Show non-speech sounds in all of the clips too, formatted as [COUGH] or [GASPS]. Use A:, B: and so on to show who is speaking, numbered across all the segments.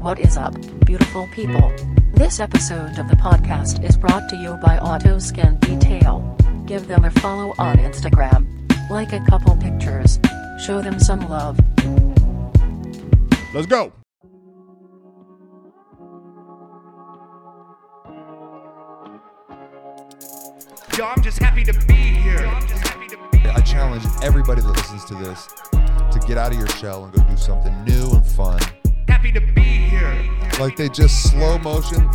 A: What is up, beautiful people? This episode of the podcast is brought to you by Autoscan Detail. Give them a follow on Instagram. Like a couple pictures. Show them some love.
B: Let's go.
C: Yo, I'm just happy to be here. I'm just happy to be
B: I challenge everybody that listens to this to get out of your shell and go do something new and fun.
C: Happy to be here.
B: Like they just slow motion.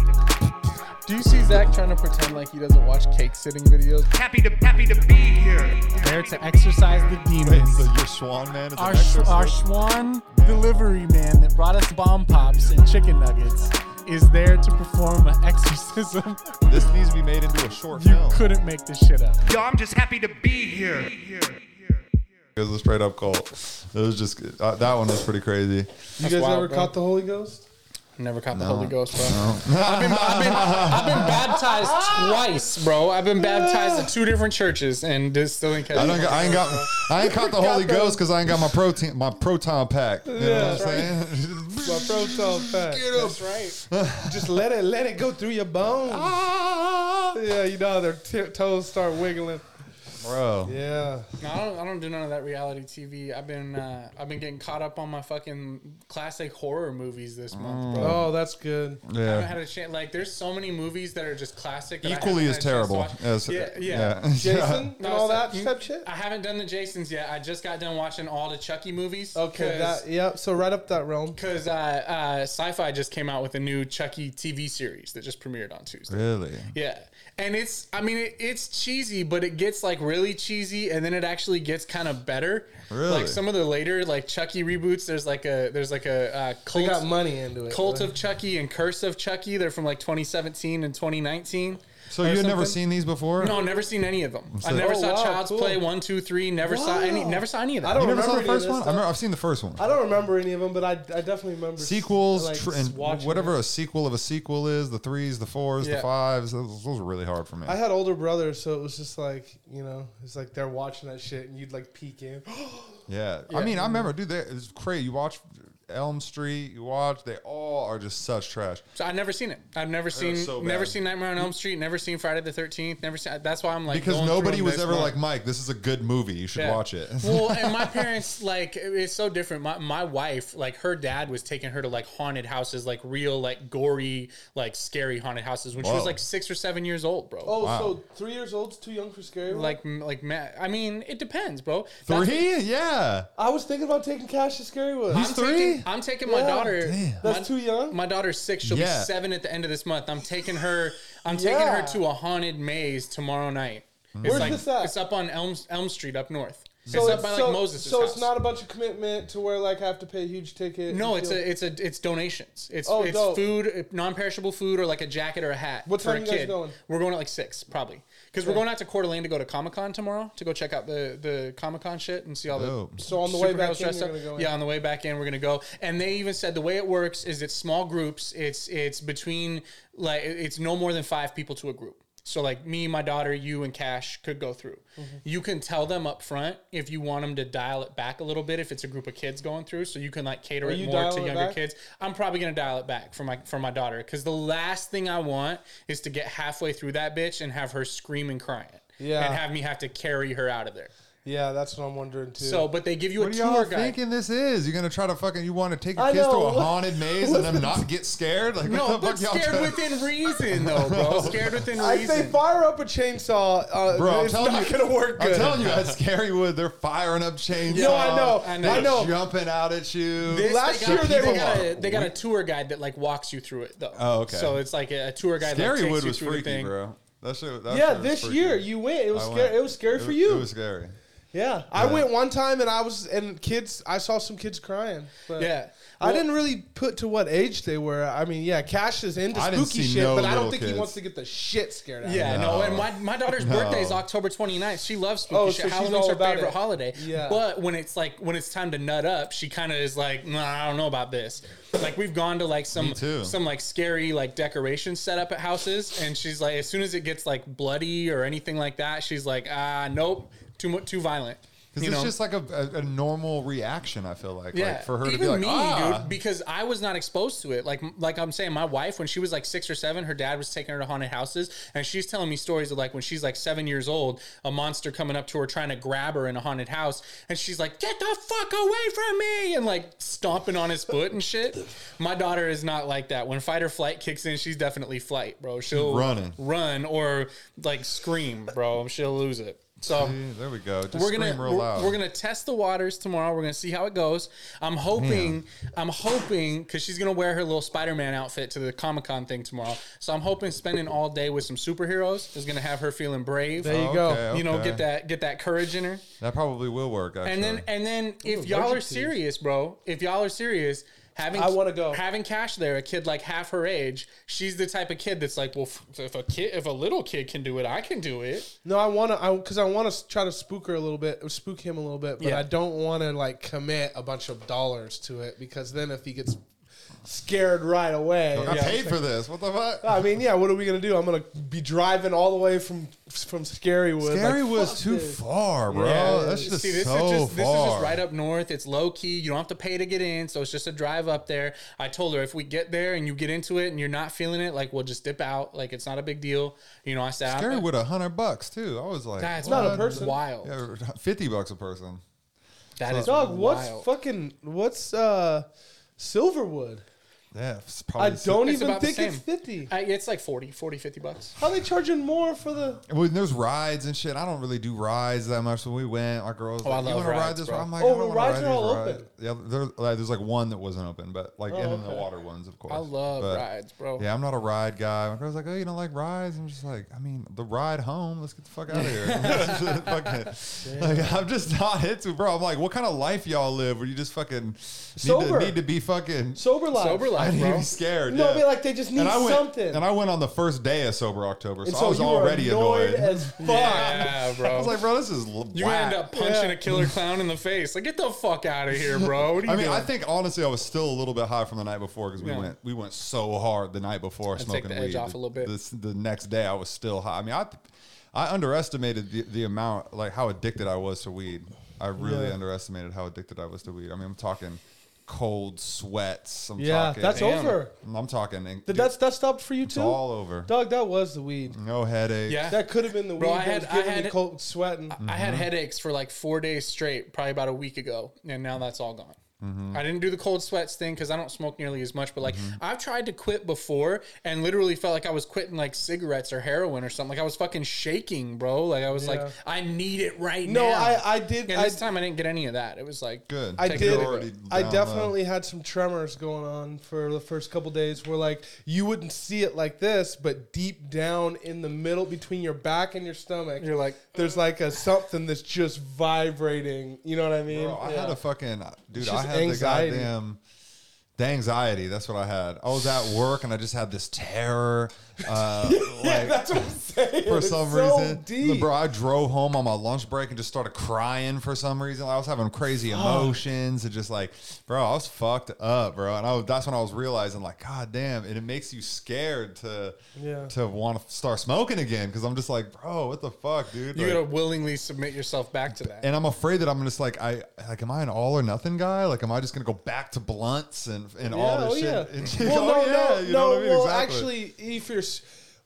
D: Do you see Zach trying to pretend like he doesn't watch cake sitting videos?
C: Happy to happy to be here.
E: there to exorcise the demons.
B: your swan man is
E: our, sh- our Schwan delivery man that brought us bomb pops and chicken nuggets is there to perform an exorcism.
B: This needs to be made into a short
E: you
B: film.
E: couldn't make this shit up.
C: Yo, I'm just happy to be here.
B: It was a straight up cult. It was just uh, that one was pretty crazy.
F: You
D: That's
F: guys
D: wild,
F: ever
D: bro.
F: caught the Holy Ghost?
D: Never caught the Holy Ghost, bro. [LAUGHS] I've, been, I've, been, I've been baptized [LAUGHS] twice, bro. I've been baptized at two different churches and just still didn't catch
B: I don't.
D: it.
B: got- I ain't got. I ain't caught the [LAUGHS] Holy Ghost because I ain't got my protein. My proton pack. You know what I'm saying?
F: My proton pack.
D: That's right.
F: Just let it let it go through your bones. Yeah, you know how their t- toes start wiggling.
B: Bro.
F: Yeah.
D: No, I don't, I don't do none of that reality TV. I've been uh, I've been getting caught up on my fucking classic horror movies this month, bro.
F: Oh, that's good.
D: I haven't
B: Yeah.
D: had a chance. Like, there's so many movies that are just classic. that I
B: Equally
D: haven't
B: as
D: had a chance to
B: terrible.
D: watch.
B: as-
D: yeah, yeah.
F: Jason [LAUGHS] and
D: No,
F: all
D: so-
F: that type shit.
D: I haven't done the Jasons yet. I just got done watching all the Chucky movies.
F: Okay, that yep. So right up that realm.
D: Because uh, uh, Syfy just came out with a new Chucky TV series that just premiered on Tuesday.
B: Really?
D: Yeah, and it's I mean it, it's cheesy, but it gets like really cheesy, and then it actually gets kind of better.
B: Really?
D: Like some of the later like Chucky reboots, there's like a there's like a uh,
F: They
D: cult
F: got money into it.
D: Cult of Chucky and Curse of Chucky. They're from like 2017 and 2019.
B: So you had never seen these before?
D: No, never seen any of them. I never
F: Oh,
D: saw
F: wow,
D: Child's
F: cool.
D: Play one, two, three. Never saw any.
F: Wow.
D: Never saw any of them.
F: I don't
B: You never saw the
F: remember any of
B: first
F: this
B: one? I
F: stuff.
B: remember, I've seen the first one.
F: I don't remember any of them, but I, I definitely remember s-
B: Sequels,
F: like,
B: tr- and
F: watching
B: whatever
F: it.
B: a sequel of a sequel is, the threes, the fours, the
D: Yeah.
B: fives, those, those are really hard for me.
F: I had older brothers, so it was just like you know, it's like they're watching that shit, and you'd like peek in. [GASPS]
B: yeah. I mean, I remember, dude, they, it's crazy. You watch Elm Street, you watch, they all are just such trash.
D: So I've never seen it. I've never seen
B: so
D: never seen Nightmare on Elm Street. Never seen Friday the Thirteenth. Never seen. That's why I'm like
B: Because
D: going
B: nobody was ever
D: month.
B: like, Mike, this is a good movie. You should
D: Yeah.
B: watch it. [LAUGHS]
D: well, and my parents like it's so different. My my wife, like her dad, was taking her to like haunted houses, like real, like gory, like scary haunted houses when she was like six or seven years old, bro.
F: Oh,
B: Wow.
F: so three years old's too young for scary. World?
D: Like like ma- I mean, it depends, bro. That's-
B: Three? Yeah.
F: I was thinking about taking Cash to Scarywood.
B: He's
D: I'm
B: three?
D: Taking, I'm taking my
F: Yeah.
D: daughter.
B: Damn.
F: That's
D: my-
F: too young.
D: My daughter's six. She'll
B: Yeah.
D: be seven at the end of this month. I'm taking her. I'm taking
F: Yeah.
D: her to a haunted maze tomorrow night. It's
F: Where's
D: like,
F: this at?
D: It's up on Elm Elm Street up north.
F: so
D: it's up by like
F: so,
D: Moses'
F: so
D: house.
F: it's not a bunch of commitment to where like I have to pay a huge ticket.
D: No, it's
F: feel-
D: a it's a it's donations. It's
F: Oh,
D: it's
F: dope.
D: food, non-perishable food, or like a jacket or a hat.
F: What
D: for
F: time
D: a
F: you guys
D: kid.
F: going?
D: We're going at like six probably because we're going out to Coeur d'Alene to go to Comic Con tomorrow to go check out the the Comic Con shit and see all the
B: Dope.
F: So on the way back
D: superheroes
F: in,
D: dressed
F: you're
D: up.
F: gonna in.
D: Yeah, on the way back in, we're gonna go. And they even said the way it works is it's small groups. It's it's between like it's no more than five people to a group. So like me, my daughter, you, and Cash could go through.
F: Mm-hmm.
D: You can tell them up front if you want them to dial it back a little bit if it's a group of kids going through, so you can like cater
F: Are
D: it more to
F: it
D: younger
F: back?
D: kids. I'm probably gonna dial it back for my for my daughter because the last thing I want is to get halfway through that bitch and have her screaming crying.
F: Yeah.
D: And have me have to carry her out of there.
F: Yeah, that's what I'm wondering too.
D: So, but they give you
B: What
D: a
B: are y'all
D: tour guide.
B: thinking this is? You're gonna try to fucking? You want to take your
F: I
B: kids to a [LAUGHS] haunted maze and them not get scared? Like
D: No,
B: what the
D: but
B: fuck y'all
D: scared within [LAUGHS] reason, though, bro. Scared within
F: I
D: reason.
F: say fire up a chainsaw. Uh,
B: Bro, I'm
F: it's
B: telling
F: not
B: you,
F: gonna work good.
B: I'm telling you, at [LAUGHS] Scarywood, they're firing up chainsaws.
F: No, I know,
D: I
F: I
D: know.
F: know.
B: jumping out at you.
D: This,
F: Last
D: they got,
F: year they
D: they got, a, they got a tour guide that like walks you through it though.
B: Oh, okay.
D: So it's like a, a tour guide. that takes
B: Scarywood was
D: through
B: freaky, bro. That shit. That
F: Yeah, this
B: freaky.
F: year you went. It was
B: I
F: scary.
B: went.
F: It was scary
B: It
F: for you.
B: It was scary.
F: Yeah, I went one time and I was and kids. I saw some kids crying. But
D: Yeah.
F: I
D: Well-
F: didn't really put to what age they were. I mean, yeah, Cash is into
B: I didn't
F: spooky
B: see
F: shit,
B: no
F: but I don't
B: little
F: think
B: kids.
F: he wants to get the shit scared out of
D: Yeah,
F: him.
D: no.
B: No.
D: and my, my daughter's
B: No.
D: birthday is October 29th. She loves spooky
F: Oh,
D: shit.
F: so she's
D: Halloween's
F: all
D: her
F: about
D: favorite
F: it.
D: holiday.
F: Yeah.
D: But when it's like when it's time to nut up, she kind of is like, nah, I don't know about this. Like we've gone to like some
B: Me too.
D: some like scary like decorations set up at houses, and she's like, as soon as it gets like bloody or anything like that, she's like, ah, nope, too mu- too violent.
B: Because it's
D: know?
B: just like a, a, a normal reaction. I feel like,
D: Yeah,
B: like for her to
D: even
B: be like,
D: me,
B: ah,
D: dude, because I was not exposed to it. Like, like I'm saying, my wife, when she was like six or seven, her dad was taking her to haunted houses, and she's telling me stories of like when she's like seven years old, a monster coming up to her trying to grab her in a haunted house, and she's like, "Get the fuck away from me!" and like stomping on his foot and shit. My daughter is not like that. When fight or flight kicks in, she's definitely flight, bro. She'll
B: running.
D: run, or like scream, bro. She'll lose it. So
B: See, there we go. Just
D: we're gonna
B: real
D: we're,
B: loud.
D: we're gonna test the waters tomorrow. We're gonna see how it goes. I'm hoping I'm hoping because she's gonna wear her little Spider-Man outfit to the Comic Con thing tomorrow. So I'm hoping spending all day with some superheroes is gonna have her feeling brave.
F: There you
B: Oh,
F: go.
B: okay,
D: You know,
B: okay.
D: get that get that courage in her.
B: That probably will work. Actually.
D: And then and then if
F: Ooh,
D: y'all are serious, bro, if y'all are serious, having
F: I wanna go.
D: having cash there, a kid like half her age, she's the type of kid that's like, well, if a kid, if a little kid can do it, I can do it.
F: No, I want to, I because I want to try to spook her a little bit, spook him a little bit, but
D: Yeah.
F: I don't want to like commit a bunch of dollars to it because then if he gets scared right away,
B: I paid for this. What the fuck?
F: I mean, yeah, what are we gonna do? I'm gonna be driving all the way from from Scarywood.
B: Scary
F: like,
B: was too
F: this.
B: far, bro.
F: Yeah,
B: That's just
D: See, this
B: so
D: is just this is just right up north. It's low key. You don't have to pay to get in, so it's just a drive up there. I told her if we get there and you get into it and you're not feeling it, like we'll just dip out. Like it's not a big deal. You know, I said
B: Scary with a hundred bucks too. I was like,
D: that's
F: Not a person.
D: wild.
B: Yeah, [LAUGHS] fifty bucks a person.
D: That is
F: Dog, what's fucking what's uh Silverwood?
B: Yeah, it's
F: I
B: probably.
F: don't
D: It's
F: even
D: about the
F: think it's
D: same.
F: fifty.
D: Uh, it's like 40, 40, 50 bucks.
F: How they charging more for the?
B: When there's rides and shit, I don't really do rides that much. When we went, our girls
D: Oh, I
B: like, "You
D: love
B: want to ride
D: rides,
B: this?"
D: bro.
B: I'm like,
F: Oh,
B: "I don't
F: the
B: wanna
F: rides
B: ride
F: are all
B: these
F: open.
B: Yeah, there, like, there's like one that wasn't open, but like
F: Oh,
B: and then the water ones, of course.
D: I love
B: But,
D: rides, bro.
B: Yeah, I'm not a ride guy. My girl's like, "Oh, you don't like rides?" I'm just like, I mean, the ride home. Let's get the fuck out of here. [LAUGHS] [LAUGHS] Fucking- like, I'm just not into, bro. I'm like, what kind of life y'all live where you just fucking need,
F: Sober.
B: to, need to be fucking
F: Sober life.
D: Sober
B: I
D: life,
B: need to
D: bro.
B: be scared.
F: No,
B: yeah.
F: I mean like they just need
B: and I went,
F: something.
B: And I went on the first day of sober October, so,
F: And
B: I was
F: you were
B: already annoyed.
F: as [LAUGHS] fuck.
D: Yeah, bro.
B: I was like, bro, this is l-
D: you
B: whack.
D: end up punching a killer [LAUGHS] clown in the face. Like, get the fuck out of here, bro. What are you
B: I mean,
D: doing?
B: I think honestly, I was still a little bit high from the night before because we
D: Yeah.
B: went we went so hard the night before
D: take
B: smoking
D: the edge
B: weed.
D: off a little bit.
B: This, the next day, I was still high. I mean, I I underestimated the, the amount, like how addicted I was to weed. I really
F: Yeah.
B: underestimated how addicted I was to weed. I mean, I'm talking cold sweats. I'm
F: Yeah,
B: talking,
F: that's
D: Damn.
F: over.
B: I'm talking. and-
F: Did that that stopped for you
B: it's
F: too?
B: all over.
F: Dog, that was the weed.
B: No headache.
D: yeah.
F: That could have been the weed
D: Bro, I
F: that
D: had-
F: was
D: I had-
F: me cold sweating.
D: I had mm-hmm. headaches for like four days straight, probably about a week ago, and now that's all gone. I didn't do the cold sweats thing because I don't smoke nearly as much. But like mm-hmm. I've tried to quit before and literally felt like I was quitting like cigarettes or heroin or something. Like I was fucking shaking, bro. Like I was like, I need it right
F: No,
D: now.
F: No, I I did.
D: And
F: I,
D: this time I didn't get any of that. It was like
B: Good.
F: I did. I
B: down low.
F: definitely had some tremors going on for the first couple days where like you wouldn't see it like this, but deep down in the middle between your back and your stomach,
D: You're like,
F: there's like a something that's just vibrating. You know what I mean?
B: Bro, I had a fucking dude.
F: It's
B: I
F: just anxiety.
B: the goddamn the anxiety. That's what I had. I was at work and I just had this terror. Uh, [LAUGHS] like
F: That's what I'm saying.
B: for
F: It's
B: some
F: so
B: reason,
F: deep.
B: bro, I drove home on my lunch break and just started crying for some reason. I was having crazy emotions and just like, bro, I was fucked up, bro. And I was, that's when I was realizing, like, god damn, and it makes you scared to
F: Yeah.
B: to want to start smoking again because I'm just like, bro, what the fuck, dude?
D: you
B: Like-
D: gotta willingly submit yourself back to that.
B: and I'm afraid that I'm just like I like am I an all or nothing guy? Like am I just gonna go back to blunts and and all
F: Yeah,
B: this
F: oh,
B: shit?
F: yeah. [LAUGHS]
B: And-
F: well,
B: oh,
F: no,
B: yeah,
F: no, no.
B: I mean?
F: Well,
B: Exactly.
F: actually, if you're,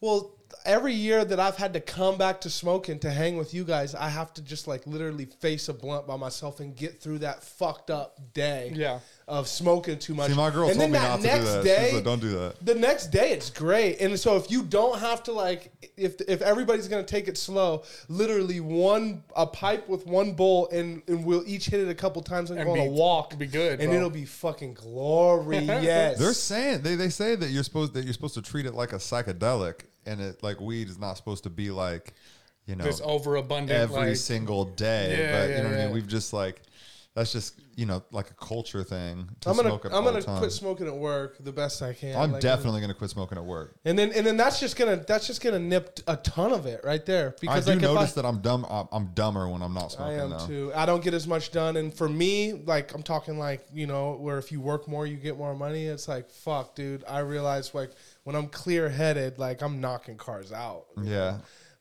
F: well, every year that I've had to come back to smoking to hang with you guys, I have to just like literally face a blunt by myself and get through that fucked up day.
D: Yeah.
F: Of smoking too much.
B: See, my girl
F: and
B: told
F: then
B: me
F: that
B: not to do that.
F: Day,
B: She said, "Don't do that."
F: The next day, it's great. And so if you don't have to like, if if everybody's gonna take it slow, literally one a pipe with one bowl, and and we'll each hit it a couple times and,
D: And
F: go on a
D: be-
F: walk.
D: be good,
F: and
D: bro.
F: it'll be fucking glorious. [LAUGHS]
B: They're saying they, they say that you're supposed that you're supposed to treat it like a psychedelic, and it like weed is not supposed to be like you know
D: This overabundant,
B: every
D: like,
B: single day.
D: Yeah,
B: but
D: yeah,
B: you know what I mean. We've just like that's just you know like a culture thing. To
F: I'm gonna
B: smoke
F: I'm
B: all
F: gonna quit smoking at work the best I can.
B: I'm
F: Like,
B: definitely gonna quit smoking at work.
F: And then and then that's just gonna that's just gonna nip a ton of it right there.
B: I
F: Because
B: do
F: like if
B: notice
F: I,
B: that I'm dumb. I'm- I'm dumber when I'm not smoking.
F: I
B: smoking.
F: am
B: though.
F: too. I don't get as much done, and for me, like I'm talking like you know where if you work more, you get more money. It's like fuck, dude. I realize like when I'm clear headed, like I'm knocking cars out.
B: Yeah.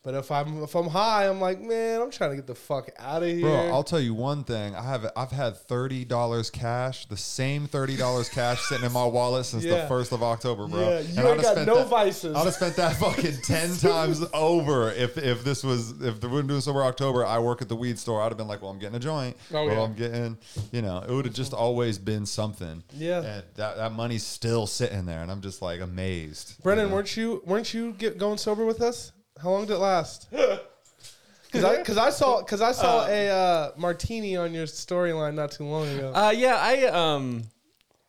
F: But if I'm if I'm high, I'm like, man, I'm trying to get the fuck out of here.
B: Bro, I'll tell you one thing. I have I've had thirty dollars cash, the same thirty dollars cash sitting in my wallet since
F: Yeah.
B: the first of October, bro.
F: Yeah, you
B: And
F: ain't
B: I'd
F: got no
B: that-
F: vices.
B: I'd have spent that [LAUGHS] fucking ten times over if if this was if the Wouldn't Do Sober October. I work at the weed store. I'd have been like, well, I'm getting a joint.
D: Oh,
B: well,
D: yeah.
B: I'm getting, you know, it would have just always been something.
F: Yeah.
B: and that that money's still sitting there, and I'm just like amazed.
F: Brennan,
B: you know?
F: weren't you weren't you get going sober with us? How long did it last? [LAUGHS] Because I, cause I saw because I saw a uh, martini on your storyline not too long ago.
G: Uh, yeah, I um,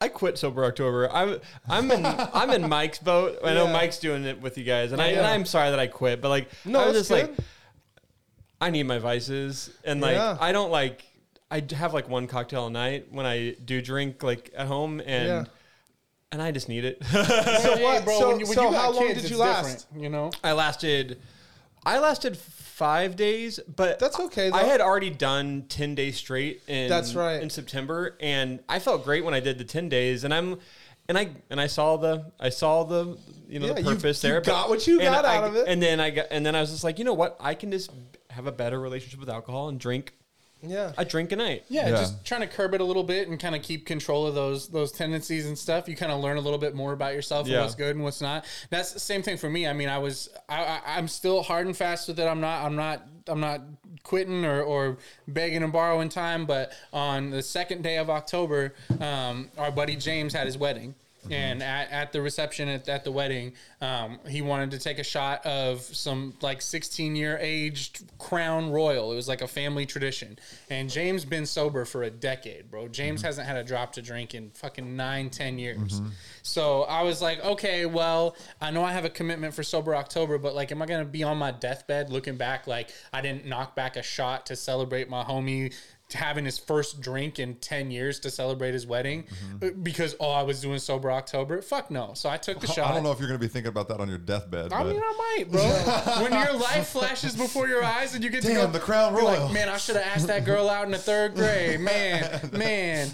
G: I quit sober October. I'm I'm in [LAUGHS] I'm in Mike's boat. I know
F: Yeah.
G: Mike's doing it with you guys, and I
F: Yeah.
G: and I'm sorry that I quit, but like
F: No,
G: I was just like,
F: good.
G: I need my vices, and like
F: Yeah.
G: I don't like I have like one cocktail a night when I do drink like at home, and
F: Yeah.
G: And I just need it. [LAUGHS]
F: so what?
D: bro,
F: so
D: when you, when
F: so
D: you got
F: how long
D: kids,
F: did you last?
D: different, You know,
G: I lasted, I lasted five days, but
F: That's okay,
G: I had already done ten days straight in
F: That's right.
G: in September, and I felt great when I did the ten days, and I'm. And I and I saw the I saw the you know
F: Yeah,
G: the
F: you-
G: purpose
F: you
G: there.
F: got what you got
G: I-
F: out of it.
G: And then I got and then I was just like, you know what? I can just have a better relationship with alcohol and drink.
F: Yeah.
G: I drink a night.
D: yeah,
B: Yeah.
D: just trying to curb it a little bit and kind of keep control of those those tendencies and stuff. You kind of learn a little bit more about yourself and what's good and what's not. That's the same thing for me. I mean, I was I, I, I'm still hard and fast with it. I'm not I'm not I'm not quitting or, or begging and borrowing time. But on the second day of October, um, our buddy James had his wedding. And at, at the reception at, at the wedding, um, he wanted to take a shot of some like 16 year aged Crown Royal. It was like a family tradition. And James been sober for a decade, bro. James hasn't had a drop to drink in fucking nine, 10 years. So I was like, okay, well, I know I have a commitment for sober October, but like, am I gonna be on my deathbed looking back like I didn't knock back a shot to celebrate my homie? Having his first drink in 10 years to celebrate his wedding uh, because, oh, I was doing sober October. Fuck no. So I took the shot.
B: I don't know if you're gonna be thinking about that on your deathbed.
D: I
B: but
D: mean, I might, bro. [LAUGHS] when your life flashes before your eyes and you get to
B: Damn,
D: go,
B: the Crown
D: you're
B: Royal.
D: Like, man, I should have asked that girl out in the third grade. [LAUGHS] Man, man,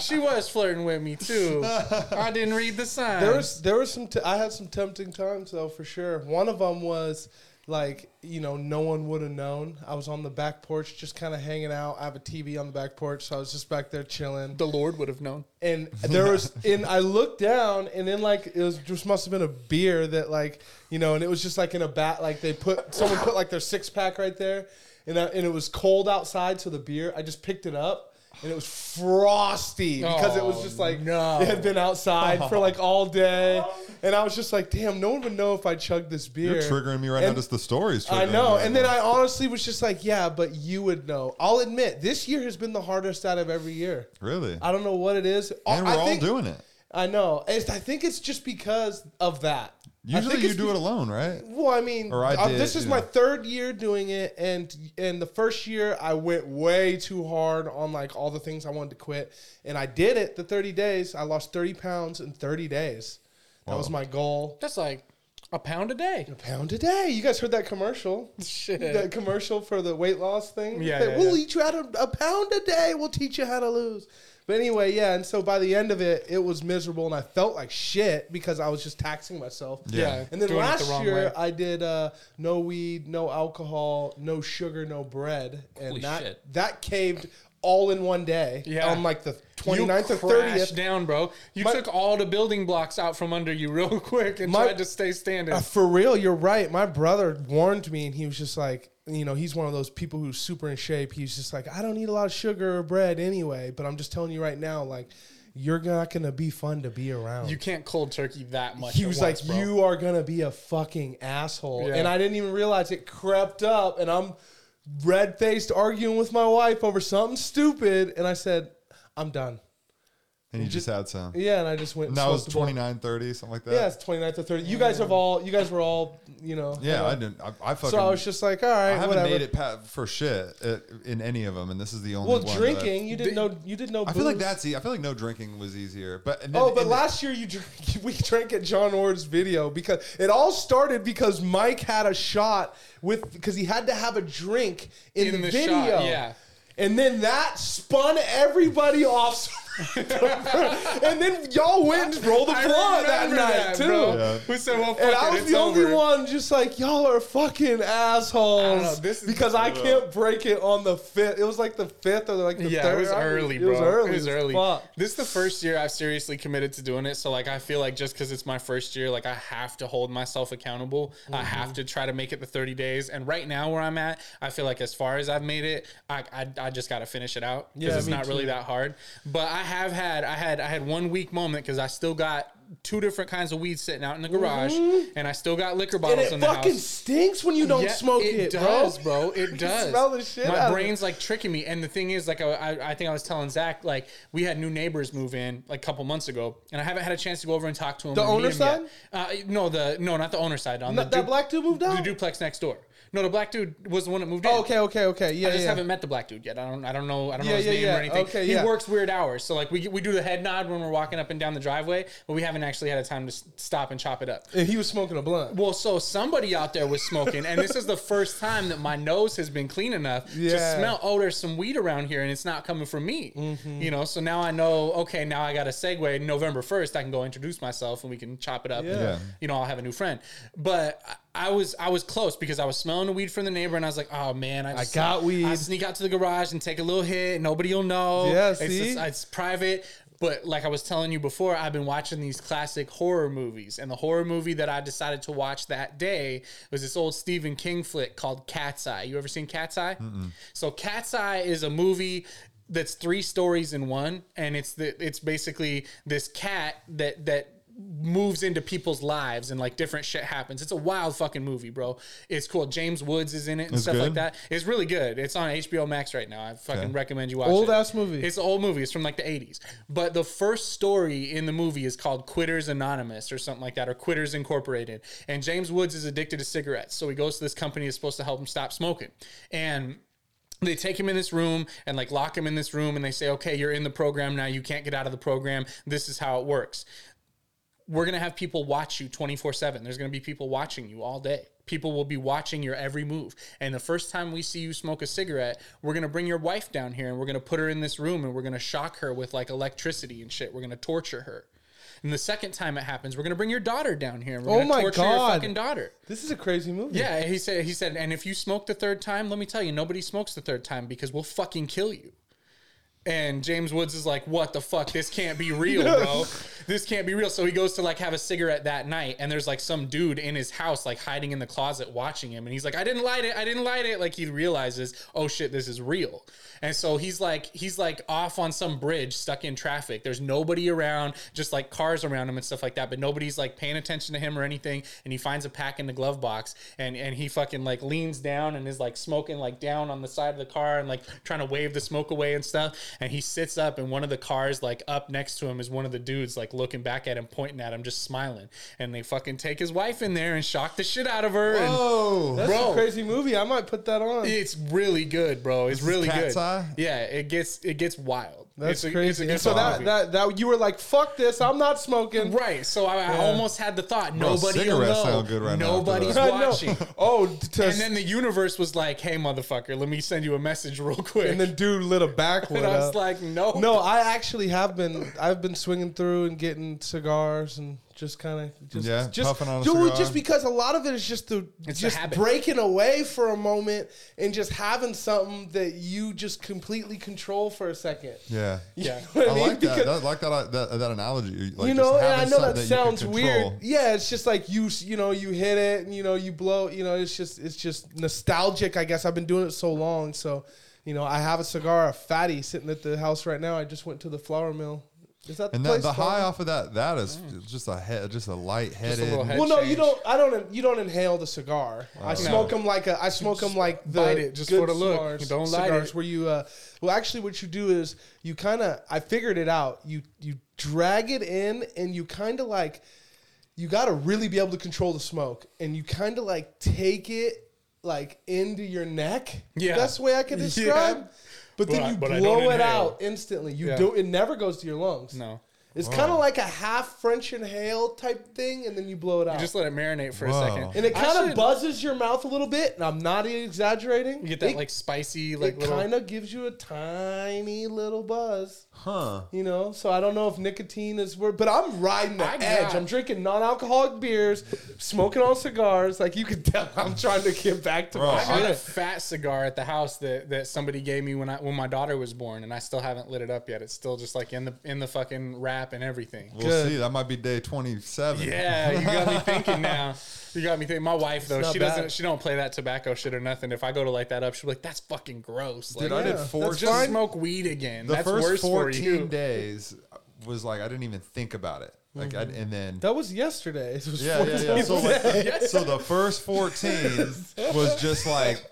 D: she was flirting with me too. I didn't read the signs.
F: There was there was some. T- I had some tempting times though for sure. One of them was like you know no one would have known. I was on the back porch just kind of hanging out. I have a TV on the back porch, so I was just back there chilling.
D: the Lord would have known.
F: And there was and I looked down and then like it was just must have been a beer that like you know and it was just like in a bat like they put someone put like their six pack right there and I, and it was cold outside so the beer I just picked it up. And it was frosty because it was
D: Oh,
F: just like
D: no.
F: it had been outside for like all day, [LAUGHS] and I was just like, "Damn, no one would know if I chugged this beer."
B: You're triggering me right
F: And-
B: now. Just the stories.
F: I
B: triggering
F: know.
B: me right
F: And then. I honestly was just like, yeah, but you would know. I'll admit, this year has been the hardest out of every year.
B: really,
F: I don't know what it is.
B: and
F: I
B: we're all
F: think-
B: doing it.
F: I know. It's, I think it's just because of that. I
B: Usually
F: think
B: you do it alone, right?
F: Well, I mean,
B: Or I did,
F: this is
B: you
F: my
B: know.
F: third year doing it, and and the first year I went way too hard on like all the things I wanted to quit, and I did it. The thirty days, I lost thirty pounds in thirty days. That was my goal.
D: That's like a pound a day.
F: A pound a day. You guys heard that commercial?
D: Shit.
F: That commercial for the weight loss thing.
D: Yeah,
F: That
D: yeah,
F: we'll
D: yeah.
F: eat you out of a pound a day. We'll teach you how to lose. But anyway, yeah. And so by the end of it, it was miserable, and I felt like shit because I was just taxing myself.
B: Yeah.
F: And then
D: doing it the
F: last year,
D: way.
F: I did uh, no weed, no alcohol, no sugar, no bread, and
G: Holy
F: that
G: shit.
F: that caved all in one day.
D: Yeah.
F: On like the 29th
D: you
F: or
D: crashed
F: 30th.
D: down, bro. You
F: My-
D: took all the building blocks out from under you real [LAUGHS] quick and
F: My-
D: tried to stay standing.
F: Uh, for real, you're right. My brother warned me, and he was just like, you know, he's one of those people who's super in shape. He's just like, I don't eat a lot of sugar or bread anyway. But I'm just telling you right now, like, you're not gonna be fun to be around.
D: you can't cold turkey that much.
F: he was
D: once,
F: like,
D: bro.
F: you are gonna be a fucking asshole,
D: Yeah.
F: and I didn't even realize it crept up, and I'm red faced arguing with my wife over something stupid, and I said, I'm done.
B: And you just had some.
F: Yeah, and I just went.
B: And
F: and
B: that was
F: smoked
B: 29, 30, something like that.
F: Yeah, it's 29th or 30. You guys have all. You guys were all. You know.
B: Yeah,
F: hung
B: I didn't. I, I fucking.
F: So I was just like, all right,
B: I haven't
F: whatever.
B: made it pa- for shit uh, in any of them, and this is the only
F: well,
B: one. that I-
F: drinking, you didn't know. You didn't know.
B: I feel like that's. I feel like no drinking was easier, but and then-
F: Oh, but
B: and-
F: last year you drank, [LAUGHS] we drank at John Ord's video because it all started because Mike had a shot with because he had to have a drink in,
D: In
F: the,
D: the
F: video.
D: shot, yeah.
F: And then that spun everybody [LAUGHS] off. And then y'all went and rolled the
D: I
F: blunt that night
D: that,
F: too.
B: Yeah.
D: We said, well, fuck
F: And
D: it,
F: I was
D: it's
F: the only
D: over.
F: one just like, y'all are fucking assholes.
D: I know, this is-
F: because I can't break it on the fifth. It was like the fifth or like the
D: Yeah,
F: third.
D: it was
F: I-
D: early,
F: it
D: bro.
F: was early.
D: It was early.
F: fuck.
D: This is the first year I've seriously committed to doing it. So like, I feel like just because it's my first year, like I have to hold myself accountable. I
F: Mm-hmm.
D: have to try to make it the 30 days. And right now where I'm at, I feel like as far as I've made it, I I, I just got to finish it out because
F: Yeah,
D: it's
F: me
D: not really that hard. But I have had I had I had one weak moment because I still got two different kinds of weed sitting out in the garage, and I still got liquor
F: And
D: bottles
F: it
D: in the
F: fucking
D: house.
F: stinks when you don't
D: Yeah,
F: smoke it, It
D: does,
F: bro.
D: bro. It [LAUGHS]
F: You
D: does.
F: smell the shit
D: My
F: out of it.
D: brain's like tricking me. And the thing is, like, I, I, think I was telling Zach, like, we had new neighbors move in like a couple months ago, and I haven't had a chance to go over and talk to him.
F: The owner side?
D: Uh, no, the no, not the owner side. On
F: Not
D: the
F: that black dude moved out.
D: the duplex next door. No, the black dude was the one that moved in.
F: Oh, okay, okay, okay. Yeah,
D: I just
F: yeah.
D: haven't met the black dude yet. I don't. I don't know. I don't
F: Yeah,
D: know his
F: yeah,
D: name
F: yeah.
D: or anything.
F: Okay,
D: he
F: yeah.
D: works weird hours, so like we we do the head nod when we're walking up and down the driveway, but we haven't actually had a time to stop and chop it up.
F: And he was smoking a blunt.
D: Well, so somebody out there was smoking, and this is the first time that my nose has been clean enough to smell. Oh, there's some weed around here, and it's not coming from me.
F: Mm-hmm.
D: You know, so now I know. Okay, now I got a segue. November first, I can go introduce myself, and we can chop it up. and,
F: Yeah.
D: you know, I'll have a new friend. But I- I was I was close because I was smelling the weed from the neighbor, and I was like, oh man, I, just,
F: got weed.
D: I sneak out to the garage and take a little hit. Nobody will know.
F: Yeah,
D: it's,
F: see?
D: it's, it's private. But like I was telling you before, I've been watching these classic horror movies, and the horror movie that I decided to watch that day was this old Stephen King flick called Cat's Eye. You ever seen Cat's Eye? So Cat's Eye is a movie that's three stories in one, and it's the it's basically this cat that that moves into people's lives and like different shit happens. It's a wild fucking movie, bro. It's cool. James Woods is in it and
B: It's
D: stuff like that. It's really good. It's on HBO Max right now. I fucking
B: Okay.
D: recommend you watch
F: Old
D: it.
F: ass movie.
D: It's an old movie. It's from like the 80s. But the first story in the movie is called Quitters Anonymous or something like that, or Quitters Incorporated. And James Woods is addicted to cigarettes. So he goes to this company that's supposed to help him stop smoking. And they take him in this room and like lock him in this room and they say, okay, you're in the program now. You can't get out of the program. This is how it works we're going to have people watch you 24 7. There's going to be people watching you all day. People will be watching your every move. And the first time we see you smoke a cigarette, we're going to bring your wife down here and we're going to put her in this room and we're going to shock her with like electricity and shit. We're going to torture her. And the second time it happens, we're going to bring your daughter down here and we're
F: Oh
D: to
F: my
D: torture your
F: God.
D: fucking daughter.
F: This is a crazy movie.
D: Yeah, he said he said and if you smoke the third time, let me tell you nobody smokes the third time because we'll fucking kill you. And James Woods is like, "What the fuck? This can't be real, bro. This can't be real." So he goes to like have a cigarette that night, and there's like some dude in his house, like hiding in the closet, watching him. And he's like, "I didn't light it. I didn't light it." Like he realizes, "Oh shit, this is real." And so he's like, he's like off on some bridge, stuck in traffic. There's nobody around, just like cars around him and stuff like that. But nobody's like paying attention to him or anything. And he finds a pack in the glove box, and and he fucking like leans down and is like smoking like down on the side of the car and like trying to wave the smoke away and stuff. And he sits up, and one of the cars like up next to him is one of the dudes like looking back at him, pointing at him, just smiling. And they fucking take his wife in there and shock the shit out of her. And
B: Oh,
F: That's
D: Bro.
F: a crazy movie. I might put that on.
D: it's really good, bro. It's
B: This
D: really
B: Cat's
D: good.
B: Eye?
D: Yeah, it gets it gets wild.
F: That's
D: It's a-
F: crazy.
D: it's a
F: and so that, that that you were like, "Fuck this! I'm not smoking."
D: Right, so I, I almost had the thought nobody will
B: cigarettes
D: know.
B: sound good right now
D: Nobody's
B: that. [LAUGHS]
F: I know.
D: watching.
F: Oh, to,
D: And then the universe was like, "Hey, motherfucker, let me send you a message [LAUGHS] real quick."
F: and then dude lit a backwood. [LAUGHS]
D: And I was
F: up.
D: like, "No,
F: no, I actually have been. I've been swinging through and getting cigars and just kind of just
B: Yeah,
F: just
B: puffing on a
F: dude,
B: cigar.
F: just because a lot of it is just the
D: It's
F: just
D: habit.
F: breaking away for a moment and just having something that you just completely control for a second.
B: yeah. [LAUGHS]
D: Yeah.
F: You know
B: I
F: what
B: like that.
F: Because-
B: that. like that, that. That analogy. Like
F: you
B: just
F: know, and I know
B: something
F: that sounds weird. Yeah, it's just like you, you know, you hit it, and you know, you blow. You know, it's just, it's just nostalgic. I guess I've been doing it so long, so you know, I have a cigar, a fatty, sitting at the house right now. I just went to the flour mill. Is that the
B: And
F: place?
B: the, the high off of that, that is just a head, just a light headed.
D: head-
F: Well, no, you
D: change.
F: don't. I don't. You don't inhale the cigar. I smoke them like a. I smoke them like the
D: bite it just
F: good
D: for the look.
F: cigars-
D: Don't light
F: cigars
D: it.
F: Where you, uh, well, actually, what you do is you kind of. I figured it out. You you drag it in, and you kind of like. You got to really be able to control the smoke, and you kind of like take it like into your neck.
D: Yeah.
F: that's the way I can [LAUGHS]
D: Yeah.
F: describe. But then
D: I-
F: you
D: but I
F: blow
D: don't
F: it
D: inhale.
F: out instantly. You
D: Yeah.
F: do. It never goes to your lungs.
D: no."
F: It's kind of like a half French inhale type thing, and then you blow it out.
D: You just let it marinate for
B: Whoa.
D: a second.
F: and it
D: I
F: kind of
D: should-
F: buzzes your mouth a little bit, and I'm not exaggerating.
D: You get that
F: It-
D: like spicy, like
F: it
D: little.
F: kind of gives you a tiny little buzz.
B: Huh.
F: You know, so I don't know if nicotine is worth, but I'm riding the
D: I
F: edge.
D: got-
F: I'm drinking non-alcoholic beers, smoking on cigars. Like you can tell, I'm trying to get back to
B: Bro,
F: my
D: I got a fat cigar at the house that, that somebody gave me when I when my daughter was born, and I still haven't lit it up yet. It's still just like in the in the fucking wrap and everything.
B: We'll
F: Good.
B: see. That might be day 27.
D: Yeah, you got me thinking now. [LAUGHS] You got me thinking. My wife though,
F: not
D: she doesn't. She don't play that tobacco shit or nothing. If I go to light that up, she'll be like, "That's fucking gross." Like,
B: Dude, I did
F: Yeah,
B: four.
F: that's
D: just
F: fine.
D: smoke weed again.
B: The
D: that's
B: first
D: worse for
B: 14
D: you.
B: days was like, I didn't even think about it. Like, I, mm-hmm. and then.
F: That was yesterday. It was
B: Yeah, yeah, yeah. So,
F: 14
B: like, so the first 14 [LAUGHS] was just like,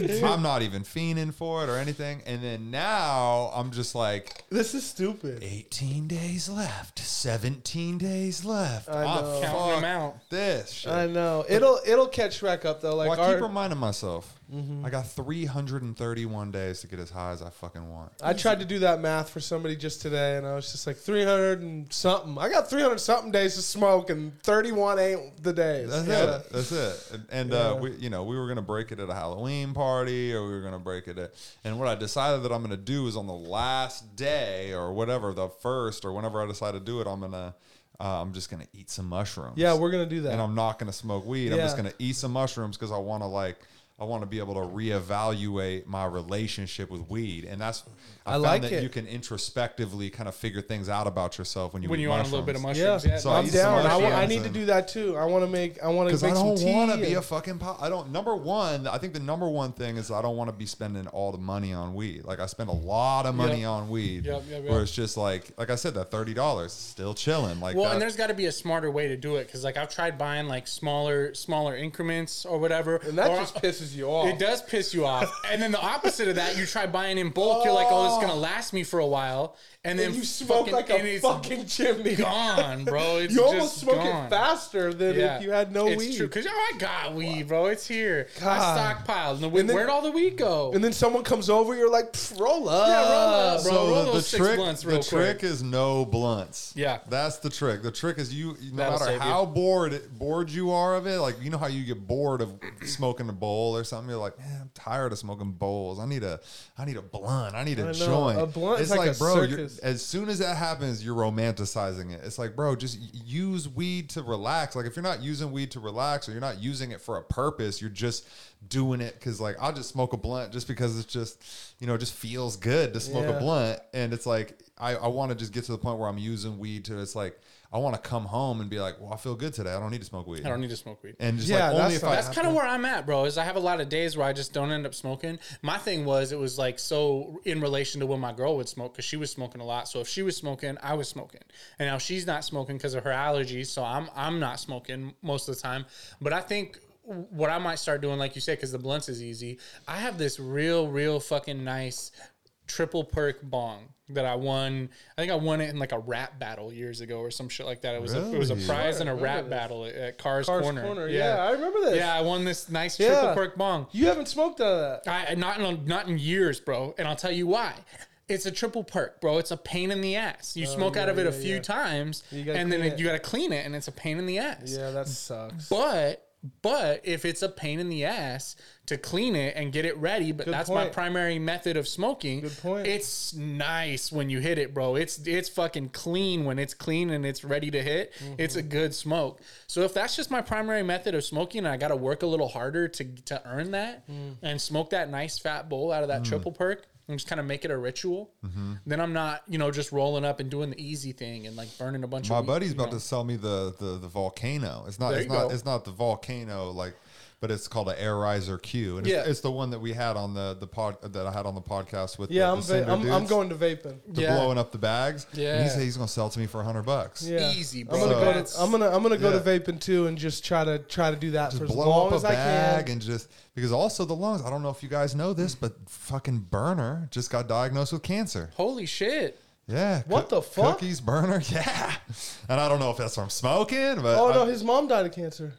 B: I'm not even [LAUGHS] fiending for it or anything. And then now I'm just like,
F: This is stupid.
B: 18 days left, 17 days left.
F: I
B: Ah,
F: know.
D: Counting
B: fuck
D: them out.
B: This shit.
F: I know it'll it'll catch back up though. Like
B: well, I
F: our,
B: keep reminding myself, I got 331 days to get as high as I fucking want.
F: I tried to do that math for somebody just today, and I was just like 300 and something. I got 300 something days to smoke, and 31 ain't the days.
B: That's
F: Yeah.
B: it. That's it. And, and uh, we, you know, we were gonna break it at a Halloween party, or we were gonna break it at. And what I decided that I'm gonna do is on the last day, or whatever, the first, or whenever I decide to do it, I'm gonna, uh, I'm just gonna eat some mushrooms.
F: Yeah, we're gonna do that.
B: and I'm not gonna smoke weed. I'm just gonna eat some mushrooms because I want to like. I want to be able to reevaluate my relationship with weed, and that's I,
F: I
B: found
F: like
B: that
F: it.
B: you can introspectively kind of figure things out about yourself when you
D: When
B: eat
D: you want a little bit of
B: mushrooms.
D: mushrooms,
F: yeah,
D: yeah.
B: So I
F: I'm
B: eat some
F: down. I, wa- I
B: mushrooms
F: need to
B: and-
F: do that too. I want to make. I want to
B: because
F: make
B: I don't
F: tea.
B: want to be a fucking. Po- I don't. Number one, I think the number one thing is I don't want to be spending all the money on weed. Like I spend a lot of money
D: Yep.
B: on weed,
D: Yep, yep,
B: where it's just like, like I said, that thirty dollars still chilling. Like
D: Well,
B: that.
D: and there's got to be a smarter way to do it because, like, I've tried buying like smaller, smaller increments or whatever,
F: and that
D: or-
F: just pisses you off.
D: It does piss you off. [LAUGHS] And then the opposite of that, you try buying in bulk. You're like, oh, it's gonna last me for a while, and then
F: And you smoke
D: fucking-
F: like
D: and
F: a
D: it's
F: fucking chimney.
D: gone, bro. [LAUGHS] It's
F: You almost
D: just
F: smoke
D: gone.
F: it faster than
D: Yeah.
F: if you had no
D: it's
F: weed.
D: true because oh, I got weed, bro. It's here.
F: God.
D: I stockpiled. And the weed,
F: And then-
D: where'd all the weed go?
F: And then someone comes over, you're like, "Pff, roll up.
D: Yeah, roll up, bro.
B: so
D: roll
B: the, the
D: those six
B: trick,
D: blunts
B: the
D: real
B: trick
D: quick.
B: is no blunts.
D: Yeah.
B: that's the trick. The trick is you, no
D: That'll
B: matter
D: save you.
B: how bored bored you are of it. Like you know how you get bored of smoking a bowl or something. You're like, man, I'm tired of smoking bowls. I need a, I need a blunt. I need a
F: I know.
B: joint.
F: A blunt
B: It's
F: like a
B: bro,
F: circus.
B: as soon as that happens, you're romanticizing it. It's like, bro, just use weed to relax. Like if you're not using weed to relax or you're not using it for a purpose, you're just doing it because like I'll just smoke a blunt just because it's just you know it just feels good to smoke
F: Yeah.
B: a blunt and it's like I, I want to just get to the point where I'm using weed to it's like I want to come home and be like well I feel good today I don't need to smoke weed
D: I don't need to smoke weed.
B: and just
F: Yeah,
B: like only
F: that's
B: if I
D: That's kind of where I'm at, bro. Is I have a lot of days where I just don't end up smoking. My thing was it was like so in relation to when my girl would smoke because she was smoking a lot. So if she was smoking, I was smoking, and now she's not smoking because of her allergies. So I'm I'm not smoking most of the time. But I think what I might start doing, like you said, because the blunts is easy. I have this real, real fucking nice triple perk bong that I won. I think I won it in like a rap battle years ago or some shit like that. It was a, it was a prize in a rap
F: this.
D: battle at, at Cars,
F: Cars
D: Corner.
F: Corner. Yeah. I remember this.
D: Yeah, I won this nice
F: Yeah.
D: triple perk bong.
F: You haven't smoked out of that.
D: I not in not in years, bro. And I'll tell you why. It's a triple perk, bro. It's a pain in the ass. You oh, smoke out
F: Oh,
D: of it a few
F: yeah.
D: times, and then it. you got to clean it, and it's a pain in the ass.
F: Yeah, that sucks.
D: But but if it's a pain in the ass to clean it and get it ready, but
F: Good
D: that's my primary method of smoking.
F: Good point.
D: It's nice when you hit it, bro. It's it's fucking clean when it's clean and it's ready to hit. It's a
F: Mm-hmm.
D: good smoke. So if that's just my primary method of smoking, and I got to work a little harder to to earn that
F: Mm.
D: and smoke that nice fat bowl out of that triple perk. And just kind of make it a ritual.
F: Mm-hmm.
D: Then I'm not, you know, just rolling up and doing the easy thing and like burning a bunch
B: my
D: of.
B: My
D: buddy's
B: about
D: know.
B: to sell me the the, the volcano it's not
D: There
B: it's not
D: go.
B: it's not the volcano like but it's called an Arizer Q and it's,
F: Yeah.
B: it's the one that we had on the the pod that I had on the podcast with
F: Yeah,
B: the,
F: I'm,
B: the
F: va- I'm, I'm going to vaping.
B: to
D: Yeah.
B: blowing up the bags.
D: Yeah.
B: And he said he's gonna sell it to me for a hundred bucks.
F: Yeah.
D: Easy,
F: I'm gonna go to I'm gonna I'm gonna go
B: Yeah.
F: to vaping too and just try to try to do that for
B: Just
F: as long
B: up a
F: as I can.
B: and just because also the lungs. I don't know if you guys know this, but fucking Berner just got diagnosed with cancer.
D: Holy shit.
B: Yeah.
F: What the fuck?
B: Cookies Berner. [LAUGHS] Yeah. And I don't know if that's from smoking, but
F: Oh
B: I-
F: no, his mom died of cancer.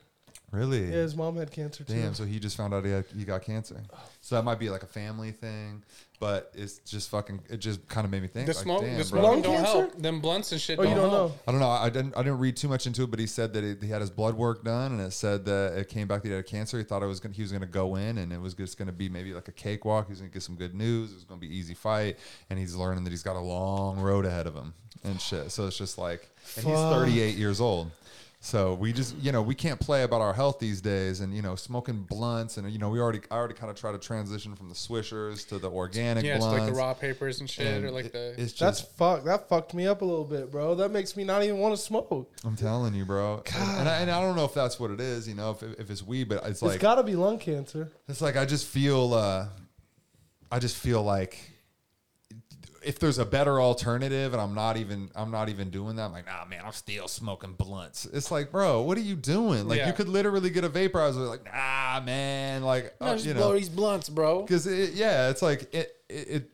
B: Really?
F: Yeah, his mom had cancer too.
B: Damn. So he just found out he, had, he got cancer. So that might be like a family thing, but it's just fucking. It just kind of made me think.
D: The
B: like,
D: smoke,
B: damn,
D: the
B: bro.
D: smoke
F: Lung
D: don't
F: cancer?
D: help. Them blunts and shit.
F: Oh, you don't
D: help.
F: know?
B: I don't know. I didn't. I didn't read too much into it, but he said that he, he had his blood work done, and it said that it came back that he had cancer. He thought it was gonna, he was going to go in, and it was just going to be maybe like a cakewalk. He was going to get some good news. It was going to be easy fight, and he's learning that he's got a long road ahead of him and shit. So it's just like, and he's 38 years old. So we just, you know, we can't play about our health these days, and you know, smoking blunts, and you know, we already, I already kind of try to transition from the swishers to the organic
D: Yeah, it's
B: blunts.
D: like the raw papers and shit,
B: and
D: or like
B: it-
D: the.
B: it's
F: That's
B: just
F: fuck. That fucked me up a little bit, bro. That makes me not even want to smoke.
B: I'm telling you, bro. And, and I, and I don't know if that's what it is, you know, if, if it's weed, but it's like
F: it's got to be lung cancer.
B: it's like I just feel, uh, I just feel like if there's a better alternative, and I'm not even, I'm not even doing that. I'm like, nah, man, I'm still smoking blunts. It's like, bro, what are you doing? Like,
D: Yeah.
B: you could literally get a vaporizer. Like, nah, man, like,
D: No,
B: uh, you
D: blow
B: know,
D: these blunts, bro.
B: because it, yeah, it's like it, it, it.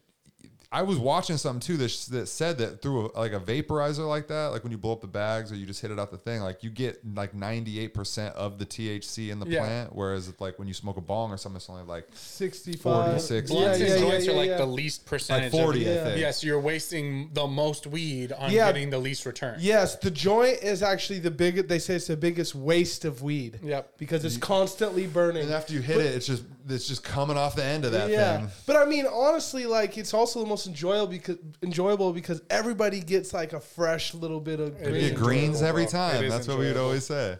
B: I was watching something too that, that said that through a, like a vaporizer like that, like when you blow up the bags or you just hit it out the thing, like you get like ninety eight percent of the THC in the
D: Yeah.
B: plant, whereas it's like when you smoke a bong or something, it's only like
F: 65.
B: 46.
D: Blunts
F: Yeah,
D: and
F: yeah,
D: joints
F: yeah,
D: are like
F: yeah.
D: the least percentage.
B: like forty,
D: Of,
F: Yeah.
B: I think.
D: yes, you're wasting the most weed on
F: Yeah.
D: getting the least return.
F: Yes, the joint is actually the biggest. They say it's the biggest waste of weed.
D: Yep.
F: Because it's constantly burning.
B: And after you hit it, it's just it's just coming off the end of that
F: yeah,
B: thing.
F: but I mean, honestly, like it's also the most enjoyable because enjoyable because everybody gets like a fresh little bit of green.
D: is
B: get greens every time.
D: It is
B: That's what we would always say.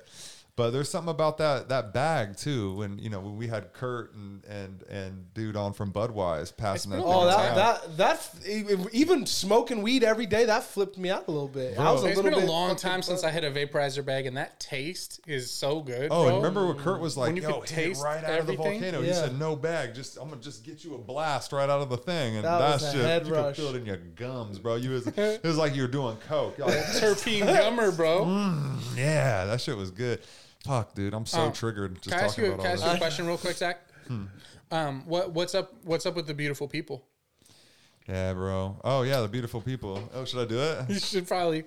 B: But there's something about that that bag too. When you know when we had Kurt and and and dude on from Budweiser passing that.
D: been
B: thing
F: Oh,
D: long
F: that that that even smoking weed every day that flipped me out a little bit. I was a
D: It's
F: little
D: been a
F: bit
D: long time since. I hit a vaporizer bag, and that taste is so good.
B: Oh,
D: bro.
B: and remember what Kurt was like?
D: When you
B: Yo,
D: could
B: hit
D: taste
B: right out of the
D: everything?
B: volcano. He said, "No bag, just I'm gonna just get you a blast right out of the thing." And
F: That was
B: that's
F: a
B: just
F: head
B: you
F: rush.
B: could feel it in your gums, bro. You was [LAUGHS] it was like you were doing coke. You're like,
D: terpene gummer, bro.
B: Mm, yeah, that shit was good. Fuck, dude, I'm so
D: Um,
B: triggered just
D: Can I ask
B: talking
D: you,
B: about
D: can I
B: all
D: ask
B: this.
D: you a question real quick, Zach? [LAUGHS] Um, what what's up? What's up with the beautiful people?
B: Yeah, bro. Oh yeah, the beautiful people. Oh, should I do it?
D: You should probably.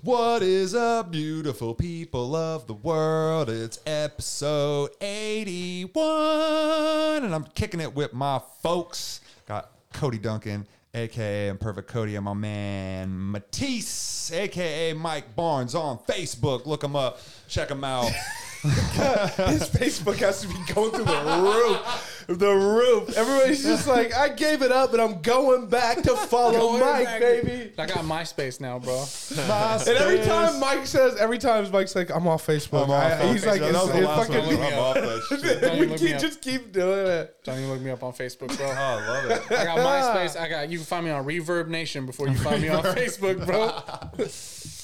B: What is up, beautiful people of the world? It's episode 81, and I'm kicking it with my folks. Got Cody Duncan, aka Imperfect Cody, and my man Matisse, aka Mike Barnes on Facebook. Look him up, check him out. [LAUGHS]
F: His Facebook has to be going through the roof. The roof. Everybody's just like, I gave it up, but I'm going back to follow
D: Going
F: Mike,
D: back-
F: baby.
D: I got MySpace now, bro.
F: And every time Mike says, every time Mike's like, I'm off Facebook.
B: I'm off
F: I- he's
B: Facebook.
F: like,
B: that was
F: it's,
B: the
F: it's
B: last
F: fucking.
B: one. I'm off that [LAUGHS] shit.
D: Don't
F: we
D: even look me
F: keep,
D: up.
F: just keep doing it.
D: Don't even look me up on Facebook, bro.
B: Oh, I love it.
D: I got MySpace. I got you can find me on ReverbNation before you find me on [LAUGHS] Facebook, bro. [LAUGHS]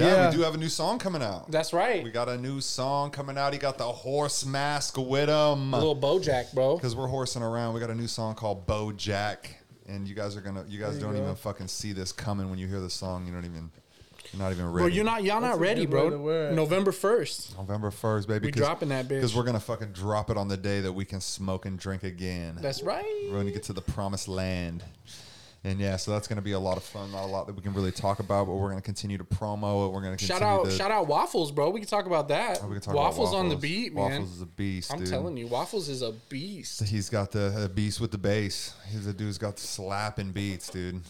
B: Yeah,
F: Yeah.
B: we do have a new song coming out.
D: That's right.
B: We got a new song coming out. He got the horse mask with him.
D: A little BoJack, bro.
B: because we're horsing around. We got a new song called Bo Jack, and you guys are gonna, you guys
F: There you
B: don't
F: go.
B: even fucking see this coming when you hear the song. You don't even, you're not even ready.
D: Bro, you're not y'all
F: That's
D: not ready,
F: good way to
D: bro. November first.
B: November first, baby.
D: We dropping that bitch.
B: because we're gonna fucking drop it on the day that we can smoke and drink again.
D: That's right.
B: we're gonna get to the promised land. And yeah, so that's gonna be a lot of fun. Not a lot that we can really talk about, but we're gonna continue to promo it. We're gonna
D: Shout out,
B: to,
D: shout out Waffles, bro. We can talk about that.
B: Oh, we can talk
D: waffles,
B: about
D: on the beat, man.
B: Waffles is a beast,
D: I'm
B: dude.
D: telling you, Waffles is a beast.
B: He's got the uh, beast with the bass. He's a dude's got the slapping beats, dude.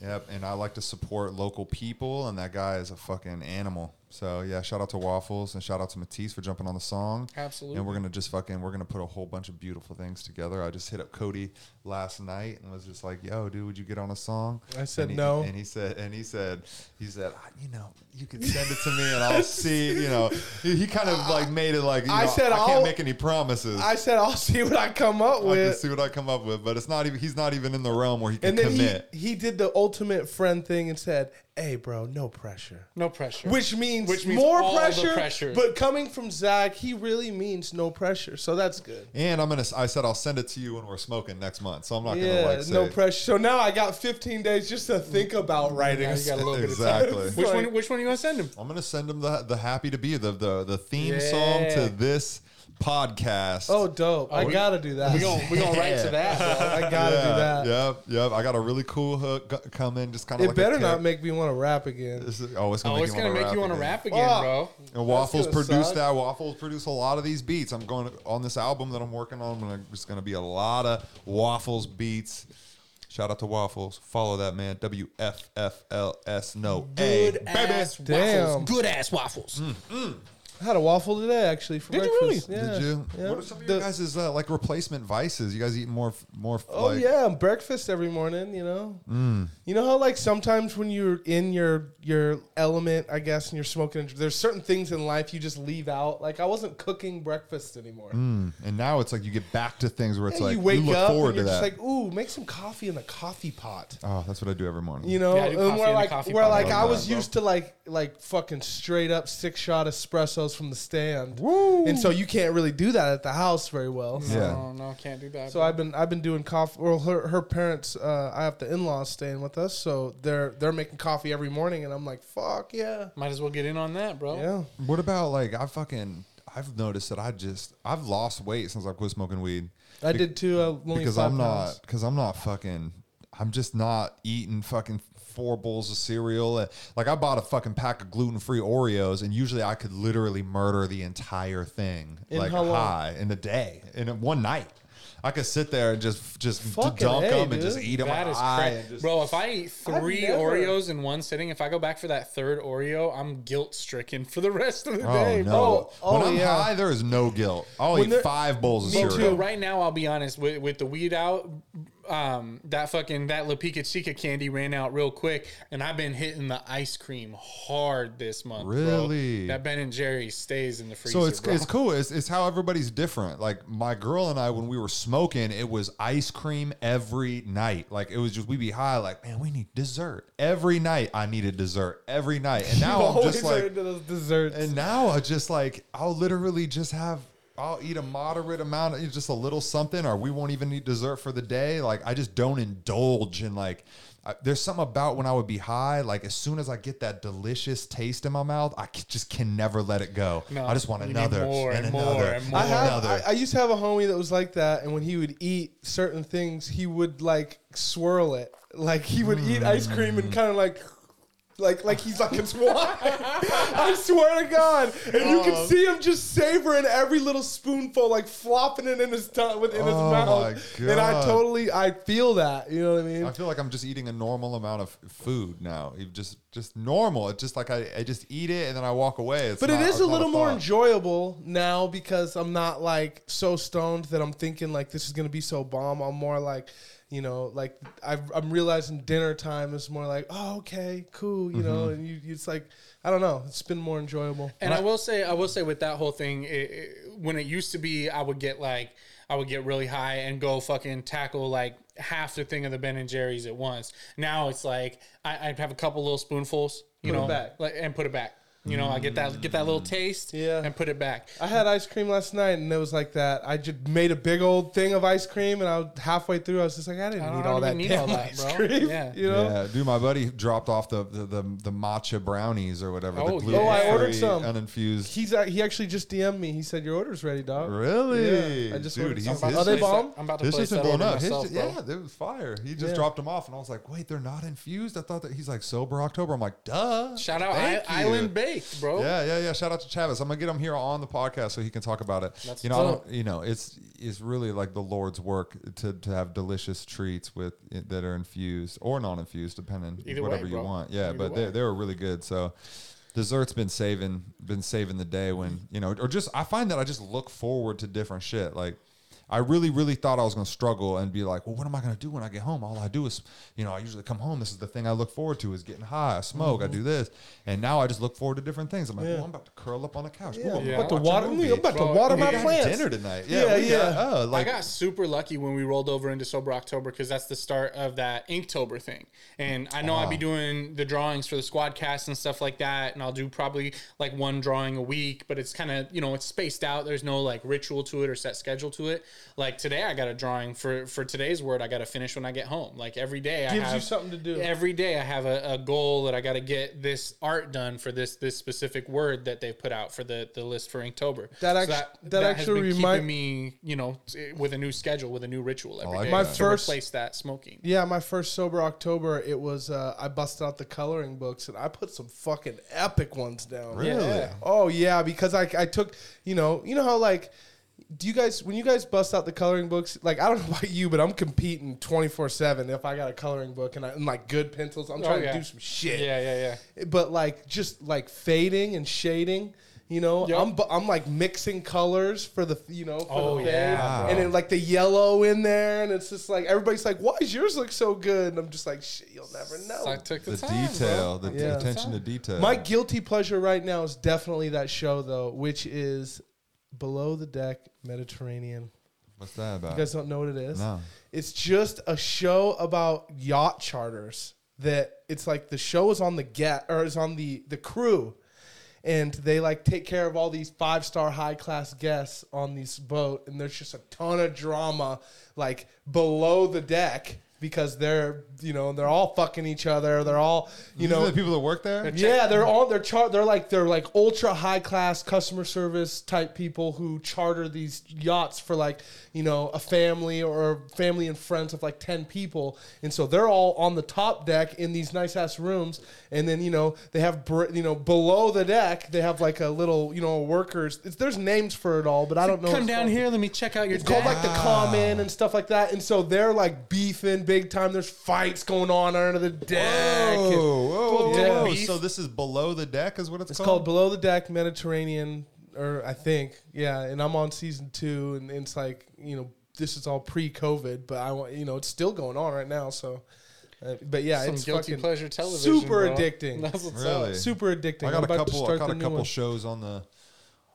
B: Yep, and I like to support local people, and that guy is a fucking animal. So yeah, shout out to Waffles and shout out to Matisse for jumping on the song.
D: Absolutely.
B: And we're gonna just fucking we're gonna put a whole bunch of beautiful things together. I just hit up Cody last night and was just like, "Yo, dude, would you get on a song?"
F: I said
B: And he-
F: no.
B: and he said, and he said, he said, "Ah, you know, you can send it to me and I'll [LAUGHS] see. You know, he, he kind of like made it like you
F: I
B: know,
F: said
B: I can't
F: I'll-
B: make any promises.
F: I said, I'll see what I come up with.
B: see what I come up with, but it's not even. He's not even in the realm where he can
F: And then
B: commit.
F: he, he did the ultimate friend thing and said, Hey, bro, no pressure.
D: No pressure.
F: Which means,
D: Which means
F: more
D: all the
F: pressure,
D: pressure.
F: But coming from Zach, he really means no pressure. So that's good.
B: and I'm gonna. I said I'll send it to you when we're smoking next month. So I'm not gonna
F: Yeah,
B: like say
F: no pressure. So now I got 15 days just to think about writing.
D: Now
F: a
D: you got a little bit of
B: exactly.
D: Which one? Which one are you gonna send him?
B: I'm gonna send him the the happy to be the the the theme
D: Yeah.
B: song to this podcast.
F: Oh, dope. I
D: we-
F: gotta do that.
D: We gonna we gonna write to that. Bro. [LAUGHS]
F: I gotta do that. [LAUGHS]
B: Yep, yep. I got a really cool hook go- coming. Just kind of
F: It
B: like
F: better not make me want want to rap again.
B: This is, oh, it's gonna
D: Oh,
B: make
D: it's
B: you
D: gonna
B: wanna
D: make you
B: rap
D: want to
B: again.
D: rap again,
F: Fuck.
D: bro.
B: And Waffles
F: gonna
B: produce
F: suck.
B: that. Waffles produce a lot of these beats. I'm going on this album that I'm working on. gonna- It's going to be a lot of Waffles beats. Shout out to Waffles. Follow that man. W F F L S no A.
D: Good ass
F: Damn.
D: waffles. Good ass waffles. Mm, mm.
F: I had a waffle today actually for
D: Did you
F: breakfast.
D: really?
F: Yeah.
B: Did you?
F: Yeah.
B: What are some of
F: The-
B: your guys' uh, like replacement vices? You guys eat more, more?
F: Oh
B: like,
F: yeah, breakfast every morning. You know,
B: Mm.
F: you know how like sometimes when you're in your your element, I guess, and you're smoking, there's certain things in life you just leave out. Like I wasn't cooking breakfast anymore.
B: Mm. And now it's like you get back to things where it's
F: Yeah,
B: like
F: you wake
B: look
F: up
B: forward
F: and you're
B: to
F: just
B: that.
F: like, ooh, make some coffee in the coffee pot.
B: oh, that's what I do every morning.
F: You know,
D: Yeah, I do
F: and
D: coffee
F: where
D: in the
F: like
D: coffee
F: where
D: pot.
F: like
B: I
F: I
B: love
F: was
B: that, bro.
F: used to like like fucking straight up six shot espressos from the stand, and so you can't really do that at the house very well. So.
B: Yeah.
D: No, no, can't do that.
F: So I've been I've been doing coffee. Well, her her parents, uh, I have the in laws staying with us, so they're they're making coffee every morning, and I'm like, fuck yeah,
D: might as well get in on that, bro.
F: yeah.
B: What about like I fucking I've noticed that I just I've lost weight since I quit smoking weed.
F: I
B: Be-
F: did too. Uh, only
B: because
F: five
B: I'm
F: pounds.
B: not because I'm not fucking I'm just not eating fucking four bowls of cereal. Uh, Like I bought a fucking pack of gluten free Oreos, and usually I could literally murder the entire thing
F: In
B: like high in a day in a, one night. I could sit there and just just
F: Fucking
B: dunk
F: A,
B: them and just eat them.
D: That is crazy, bro. If I eat 3
F: never-
D: Oreos in one sitting, if I go back for that third Oreo, I'm guilt stricken for the rest of the
B: Oh
D: day,
B: no!
D: bro.
F: Oh,
B: when I'm
F: yeah.
B: high, there is no guilt. I'll
F: When
B: eat
F: there-
B: five bowls of
F: Me
B: cereal.
F: too.
D: But right now, I'll be honest with with the weed out. Um, that fucking that La Pica Chica candy ran out real quick, and I've been hitting the ice cream hard this month. bro.
B: Really?
D: that Ben and Jerry stays in the freezer.
B: So it's
D: bro.
B: it's cool. It's, it's how everybody's different. Like my girl and I, when we were smoking, it was ice cream every night. Like it was just we'd be high. Like man, we need dessert every night. I needed dessert every night, and now [LAUGHS] I'm just like,
F: into those desserts.
B: and now I just like I'll literally just have. I'll eat a moderate amount, of just a little something, or we won't even eat dessert for the day. Like I just don't indulge in like. I, there's something about when I would be high. Like as soon as I get that delicious taste in my mouth, I c- just can never let it go.
D: No,
B: I just want another
D: more
B: and
D: and more
B: another
D: and
B: and
D: more.
F: I have.
B: another.
F: I, I used to have a homie that was like that, and when he would eat certain things, he would like swirl it. Like he would eat ice cream and mm. kind of like. Like, like he's like it's wine. [LAUGHS] I swear to God, and you
B: Oh.
F: can see him just savoring every little spoonful, like flopping it in his tongue, within his
B: Oh
F: mouth.
B: my
F: And I
B: God.
F: totally, I feel that. You know what I mean?
B: I feel like I'm just eating a normal amount of food now. You Just just normal. It's just like I, I just eat it and then I walk away. It's
F: But
B: not-
F: it is
B: it's
F: a
B: not
F: little more
B: thought.
F: enjoyable now because I'm not like so stoned that I'm thinking like this is gonna be so bomb. I'm more like, you know, like I've, I'm realizing dinner time is more like, oh okay, cool, you know,
B: Mm-hmm.
F: and you, it's like I don't know, it's been more enjoyable.
D: And I will say, I will say with that whole thing, it, it- when it used to be, I would get like, I would get really high and go fucking tackle like half the thing of the Ben and Jerry's at once. Now it's like I, I have a couple little spoonfuls, you
F: Put it
D: know,
F: back.
D: like, and put it back. You know, I get that get that little taste,
F: Yeah.
D: and put it back.
F: I had ice cream last night and it was like that. I just made a big old thing of ice cream and I was halfway through. I was just like, I didn't
D: I
F: need
D: don't
F: all that
D: even need
F: damn
D: all that,
F: ice
D: bro.
F: cream. [LAUGHS]
D: Yeah.
F: you know.
B: Yeah, dude, my buddy dropped off the the, the, the matcha brownies or whatever.
D: Oh,
B: the
D: yeah.
F: Oh, I ordered
B: gluten-free,
F: some.
B: uninfused.
F: He's uh, he actually just DM'd me. He said your order's ready, dog.
B: Really?
F: Yeah, I just
B: Dude,
F: ordered
B: he's-
F: some.
B: his
F: Are they bomb?
D: I'm about to
B: His
D: place
B: just been
D: that
B: blown
D: order
B: up. His
D: myself,
B: ju-
D: bro.
B: yeah, it was fire. He just
F: Yeah.
B: dropped them off, and I was like, "Wait, they're not infused." I thought that he's like sober October. I'm like, "Duh."
D: Shout out
B: Thank
D: I-
B: you.
D: Island Bro.
B: Yeah, yeah, yeah. Shout out to Travis. I'm gonna get him here on the podcast so he can talk about it.
D: That's
B: you know, you know, it's it's really like the Lord's work to, to have delicious treats with eh, that are infused or non-infused, depending
D: Either
B: whatever
D: way,
B: you
D: bro.
B: want. Yeah,
D: Either
B: but
D: way.
B: they they were really good. So dessert's been saving been saving the day when you know, or just I find that I just look forward to different shit like. I really, really thought I was going to struggle and be like, well, what am I going to do when I get home? All I do is, you know, I usually come home. This is the thing I look forward to is getting high. I smoke. I do this. And now I just look forward to different things. I'm like,
F: Yeah.
B: oh, I'm about to curl up on the couch.
F: Yeah,
B: Ooh, I'm
F: I'm
D: Yeah.
F: about to water. I'm about to water my plants.
B: dinner tonight.
F: Yeah,
B: Yeah, we got- uh, like,
D: I got super lucky when we rolled over into Sober October because that's the start of that Inktober thing. And I know I'll be doing the drawings for the squad cast and stuff like that. And I'll do probably like one drawing a week, but it's kind of, you know, it's spaced out. There's no like ritual to it or set schedule to it. Like today, I got a drawing for for today's word. I got to finish when I get home. Like every day, I
F: Gives
D: have
F: you something to do.
D: Every day, I have a, a goal that I got to get this art done for this this specific word that they've put out for the the list for Inktober.
F: That
D: So
F: act- that
D: has
F: actually
D: been
F: remind-
D: keeping me, you know, t- with a new schedule, with a new ritual every
B: like
D: day
B: My
D: to
F: first-
D: replace that smoking.
F: Yeah, my first sober October, it was uh, I busted out the coloring books and I put some fucking epic ones down.
B: Really?
D: Yeah.
F: Oh yeah, because I I took you know you know how like. Do you guys when you guys bust out the coloring books? Like I don't know [LAUGHS] about you, but I'm competing 24 seven. If I got a coloring book and, I, and like good pencils, I'm oh, trying
D: Oh, yeah.
F: to do some shit.
D: Yeah, yeah, yeah.
F: but like just like fading and shading. You know,
D: Yep.
F: I'm bu- I'm like mixing colors for the you know for
D: Oh,
F: the fade,
D: yeah,
F: and then like the yellow in there, and it's just like everybody's like, "Why does yours look so good?" And I'm just like, "Shit, you'll never know."
D: So I took the,
B: The
D: time,
B: detail,
D: bro.
B: the
F: Yeah.
B: attention to detail.
F: My guilty pleasure right now is definitely that show though, which is Below the Deck Mediterranean.
B: What's that about?
F: You guys don't know what it is?
B: No.
F: It's just a show about yacht charters. That it's like the show is on the get or is on the the crew, and they like take care of all these five star high class guests on this boat, and there's just a ton of drama like below the deck because they're you know they're all fucking each other. They're all you
B: These are
F: know
B: the people that work there.
F: yeah, they're all they're char- they're like they're like ultra high class customer service type people who charter these yachts for like you know a family or family and friends of like ten people, and so they're all on the top deck in these nice ass rooms, and then you know they have br- you know below the deck they have like a little you know workers. It's, there's names for it all, but I don't know.
D: Come down
F: called.
D: here. Let me check out your.
F: It's called like the common and stuff like that, and so they're like beefing big time. There's fights going on under the deck.
B: Whoa, whoa, whoa,
F: Yeah.
B: whoa. So this is below the deck, is what it's, called.
F: It's
B: called.
F: called Below the Deck Mediterranean, or I think, yeah. And I'm on season two, and it's like you know this is all pre-COVID, but I want you know it's still going on right now. So, uh, but yeah,
D: Some
F: it's
D: guilty
F: fucking
D: pleasure television.
F: super
D: bro.
F: addicting. [LAUGHS]
D: That's what's
B: Really?
D: up.
F: super addicting.
B: I
F: I'm
B: got a couple. I got a couple shows on the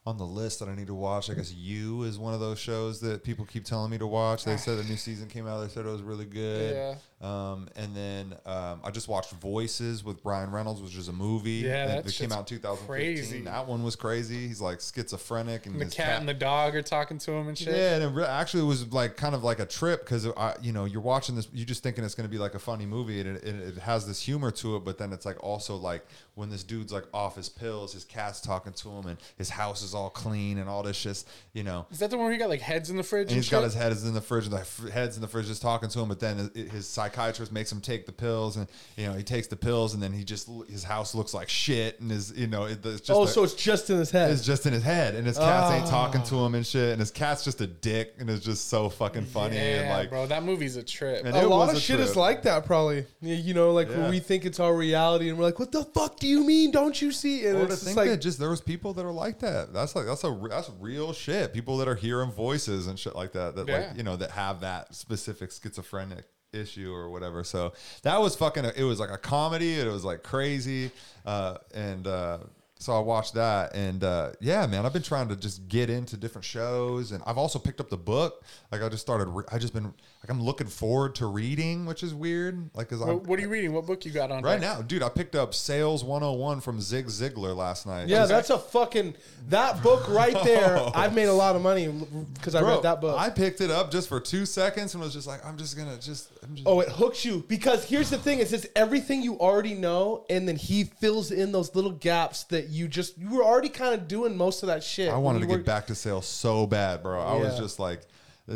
B: on the list that I need to watch. I guess You is one of those shows that people keep telling me to watch. They said a new season came out. They said it was really good.
D: Yeah.
B: Um, and then um, I just watched Voices with Ryan Reynolds, which is a movie.
D: Yeah,
B: that,
D: that
B: came out in 2015.
D: crazy.
B: That one was crazy. He's like schizophrenic and
D: The
B: his
D: cat and the dog are talking to him and shit.
B: Yeah, and it re- actually was like kind of like a trip because you know you're watching this, you're just thinking it's going to be like a funny movie, and it, it, it has this humor to it, but then it's like also like when this dude's like off his pills, his cat's talking to him, and his house is all clean and all this just you know.
D: Is that the one where he got like heads in the fridge?
B: And
D: And
B: he's got
D: shit?
B: his head is in the fridge, and the f- head's in the fridge, just talking to him. But then his, his psychiatrist makes him take the pills, and you know he takes the pills, and then he just his house looks like shit, and his you know it, it's just
F: Oh,
B: a-
F: so it's just in his head.
B: it's just in his head, and his cats ain't talking
F: Ah.
B: to him and shit, and his cat's just a dick, and it's just so fucking funny,
D: yeah,
B: and like,
D: bro, that movie's a trip.
B: And
F: a lot of
B: a
F: shit is like that, probably. You- You know, like
B: Yeah.
F: when we think it's our reality, and we're like, "What the fuck do you mean? Don't you see?" And
B: or
F: it's just
B: think
F: like,
B: that just there was people that are like that. That's like that's a that's real shit. People that are hearing voices and shit like that. That
D: Yeah.
B: like you know that have that specific schizophrenic issue or whatever. So that was fucking. It was like a comedy. It was like crazy, uh, and. uh so I watched that, and uh, yeah, man, I've been trying to just get into different shows, and I've also picked up the book. Like I just started, re- I just been like I'm looking forward to reading, which is weird. Like, cause I'm,
D: what, what are you reading? What book you got on
B: Right
D: deck?
B: now, dude, I picked up Sales 101 from Zig Ziglar last night.
F: yeah,
B: Just-
F: that's a fucking that book right there. [LAUGHS] I've made a lot of money because I
B: Bro,
F: read that book.
B: I picked it up just for two seconds and was just like, I'm just gonna just. I'm just
F: Oh, it hooks you because here's the thing: it's just everything you already know, and then he fills in those little gaps that you just you were already kind of doing most of that shit.
B: I wanted to
F: were-
B: get back to sales so bad, bro. I was just like,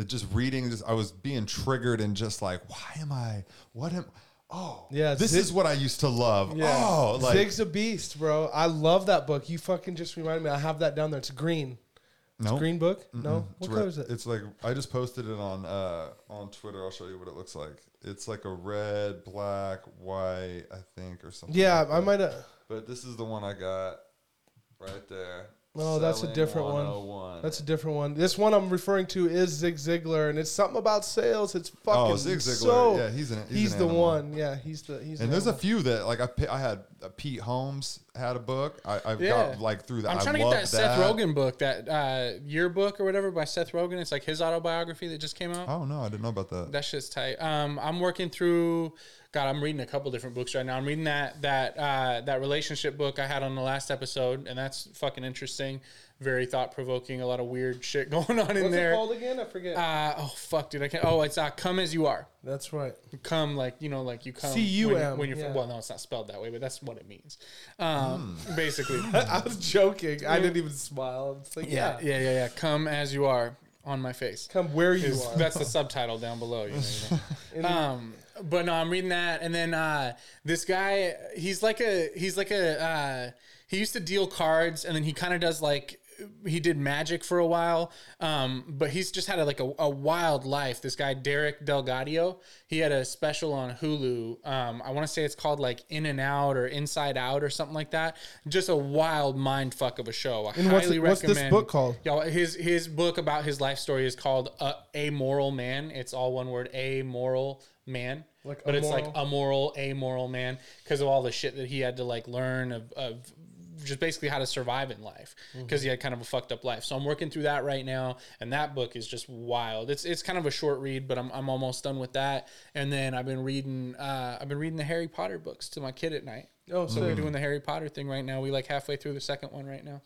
B: just reading. Just I was being triggered and just like, why am I? What am? Oh,
F: Yeah,
B: This
F: Zig-
B: is what I used to love.
F: Yeah.
B: Oh, like
F: Zig's a beast, bro. I love that book. You fucking just reminded me. I have that down there. It's green. It's
B: no
F: a green book. No, what color is it?
B: It's like I just posted it on uh on Twitter. I'll show you what it looks like. It's like a red, black, white, I think, or something.
F: yeah,
B: like
F: I might have.
B: But this is the one I got right there.
F: Oh, that's a different one. That's a different one. This one I'm referring to is Zig Ziglar, and it's something about sales. It's fucking
B: Oh, Zig Ziglar.
F: so.
B: Yeah, he's an- he's
F: he's
B: an
F: the
B: animal.
F: one. Yeah, he's the he's.
B: and
F: the
B: there's a few that like I I had uh, Pete Holmes had a book. I, I've
D: Yeah.
B: got like through that.
D: I'm
B: I
D: trying to get
B: loved
D: that, Seth Rogen book, that uh, yearbook or whatever by Seth Rogen. It's like his autobiography that just came out.
B: Oh no, I didn't know about that.
D: That shit's tight. Um, I'm working through. God, I'm reading a couple different books right now. I'm reading that that uh, that relationship book I had on the last episode, and that's fucking interesting. very thought provoking. A lot of weird [LAUGHS] shit going on in
F: What's
D: there.
F: it called again? I forget.
D: Uh, oh fuck, dude! I can't. Oh, it's uh, "Come as You Are."
F: That's right.
D: Come like you know, like you come.
F: C-U-M,
D: when, when you're
F: yeah.
D: well, no, it's not spelled that way, but that's what it means. Um,
F: Hmm.
D: Basically, [LAUGHS]
F: I was joking. I didn't even smile. It's like,
D: yeah,
F: yeah,
D: yeah, yeah, yeah. Come as you are on my face.
F: come where you
D: is-
F: are.
D: That's the subtitle down below. You know, you [LAUGHS] know. um, but no, I'm reading that, and then uh, this guy, he's like a, he's like a, uh, he used to deal cards, and then he kind of does like. He did magic for a while, um, but he's just had a, like a, a wild life. This guy Derek DelGaudio, he had a special on Hulu. Um, I want to say it's called like In and Out or Inside Out or something like that. Just a wild mind fuck of a show. I
F: And what's
D: highly
F: it- what's this book called?
D: Y'all, his his book about his life story is called uh, "Amoral Man." It's all one word, a "amoral man."
F: Like
D: but it's like
F: immoral?
D: amoral, amoral man because of all the shit that he had to like learn of, of just basically how to survive in life
F: Mm-hmm.
D: because he had kind of a fucked up life. So I'm working through that right now, and that book is just wild. It's it's kind of a short read, but I'm I'm almost done with that. And then I've been reading uh, I've been reading the Harry Potter books to my kid at night.
F: Oh,
D: So we're doing the Harry Potter thing right now. We like halfway through the second one right now.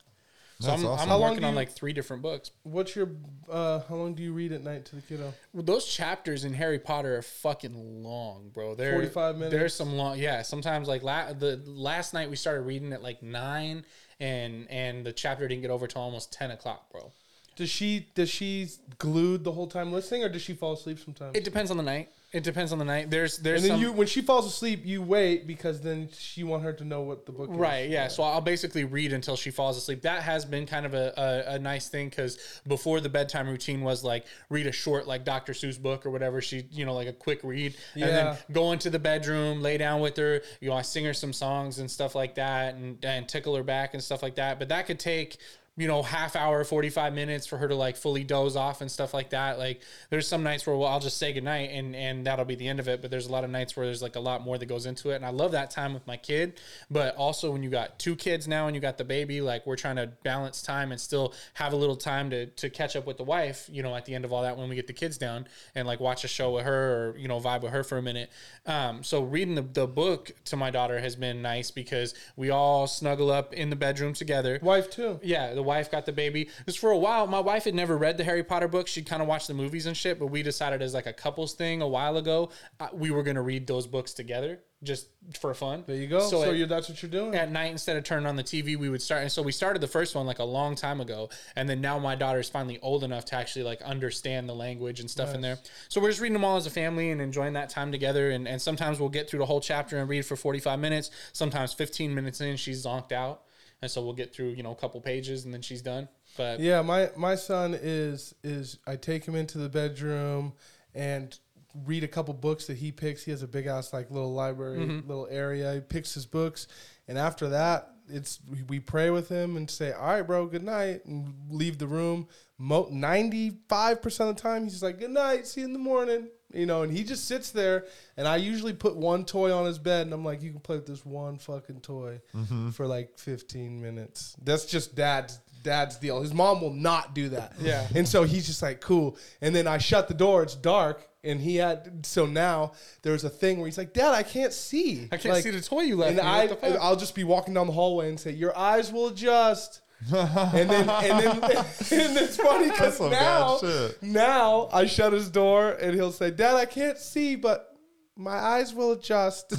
D: So
B: That's
D: I'm,
B: awesome.
D: I'm
F: How long
D: working on
F: you-
D: like three different books.
F: What's your? Uh, how long do you read at night to the kiddo?
D: Well, those chapters in Harry Potter are fucking long, bro. They're
F: 45 minutes?
D: There's some long, yeah. Sometimes like la- the last night we started reading at like nine, and and the chapter didn't get over till almost ten o'clock, bro.
F: Does she does she glued the whole time listening, or does she fall asleep sometimes?
D: It depends on the night. It depends on the night. There's there's
F: and then
D: some,
F: you, when she falls asleep, you wait because then she want her to know what the book is.
D: Right, yeah. So I'll basically read until she falls asleep. That has been kind of a, a, a nice thing because before the bedtime routine was like read a short like Dr. Seuss book or whatever. She, you know, like a quick read, and then go into the bedroom, lay down with her. You know, I sing her some songs and stuff like that, and and tickle her back and stuff like that. But that could take. You know, half hour, forty five minutes for her to like fully doze off and stuff like that. Like, there's some nights where well, I'll just say goodnight and and that'll be the end of it. But there's a lot of nights where there's like a lot more that goes into it, and I love that time with my kid. But also when you got two kids now and you got the baby, like we're trying to balance time and still have a little time to to catch up with the wife. You know, at the end of all that when we get the kids down and like watch a show with her or you know vibe with her for a minute. Um, so reading the the book to my daughter has been nice because we all snuggle up in the bedroom together.
F: Wife too.
D: Yeah, the wife got the baby. Because for a while, my wife had never read the Harry Potter books. She'd kind of watched the movies and shit, but we decided as like a couples thing a while ago, uh, we were going to read those books together just for fun.
F: There you go. So,
D: at,
F: you're, that's what you're doing.
D: at night, instead of turning on the TV, we would start. And so we started the first one like a long time ago. And then now my daughter's finally old enough to actually like understand the language and stuff in there. So we're just reading them all as a family and enjoying that time together. And, and sometimes we'll get through the whole chapter and read for 45 minutes. Sometimes 15 minutes in, she's zonked out. And so we'll get through, you know, a couple pages and then she's done. But
F: Yeah, my my son is is I take him into the bedroom and read a couple books that he picks. He has a big ass like little library,
D: Mm-hmm.
F: little area. He picks his books, and after that, it's we- pray with him and say, "All right, bro, good night," and leave the room. Ninety five percent of the time, he's just like, "Good night, see you in the morning." You know, and he just sits there, and I usually put one toy on his bed, and I'm like, "You can play with this one fucking toy mm-hmm. for like 15 minutes." That's just dad's dad's deal. His mom will not do that.
D: Yeah.
F: And so he's just like, cool. And then I shut the door. It's dark. And he had, so now there's a thing where he's like, Dad, I can't see.
D: I can't
F: Like,
D: see the toy you left
F: And
D: me.
F: I,
D: What the fuck?
F: I'll just be walking down the hallway and say, Your eyes will adjust. And then, and then, [LAUGHS] and it's funny because
B: That's
F: now,
B: bad shit.
F: now I shut his door and he'll say, Dad, I can't see, but my eyes will adjust. [LAUGHS] [LAUGHS]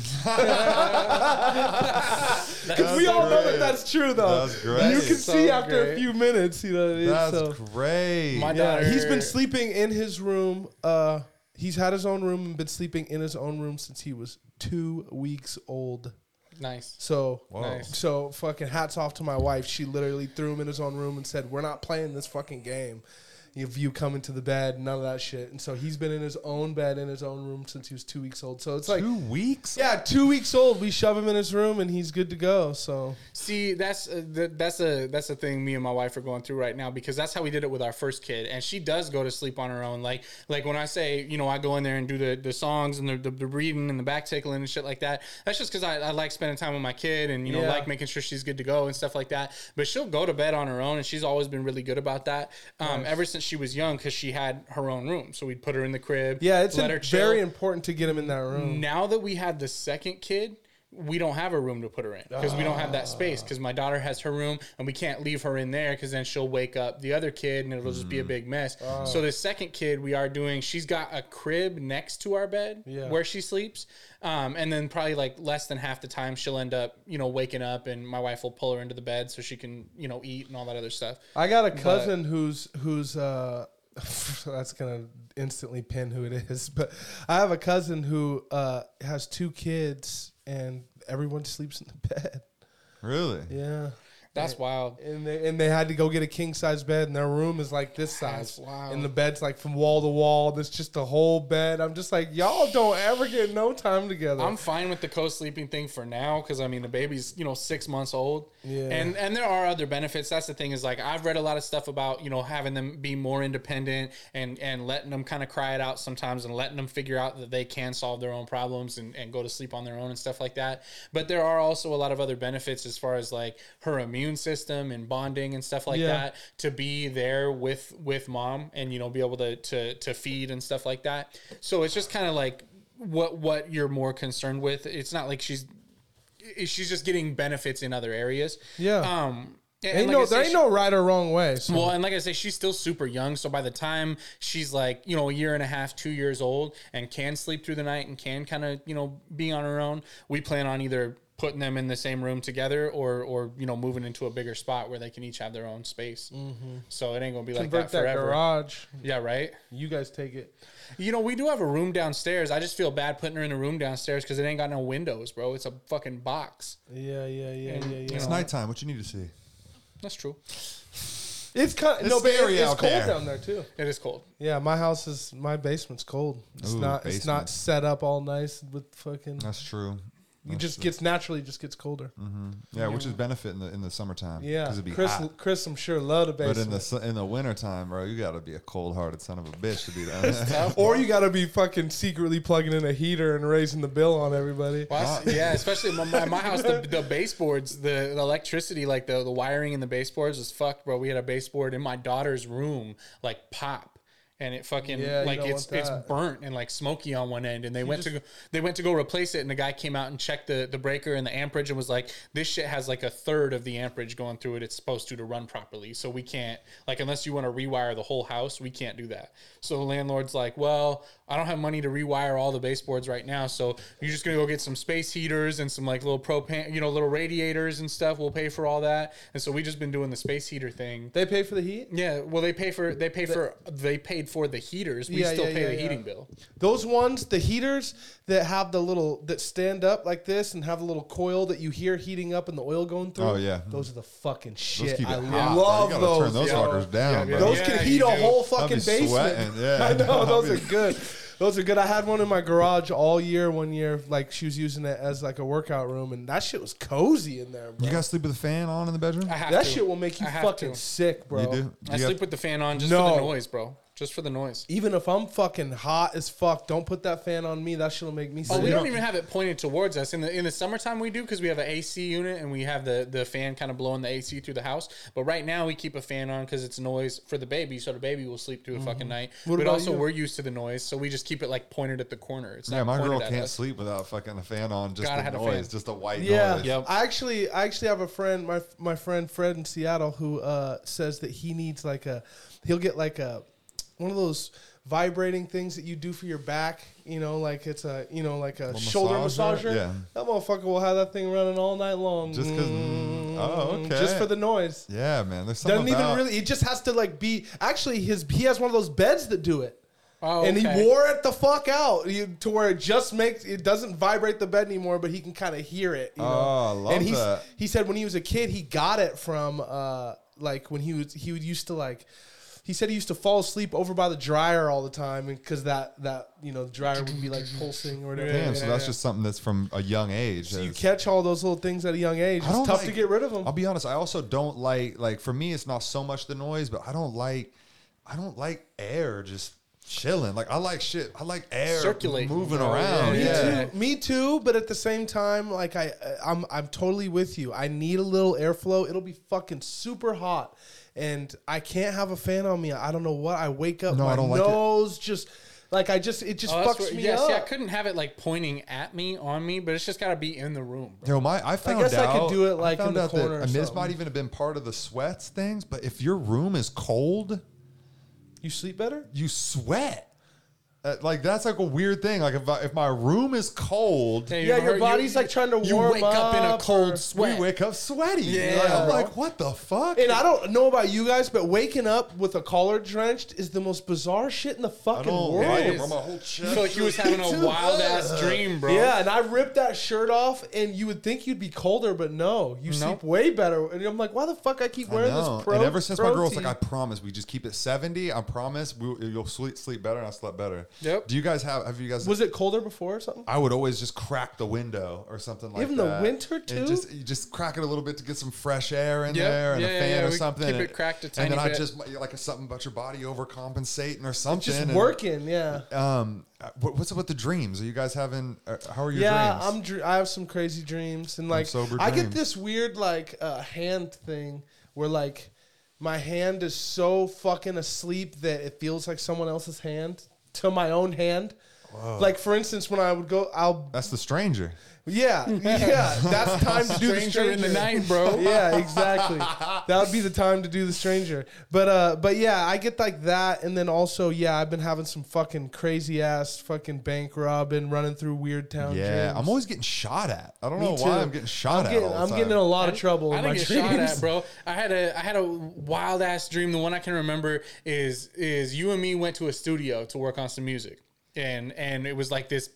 F: Because we all know that that's true, though.
B: That's great.
F: You can
D: So
F: see after
D: great.
F: a few minutes, you know. What I mean?
B: That's
F: so,
B: great.
D: My
F: yeah, he's been sleeping in his room. Uh, he's had his own room and been sleeping in his own room since he was two weeks old.
D: Nice.
F: So,
D: Nice.
F: so fucking hats off to my wife. She literally threw him in his own room and said, "We're not playing this fucking game." If you come into the bed, none of that shit. And so he's been in his own bed in his own room since he was two weeks old. So it's like,
B: Two weeks?
F: yeah, two weeks old. We shove him in his room and he's good to go. So
D: See, that's uh, th- that's a that's a thing me and my wife are going through right now because that's how we did it with our first kid, and she does go to sleep on her own. Like like when I say, you know, I go in there and do the, the songs and the, the, the reading and the back tickling and shit like that. That's just because I, I like spending time with my kid and you know
F: Yeah.
D: like making sure she's good to go and stuff like that. But she'll go to bed on her own, and she's always been really good about that. Um, Ever since she was young, because she had her own room, so we'd put her in the crib.
F: yeah, it's
D: let her chill.
F: very important to get him in that room.
D: Now that we had the second kid, we don't have a room to put her in because we don't have that space because my daughter has her room and we can't leave her in there because then she'll wake up the other kid and it'll just be a
F: Mm.
D: big mess. So the second kid we are doing, she's got a crib next to our bed
F: Yeah.
D: where she sleeps, um, and then probably like less than half the time she'll end up you know waking up and my wife will pull her into the bed so she can you know eat and all that other stuff.
F: I got a cousin who's who's uh [LAUGHS] that's gonna instantly pin who it is, [LAUGHS] but I have a cousin who uh has two kids and everyone sleeps in the bed.
B: Really?
F: Yeah.
D: That's wild.
F: And they and they had to go get a king size bed and their room is like this size.
D: That's wild.
F: And the bed's like from wall to wall. There's just a whole bed. I'm just like, y'all don't ever get no time together.
D: I'm fine with the co-sleeping thing for now because I mean the baby's you know six months old,
F: Yeah.
D: and and there are other benefits. That's the thing is like I've read a lot of stuff about you know having them be more independent and and letting them kind of cry it out sometimes and letting them figure out that they can solve their own problems and and go to sleep on their own and stuff like that. But there are also a lot of other benefits as far as like her immune system and bonding and stuff like
F: Yeah.
D: that to be there with with mom and you know be able to to to feed and stuff like that. So it's just kind of like what what you're more concerned with. It's not like she's she's just getting benefits in other areas.
F: Yeah.
D: Um. and
F: ain't
D: like
F: no there ain't
D: she-
F: no right or wrong way. So.
D: well, and like I say, she's still super young. So by the time she's like, you know, a year and a half, two years old, and can sleep through the night and can kind of, you know, be on her own, we plan on either putting them in the same room together or, or you know, moving into a bigger spot where they can each have their own space. Mm-hmm. So it ain't gonna be like
F: Convert
D: that
F: that
D: forever.
F: garage.
D: Yeah, right.
F: You guys take it.
D: You know, we do have a room downstairs. I just feel bad putting her in a room downstairs because it ain't got no windows, bro. It's a fucking box.
F: Yeah, yeah, yeah,
D: And,
F: yeah, yeah.
D: you
B: It's
D: know,
B: nighttime. What you need to see?
D: That's true.
F: It's kind of
B: It's
F: no, but it- it's cold
B: there.
F: down there too.
D: It is cold.
F: Yeah, my house is my basement's cold. It's
B: Ooh,
F: not. It's not set up all nice with fucking.
B: That's true.
F: It just gets naturally just gets colder. Mm-hmm.
B: Yeah, which is benefit in the in the summertime.
F: Yeah,
B: 'cause it'd be
F: Chris.
B: hot.
F: Chris, I'm sure love the
B: But in the in the wintertime, bro, you gotta be a cold hearted son of a bitch to be [LAUGHS] that.
F: or you got to be fucking secretly plugging in a heater and raising the bill on everybody.
D: Well, that's- yeah, especially in my, my, my house, the, [LAUGHS] the baseboards, the, the electricity, like the, the wiring in the baseboards was fucked, bro. We had a baseboard in my daughter's room, like pop. And it fucking
F: Yeah,
D: like it's it's burnt and like smoky on one end, and they went to go, they went to go replace it, and the guy came out and checked the the breaker and the amperage and was like, this shit has like a third of the amperage going through it. It's supposed to to run properly, so we can't like unless you want to rewire the whole house, we can't do that. So the landlord's like, well, I don't have money to rewire all the baseboards right now, so you're just gonna go get some space heaters and some like little propane, you know, little radiators and stuff. We'll pay for all that, and so we just been doing the space heater thing.
F: They pay for the heat.
D: Yeah, well, they pay for they pay for they paid for the heaters. We
F: Yeah,
D: still
F: yeah,
D: pay
F: yeah,
D: the
F: yeah.
D: heating bill.
F: Those ones, the heaters that have the little that stand up like this and have a little coil that you hear heating up and the oil going through.
B: Oh, yeah.
F: those are the fucking
B: Those
F: shit.
B: keep it
F: I
B: hot, bro.
F: love
B: You gotta
F: those.
B: Turn those
F: yo.
B: fuckers down,
D: Yeah,
B: bro.
F: Those
D: Yeah,
F: can
D: you
F: heat a
D: do.
F: whole
B: I'll be
F: fucking basement.
B: sweating, [LAUGHS] yeah.
F: I know
B: I'll
F: those
B: be-
F: are [LAUGHS] good. Those are good. I had one in my garage all year. One year, like she was using it as like a workout room, and that shit was cozy in there, bro.
B: You guys sleep with a fan on in the bedroom?
D: I have
F: that
D: to.
F: shit will make you
D: I have
F: fucking
D: to.
F: sick, bro.
B: You do?
D: I
B: You
D: sleep
B: got-
D: with the fan on just for
F: No.
D: the noise, bro. Just for the noise.
F: Even if I'm fucking hot as fuck, don't put that fan on me. That shit'll make me sick.
D: Oh, we don't even have it pointed towards us in the in the summertime. We do because we have an AC unit and we have the the fan kind of blowing the AC through the house. But right now we keep a fan on because it's noise for the baby, so the baby will sleep through a fucking night.
F: Mm-hmm. What
D: but
F: about
D: also
F: you?
D: we're used to the noise, so we just keep it like pointed at the corner. It's
B: yeah,
D: not
B: my girl
D: pointed at
B: can't
D: us.
B: sleep without fucking the fan on. Just
D: Gotta
B: the
D: have a
B: noise,
D: fan.
B: just a white
F: Yeah,
B: noise.
D: Yep.
F: I actually, I actually have a friend, my my friend Fred in Seattle, who uh, says that he needs like a, he'll get like a, one of those vibrating things that you do for your back. You know, like it's a, you know, like a
B: Little
F: shoulder
B: massager?
F: massager.
B: Yeah.
F: That motherfucker will have that thing running all night long.
B: Just 'cause- mm, oh, okay.
F: Just for the noise.
B: Yeah, man. There's something
F: Doesn't even really. It just has to like be. Actually, his he has one of those beds that do it.
D: Oh,
F: And he wore it the fuck out you, to where it just makes it doesn't vibrate the bed anymore, but he can kind of hear it. You know?
B: Oh, I love
F: and he's,
B: that.
F: he said when he was a kid, he got it from uh, like when he was he would used to like. He said he used to fall asleep over by the dryer all the time because that that you know the dryer would be like pulsing or whatever.
B: Damn, so that's just something that's from a young age.
F: So you
B: It's-
F: catch all those little things at a young age.
B: I
F: It's
B: don't
F: tough to
B: like-
F: get rid of them.
B: I'll be honest. I also don't like like for me, it's not so much the noise, but I don't like I don't like air just chilling. Like I like shit. I like air
D: Circulating.
B: moving around.
F: Me
B: Yeah.
F: too. Me too. But at the same time, like I, uh, I'm, I'm totally with you. I need a little airflow. It'll be fucking super hot, and I can't have a fan on me. I don't know what. I wake up,
B: No,
F: my
B: I don't like it.
F: nose just. Like I just it just
D: Oh,
F: fucks
D: where-
F: me
D: yeah,
F: up.
D: see, I couldn't have it like pointing at me on me, but it's just got to be in the room. Bro.
B: Yo, my, I found I
F: guess I could do it, like,
B: I found
F: in the
B: out
F: corner
B: that
F: or
B: I mean, this might even have been part of the sweats things. But if your room is cold,
F: you sleep better.
B: you sweat. Uh, like that's like a weird thing. Like if I, if my room is cold,
D: Hey,
F: Yeah, your
D: heard-
F: body's like trying to
D: you
F: warm
D: wake up in a
F: up
D: cold
F: or-
D: sweat.
B: we wake up sweaty.
D: Yeah,
B: Like, I'm
F: bro.
B: like, what the fuck?
F: And I don't know about you guys, but waking up with a collar drenched is the most bizarre shit in the
B: I
F: fucking
B: don't
F: world.
B: like
D: It
B: it,
D: is.
B: bro. My whole
D: I
B: chest.
D: feel like he was having a [LAUGHS] wild ass dream, bro.
F: Yeah, and I ripped that shirt off, and you would think you'd be colder, but no, you
D: Nope.
F: sleep way better. And I'm like, why the fuck I keep
B: I
F: wearing
B: know.
F: this pro?
B: and ever since my girl's like, I promise, we just keep it seventy. I promise, we, you'll sleep sleep better, and I slept better.
D: Yep.
B: Do you guys have? Have you guys?
F: was it colder before or something?
B: I would always just crack the window or something like that.
F: Even the winter,
B: And
F: too?
B: just you just crack it a little bit to get some fresh air in
D: Yep.
B: there and
D: Yeah,
B: a fan
D: yeah.
B: or
D: We
B: something.
D: keep
B: and,
D: it cracked a tiny and
B: then I just like something about your body overcompensating or something.
F: Just
B: and-
F: working, yeah.
B: Um, uh, what- what's up with the dreams? Are you guys having? Uh, how are your dreams?
F: yeah,
B: dreams?
F: I'm. Dr- I have some crazy dreams, and like I get this weird like uh, hand thing where like my hand is so fucking asleep that it feels like someone else's hand to my own hand. Like for instance, when I would go, I'll
B: That's the stranger.
F: Yeah, [LAUGHS] yeah, that's time to do the
D: Stranger
F: stranger
D: in the night, bro. [LAUGHS]
F: yeah, exactly. [LAUGHS] that would be the time to do the stranger. But uh, but yeah, I get like that, and then also yeah, I've been having some fucking crazy ass fucking bank robbing, running through weird town.
B: Yeah,
F: dreams.
B: I'm always getting shot at. I don't
F: Me
B: know
F: too.
B: why I'm getting shot
F: I'm
B: at.
F: getting,
B: all the
F: I'm
B: time.
F: getting in a lot of trouble
D: I
F: in
D: didn't get
F: dreams.
D: shot at, bro. I had a I had a wild ass dream. The one I can remember is is you and me went to a studio to work on some music, and and it was like this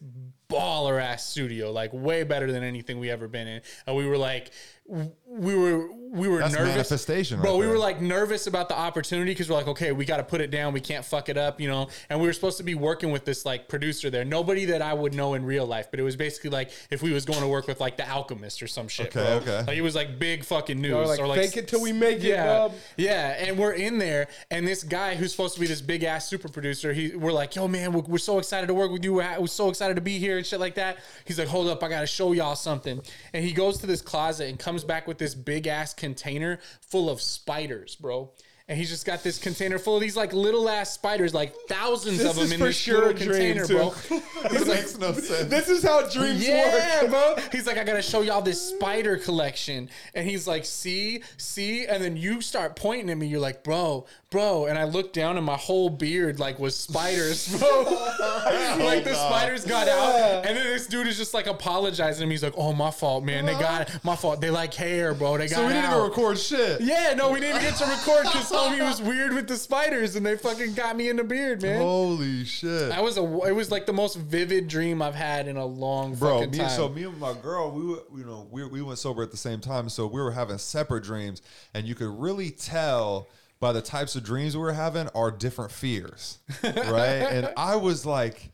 D: baller ass studio, like way better than anything we ever been in. And we were like, we were we were
B: That's
D: nervous.
B: manifestation
D: bro.
B: right
D: we were like nervous about the opportunity because we're like, okay, we got to put it down. We can't fuck it up, you know. And we were supposed to be working with this like producer there, nobody that I would know in real life, but it was basically like if we was going to work with like the Alchemist or some shit.
B: Okay,
D: bro.
B: okay.
D: Like it was like big fucking news.
F: Or like,
D: or like
F: fake it till we make it,
D: yeah,
F: Bob.
D: yeah. And we're in there, and this guy who's supposed to be this big ass super producer, he we're like, yo, man, we're, we're so excited to work with you. We're, we're so excited to be here and shit like that. He's like, hold up, I gotta show y'all something. And he goes to this closet and comes back with this big ass container full of spiders, bro. And he's just got this container full of these like little ass spiders, like thousands
F: This
D: of them in this
F: sure
D: little container,
F: too.
D: bro. [LAUGHS]
B: This makes no sense.
F: This is how dreams
D: Yeah,
F: work.
D: bro. He's like, I gotta show y'all this spider collection. And he's like, see, see, and then you start pointing at me. You're like, bro, bro. And I look down and my whole beard like was spiders, bro. [LAUGHS] [LAUGHS] like oh, the spiders got out. And then this dude is just like apologizing to me. He's like, Oh, my fault, man. They got my fault. They like hair, bro. They got
B: so we didn't
D: out.
B: even record shit.
D: Yeah, no, we didn't even get to record because homie was weird with the spiders and they fucking got me in the beard, man.
B: Holy shit.
D: That was a. It was like the most vivid dream I've had in a long
B: Bro,
D: fucking
B: me,
D: time.
B: so me and my girl, we were, you know, we, we went sober at the same time, so we were having separate dreams, and you could really tell by the types of dreams we were having are different fears, [LAUGHS] right? and I was like,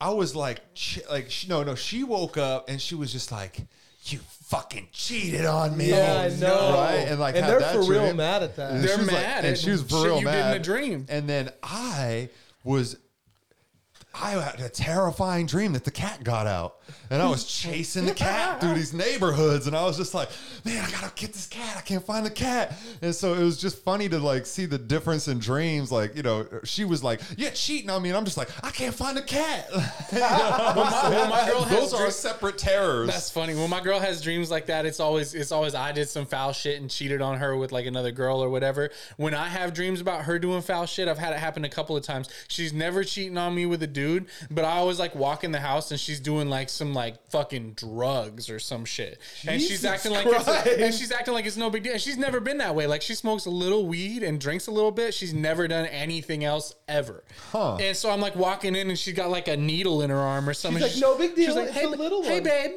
B: I was like, like, no, no, she woke up and she was just like, you fucking cheated on me,
F: Yeah, I oh, know.
B: right? And like,
F: And
B: had
F: they're
B: that
F: for real mad at that.
B: And
D: They're
B: she was like-
D: mad
B: and she was for
D: shit
B: real
D: you did in a dream.
B: And then I was I had a terrifying dream that the cat got out, and I was chasing the cat through these neighborhoods, and I was just like, "Man, I gotta get this cat! I can't find the cat!" And so it was just funny to like see the difference in dreams. Like, you know, she was like, "Yeah, cheating on me," and I'm just like, "I can't find the cat." [LAUGHS]
D: when, my, when my girl has
B: Those are
D: dream-
B: separate terrors.
D: That's funny. When my girl has dreams like that, it's always it's always I did some foul shit and cheated on her with like another girl or whatever. When I have dreams about her doing foul shit, I've had it happen a couple of times. She's never cheating on me with a dude, but I always like walk in the house and she's doing like some like fucking drugs or some shit, and she's acting like it's, and she's acting like it's no big deal. And she's never been that way. Like she smokes a little weed and drinks a little bit. She's never done anything else ever.
B: Huh.
D: And so I'm like walking in and she's got like a needle in her arm or something.
F: She's like, "No big deal, it's
D: hey,
F: a little
D: hey,
F: one."
D: babe.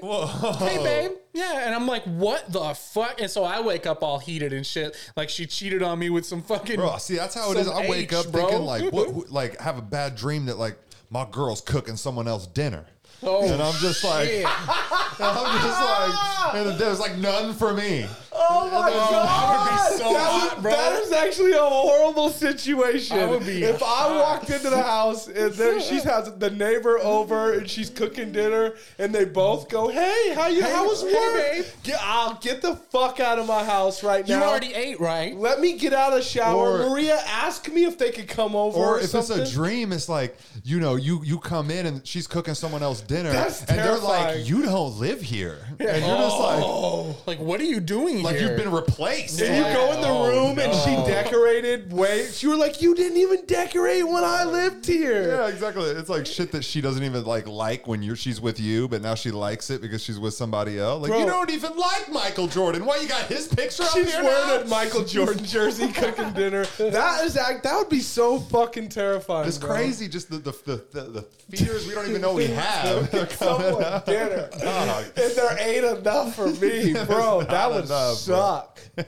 D: Hey, babe. Yeah. And I'm like, what the fuck? And so I wake up all heated and shit. Like she cheated on me with some fucking.
B: Bro, see, that's how it is. I wake
D: H,
B: up
D: bro.
B: thinking like, what, like, have a bad dream that like my girl's cooking someone else dinner.
D: Oh,
B: and I'm just like,
D: shit. [LAUGHS]
B: I'm just like, [LAUGHS] and there's like none for me.
F: Oh my god!
D: so
F: That
D: hot,
F: would-
D: bro.
F: That is actually a horrible situation.
D: I would be
F: if I
D: hot.
F: walked into the house and there she has the neighbor over and she's cooking dinner and they both go, "Hey, how you? how was
D: hey,
F: work?
D: babe."
F: Get, I'll get the fuck out of my house right now.
D: You
F: now.
D: already ate, right?
F: Let me get out of the shower.
B: Or-
F: Maria, ask me if they could come over.
B: Or
F: Or,
B: if
F: something.
B: it's a dream, it's like you know, you you come in and she's cooking someone else dinner,
F: That's
B: and they're
F: terrifying.
B: like, "You don't live here," [LAUGHS] and you're just like, oh.
D: Like, what are you doing
B: "Like
D: here?
B: you've been replaced."
F: And you go in the
B: Oh,
F: room and she decorated way. You were like, you didn't even decorate when I lived here.
B: Yeah, exactly. It's like shit that she doesn't even like like when you're she's with you, but now she likes it because she's with somebody else. Like
F: Bro.
B: you don't even like Michael Jordan. Why you got his picture up
F: She's
B: here
F: wearing
B: now?
F: a Michael Jordan [LAUGHS] jersey, cooking dinner. That is act. That would be so fucking terrifying.
B: It's
F: bro.
B: crazy. Just the the, the, the, the fears we don't even know we [LAUGHS] have.
F: Cook someone dinner, oh, and there ain't enough for me, [LAUGHS] bro. That
B: not
F: would
B: enough, bro.
F: suck. [LAUGHS]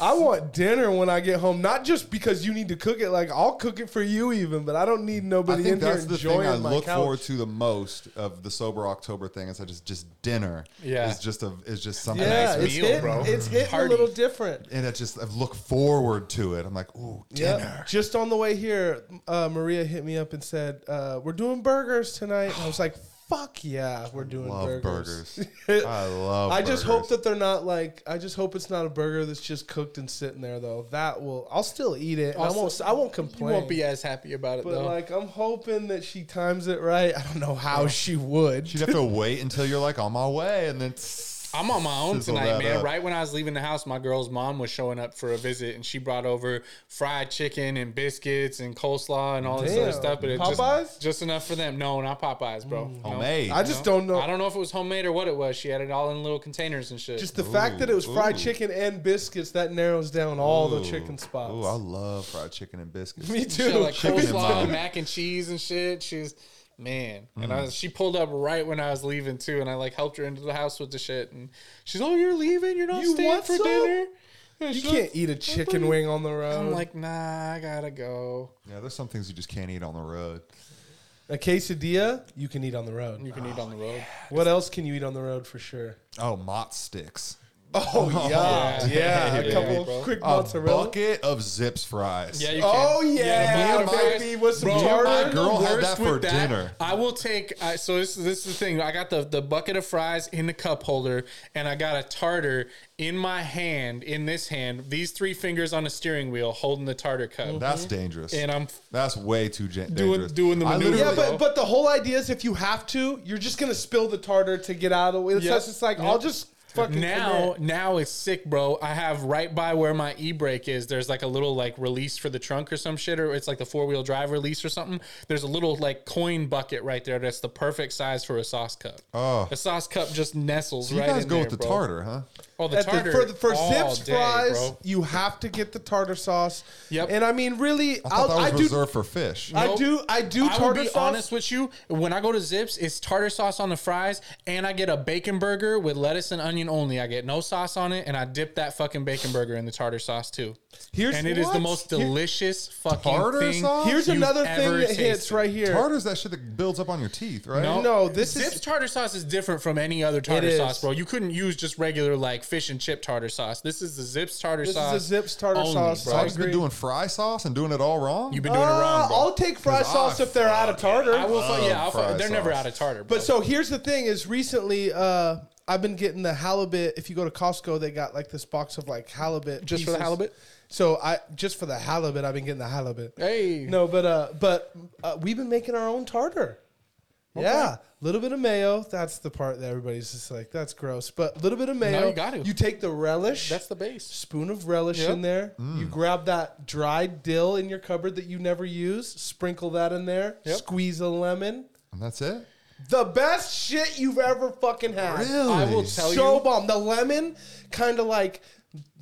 F: I want dinner when I get home, not just because you need to cook it. Like I'll cook it for you, even, but I don't need
B: I
F: nobody
B: think
F: in here
B: that's the
F: enjoying
B: thing I
F: my
B: look
F: couch.
B: forward to the most of the sober October thing. Is I just just dinner.
D: Yeah.
B: is just a is just something.
F: Yeah,
D: nice
F: it's
D: meal,
F: hitting,
D: bro.
F: it's hitting
D: Party.
F: a little different.
B: and I just I look forward to it. I'm like, ooh, dinner.
F: Yeah. Just on the way here, uh, Maria hit me up and said, uh, "We're doing burgers tonight." And I was like, "Fuck yeah, we're doing
B: Love
F: burgers."
B: burgers. [LAUGHS] I love. Burgers.
F: I just hope that they're not like. I just hope it's not a burger that's just cooked and sitting there though. That will. I'll still eat it. and I won't. I won't complain.
D: You won't be as happy about it
F: But
D: though.
F: like, I'm hoping that she times it right. I don't know how she would.
B: She'd have to wait until you're like on my way, and then [LAUGHS]
D: I'm on my own tonight, man.
B: up.
D: Right when I was leaving the house, my girl's mom was showing up for a visit, and she brought over fried chicken and biscuits and coleslaw and all this other stuff. But it
F: Popeyes? Mm.
D: just just enough for them. No, not Popeyes, bro. No.
B: Homemade.
F: I just don't know.
D: I don't know if it was homemade or what it was. She had it all in little containers and shit.
F: Just the fact that it was fried
B: ooh.
F: chicken and biscuits that narrows down all the chicken spots.
B: Ooh, I love fried chicken and biscuits.
F: Me
D: She
F: too.
D: had, like
B: Chicken
D: coleslaw and mac and cheese and shit. She's man, and
F: Mm.
D: I was, she pulled up right when I was leaving too, and I like helped her into the house with the shit. And she's, "Oh, you're leaving? You're not
F: You
D: staying
F: want
D: for
F: some?
D: dinner?" And
F: You can't
D: like,
F: eat a chicken wing on the road.
D: I'm like, nah, I gotta go.
B: Yeah, there's some things you just can't eat on the road.
F: a quesadilla, you can eat on the road.
D: You can eat on the road.
F: What else can you eat on the road for sure?
B: Oh, mott sticks. [LAUGHS]
F: Oh yeah, yeah, a
B: yeah,
F: couple
D: bro.
F: quick
B: A
F: mozzarella.
B: bucket of Zips fries.
D: Yeah, you
F: Oh
D: can.
F: yeah,
D: the butter
F: baby,
D: fries.
F: with some
D: Bro,
F: tartar.
B: my girl had that for
D: with
B: dinner.
D: I will take. Uh, so this, this is the thing. I got the the bucket of fries in the cup holder, and I got a tartar in my hand. In this hand, these three fingers on the steering wheel, holding the tartar cup.
B: That's dangerous.
D: And I'm
B: That's way too gen-
D: Doing-
B: dangerous.
D: doing the
B: I
D: maneuver.
F: Yeah, but but the whole idea is if you have to, you're just gonna spill the tartar to get out of the way. It's
D: Yep.
F: just like
D: Yep.
F: I'll just fucking
D: now
F: commit.
D: now it's sick bro i have right by where my e-brake is there's like a little like release for the trunk or some shit or it's like the four-wheel drive release or something there's a little like coin bucket right there that's the perfect size for a sauce cup
B: Oh.
D: a sauce cup just nestles
B: So you
D: right
B: guys
D: in
B: go
D: there,
B: with the
D: bro.
B: tartar, huh?
D: Oh the
F: At the-
D: tartar
F: for the, for
D: all
F: Zips
D: day,
F: fries,
D: bro.
F: you have to get the tartar sauce.
D: Yep.
F: And I mean, really,
B: I thought
F: I'll,
B: that was
F: I do.
B: reserved for fish.
F: I
D: Nope.
F: do. I do
D: I will
F: tartar
D: be
F: sauce.
D: honest with you. When I go to Zips, it's tartar sauce on the fries, and I get a bacon burger with lettuce and onion only. I get no sauce on it, and I dip that fucking bacon burger in the tartar sauce too.
F: Here's
D: and it is the
F: what?
D: most
F: Here-
D: delicious fucking
B: Tartar
D: thing.
B: sauce?
F: Here's
D: you've
F: another thing
D: ever
F: that hits right here.
B: Tartar's that shit that builds up on your teeth, right?
D: No,
F: No, this
D: Zips
F: is-
D: tartar sauce is different from any other tartar sauce, bro. You couldn't use just regular like fish and chip tartar sauce. This is the Zips tartar sauce.
F: This is the Zips tartar
D: only,
F: sauce.
B: So
D: bro.
B: I've been doing fry sauce and doing it all wrong.
D: You've been doing it wrong,
F: Uh,
D: bro.
F: I'll take fry sauce
B: I
F: if they're out of tartar.
D: I will. Fu- yeah, I'll
B: fry
D: they're never out of tartar. Bro.
F: But so here's the thing: is recently uh, I've been getting the halibut. If you go to Costco, they got like this box of like halibut.
D: Just for the halibut?
F: So I just for the halibut, I've been getting the halibut.
D: hey,
F: No, but uh, but uh, we've been making our own tartar. Yeah, a little bit of mayo. That's the part that everybody's just like, that's gross. But a little bit of mayo.
D: you got to.
F: You take the relish.
D: that's the base.
F: spoon of relish
D: Yep.
F: in there.
B: Mm.
F: You grab that dried dill in your cupboard that you never use. Sprinkle that in there.
D: Yep.
F: Squeeze a lemon.
B: and that's it.
F: The best shit you've ever fucking had.
B: Really?
D: I will tell
F: so
D: you.
F: So bomb. The lemon kind of like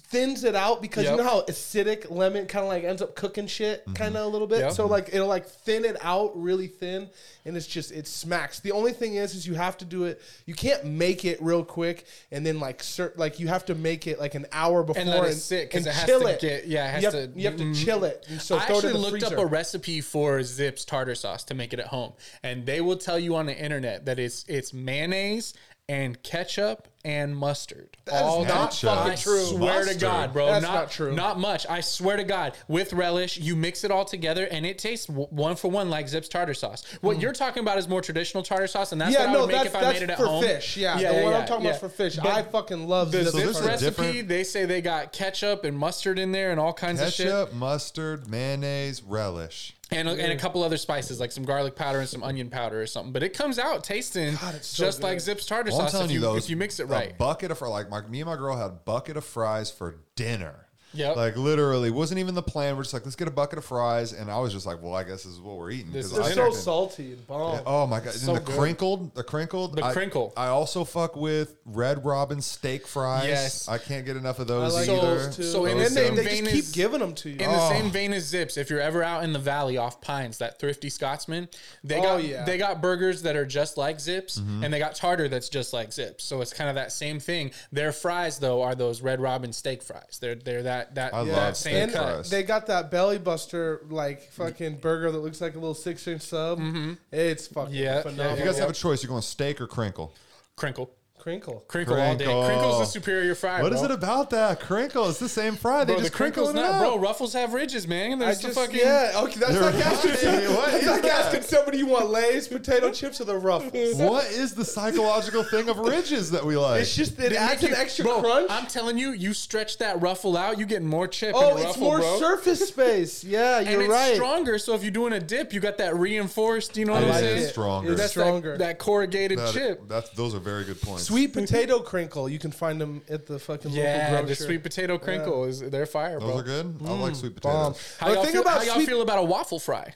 F: thins it out because
D: Yep.
F: you know how acidic lemon kind of like ends up cooking shit kind of a little bit.
D: Yep.
F: So like it'll like thin it out really thin, and it's just it smacks. The only thing is, is you have to do it. You can't make it real quick and then like cert, like you have to make it like an hour before
D: and let it sit because
F: and
D: it has
F: chill
D: to
F: it.
D: get yeah it has
F: you have,
D: to
F: you have to
D: mm.
F: chill it. And so
D: I
F: throw it in
D: actually
F: the
D: looked
F: freezer.
D: up a recipe for Zips tartar sauce to make it at home, and they will tell you on the internet that it's it's mayonnaise and ketchup and mustard.
F: That is
D: All
F: not
B: ketchup.
F: fucking
D: I
F: true.
D: swear
B: Mustard.
D: to God, bro.
F: That's
D: not,
F: not true.
D: Not much. I swear to God. With relish, you mix it all together, and it tastes one for one like Zips tartar sauce. What mm. you're talking about is more traditional tartar sauce, and that's
F: yeah,
D: what I
F: no,
D: would make if I made it at
F: for
D: home.
F: fish. Yeah, the one I'm talking about is for fish.
D: But
F: I fucking love
D: the
F: Zips
B: So
D: Zips
B: there's a
D: recipe.
B: different-
D: They say they got ketchup and mustard in there and all kinds of shit.
B: Ketchup, mustard, mayonnaise, relish.
D: And a, and a couple other spices like some garlic powder and some onion powder or something. But it comes out tasting
F: it's so
D: just like. Zips tartar
B: Well, I'm
D: sauce
B: telling
D: if
B: you,
D: you,
B: though,
D: if you mix it
B: a
D: right.
B: bucket of fr- like my, me and my girl had a bucket of fries for dinner.
D: Yep.
B: Like literally, wasn't even the plan. We're just like, let's get a bucket of fries, and I was just like, well, I guess this is what we're eating.
D: This
B: 'cause
D: is
B: I
F: They're so salty and bomb.
B: Oh my god!
D: So
B: and the
D: good.
B: crinkled, the crinkled,
D: The
B: I-
D: crinkle.
B: I also fuck with Red Robin steak fries.
D: Yes.
B: I can't get enough of
F: I
B: those
F: like
B: either.
F: those too.
D: so in
F: and
D: the
F: then they,
D: same
F: they
D: vein
F: just keep
D: as-
F: giving them to you.
D: In the
B: Oh.
D: same vein as Zips, if you're ever out in the valley off Pines, that thrifty Scotsman, they
F: Oh,
D: got
F: yeah.
D: they got burgers that are just like Zips,
B: Mm-hmm.
D: and they got tartar that's just like Zips. So it's kind of that same thing. Their fries though are those Red Robin steak fries. They're they're that that,
B: I
D: that
B: love
D: same
B: steak
F: and
D: cut.
B: fries.
F: they got that belly buster like fucking burger that looks like a little six inch sub. Mm-hmm. It's fucking
D: Yeah,
F: phenomenal.
B: if you guys have a choice, you're going steak or crinkle.
D: Crinkle,
F: crinkle.
D: crinkle, all day.
B: Crinkle.
D: Crinkle's the superior fry.
B: What
D: bro.
B: is it about that crinkle? It's the same fry. They
D: Bro, the
B: just crinkle
D: crinkle's
B: it
D: not,
B: up.
D: bro. Ruffles have ridges, man.
F: I
D: There's the
F: just
D: fucking
F: yeah okay that's
B: You're
F: like
B: right.
F: asking
B: What
F: that's
B: is
F: like
B: that?
F: asking somebody you want Lay's potato chips or the Ruffles. [LAUGHS]
B: What is the psychological thing of ridges that we like?
F: It's just it
D: They
F: adds
D: make
F: an
D: you-
F: extra
D: bro,
F: crunch.
D: I'm telling you, you stretch that ruffle out, you get more chip.
F: oh,
D: in the
F: it's
D: ruffle,
F: more
D: bro.
F: surface [LAUGHS] space. Yeah, you're
D: it's
F: right.
D: stronger. So if you're doing a dip, you got that reinforced. You know what
B: I
D: I'm
B: like
D: saying?
B: it. Stronger.
D: That's
F: stronger.
D: That, that corrugated
B: That-
D: chip.
B: That's those are very good points.
F: Sweet [LAUGHS] potato crinkle. You can find them at the fucking
D: Yeah,
F: local
D: the
F: grocer.
D: sweet potato crinkle is they're fire,
B: Those
D: bro.
B: are good. I like mm. sweet
F: bomb.
B: potatoes.
D: How
F: The
D: y'all,
F: thing
D: feel,
F: about
D: how y'all
F: sweet-
D: feel about a waffle fry?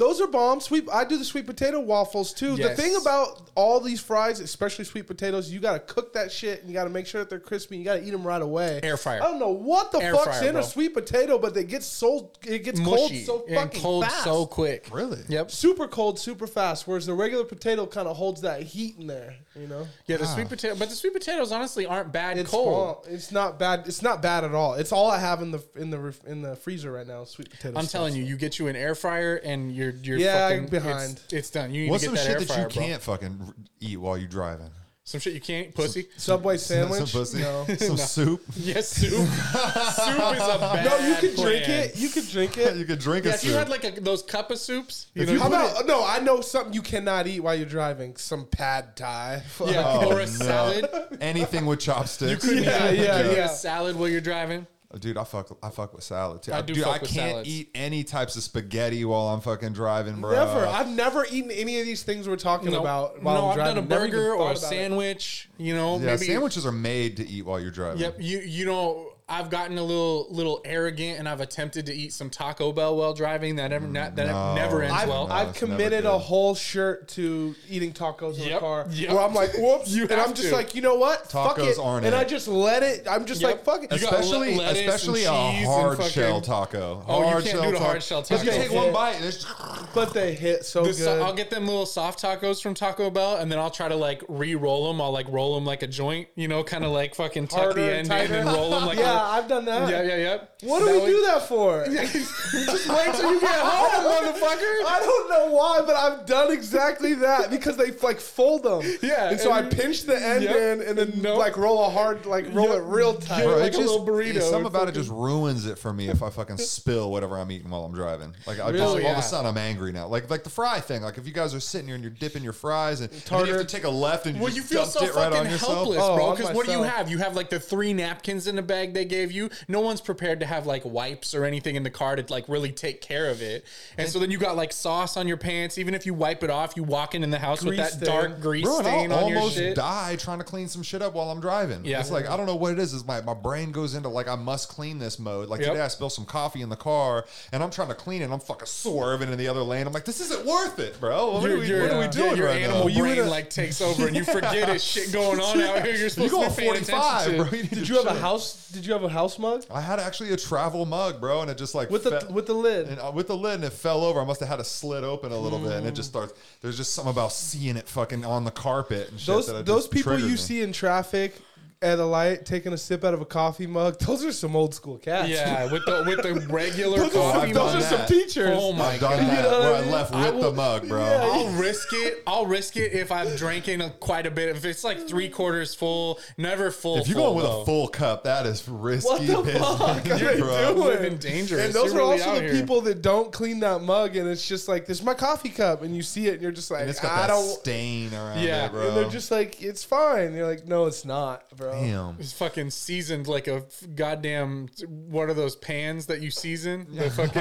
F: Those are bomb. Sweet. I do the sweet potato waffles too.
D: Yes.
F: The thing about all these fries, especially sweet potatoes, you got to cook that shit and you got to make sure that they're crispy. You got to eat them right away.
D: Air fryer.
F: I don't know what the
D: Air
F: fuck's
D: fryer,
F: in
D: bro.
F: a sweet potato, but they get so it gets cold
D: Mushy
F: so
D: and
F: fucking
D: cold
F: fast.
D: so quick.
B: Really?
D: Yep.
F: Super cold, super fast. Whereas the regular potato kind of holds that heat in there. You know,
D: Yeah, the ah. sweet potato, but the sweet potatoes honestly aren't bad
F: it's
D: cold.
F: bomb. It's not bad. It's not bad at all. It's all I have in the in the in the freezer right now. Sweet potatoes.
D: I'm telling you, you get you an air fryer and you're you're
F: Yeah,
D: fucking
F: I'm behind.
D: It's, it's done. You need
B: What's
D: to
B: some
D: get that
B: shit
D: air
B: that
D: fryer,
B: you
D: bro.
B: can't fucking r- eat while you're driving?
D: Some shit you can't, pussy.
F: Subway [LAUGHS] sandwich.
B: Some pussy.
F: No. [LAUGHS]
B: Some soup. [LAUGHS]
D: Yes, soup. soup is a bad.
F: No, you can drink
D: plan.
F: it. You can drink it.
B: you could drink
D: Yeah,
B: a
D: if you had like a, those cup of soups, you
B: If
D: know,
B: you
F: How
B: put
F: about no? I know something you cannot eat while you're driving. Some pad thai.
D: yeah,
B: Oh,
D: or
B: no.
D: a salad.
B: Anything with chopsticks.
D: Couldn't
F: Yeah,
D: eat,
F: yeah,
D: couldn't eat
F: yeah.
D: a salad while you're driving.
B: Dude, I fuck I fuck with salad too.
D: I do
B: Dude,
D: fuck
B: I
D: with
B: can't
D: salads.
B: eat any types of spaghetti while I'm fucking driving, bro.
F: Never. I've never eaten any of these things we're talking
D: No,
F: about while
D: no,
F: I'm
D: I've
F: driving.
D: done a
F: Never even
D: burger or a
F: about it.
D: sandwich. You know,
B: yeah,
D: maybe
B: sandwiches are made to eat while you're driving.
D: Yep, you you know I've gotten a little little arrogant and I've attempted to eat some Taco Bell while driving. That ever not, that mm,
B: No.
D: never ends
F: I've,
D: well.
B: No,
F: I've committed a whole shirt to eating tacos in the car.
D: yep.
F: Where I'm like, whoops, [LAUGHS]
D: You
F: and I'm just
D: to.
F: like, you know what? Fuck
B: Tacos
F: it.
B: aren't
F: and
B: it.
F: I just let it. I'm just
D: Yep.
F: like, fuck it.
B: Especially,
D: le- lettuce and
B: especially a hard
D: fucking-
B: shell taco.
D: Oh, you
B: hard
D: can't do the hard shell taco.
B: Because you take one bite, and [LAUGHS]
F: but they hit so
D: The
F: good.
D: so- I'll get them little soft tacos from Taco Bell, and then I'll try to like re-roll them. I'll like roll them like a joint, you know, kind of like fucking tuck
F: Harder
D: the
F: and
D: end in
F: tighter.
D: and roll them like. [LAUGHS]
F: yeah,
D: a,
F: I've done that.
D: yeah, yeah, yeah.
F: What do we do that for? [LAUGHS]
D: Just wait till you get [LAUGHS] home, motherfucker.
F: I don't know why, but I've done exactly that because they like fold them.
D: Yeah,
F: and so
D: and
F: I
D: you-
F: pinch the end
D: Yep.
F: in and then
D: Nope.
F: like roll a hard, like roll
D: Yep.
F: it real tight.
D: Bro,
B: Bro,
D: like
B: it
D: a
B: just,
D: little burrito
B: yeah,
D: or
B: Something about it just ruins it for me if I fucking spill whatever I'm eating while I'm driving. Like I just,
F: Really?
B: all of
D: Yeah.
B: a sudden I'm angry now. Like like the fry thing. Like if you guys are sitting here and you're dipping your fries and, and then you
F: Tartar.
B: have to take a left and you
D: Well, you
B: just
D: feel
B: dumped
D: so
B: it right
D: fucking
B: on yourself.
D: helpless,
F: Oh,
D: bro.
F: on
D: Because what do you
F: myself.
D: have? You have like the three napkins in the bag they gave you. No one's prepared to have like wipes or anything in the car to like really take care of it. And so then you got like sauce on your pants. Even if you wipe it off, you walk in in the house with that
F: stain.
D: dark grease
B: Bro, and
D: stain
B: I'll
D: on your
B: almost
D: shit.
B: die trying to clean some shit up while I'm driving.
D: Yeah.
B: It's like, I don't know what it is. Is my, my brain goes into like, I must clean this mode. Like
D: Yep.
B: today I spilled some coffee in the car and I'm trying to clean it and I'm fucking swerving in the other lane. I'm like, this isn't worth it, bro. What, are, we,
D: Your-
B: what are we
D: yeah,
B: doing
D: your
B: right
D: animal
B: now?
D: brain
F: in a-
D: like takes over and you forget [LAUGHS] it's shit going on out here. You're
B: You
D: supposed
B: go
D: to
B: on
D: be paying
B: 45,
D: attention
B: bro. You need
F: Did
B: to
F: you have a
B: chill.
F: house? Did you have a house mug
B: I had actually a travel mug, bro, and it just like
F: with the
B: fe-
F: with the lid?
B: and uh, with the lid and it fell over. I must have had it slit open a little bit, and it just starts. There's just something about seeing it fucking on the carpet and shit.
F: those those people you
B: me.
F: see in traffic at a light, taking a sip out of a coffee mug. [LAUGHS] Those are some old school cats.
D: Yeah, with the with the [LAUGHS] regular
F: those are,
D: coffee
F: some, those are
B: that.
F: some teachers.
D: Oh my
B: I've done
D: god.
B: that.
F: know
B: where
F: I [LAUGHS]
B: I
F: mean?
B: left
D: I
B: with
D: will-
B: the mug, bro.
D: I'll risk it. I'll risk it if I'm drinking a, quite a bit. If it's like three quarters full, never full.
B: If you're
D: full,
B: going with
D: though.
B: a full cup, that is risky.
F: What the
B: business,
F: fuck are you
B: bro.
F: doing?
D: living dangerous.
F: And those
D: You're
F: are
D: really
F: also the
D: here.
F: people that don't clean that mug, and it's just like, "This is my coffee cup," and you see it, and you're just like,
B: And it's got
F: "I
B: that
F: don't."
B: stain around
D: Yeah.
B: it, bro.
F: and they're just like, "It's fine." You're like, "No, it's not, bro."
B: Damn.
D: It's fucking seasoned like a f- goddamn. What are those pans that you season? The [LAUGHS] fucking.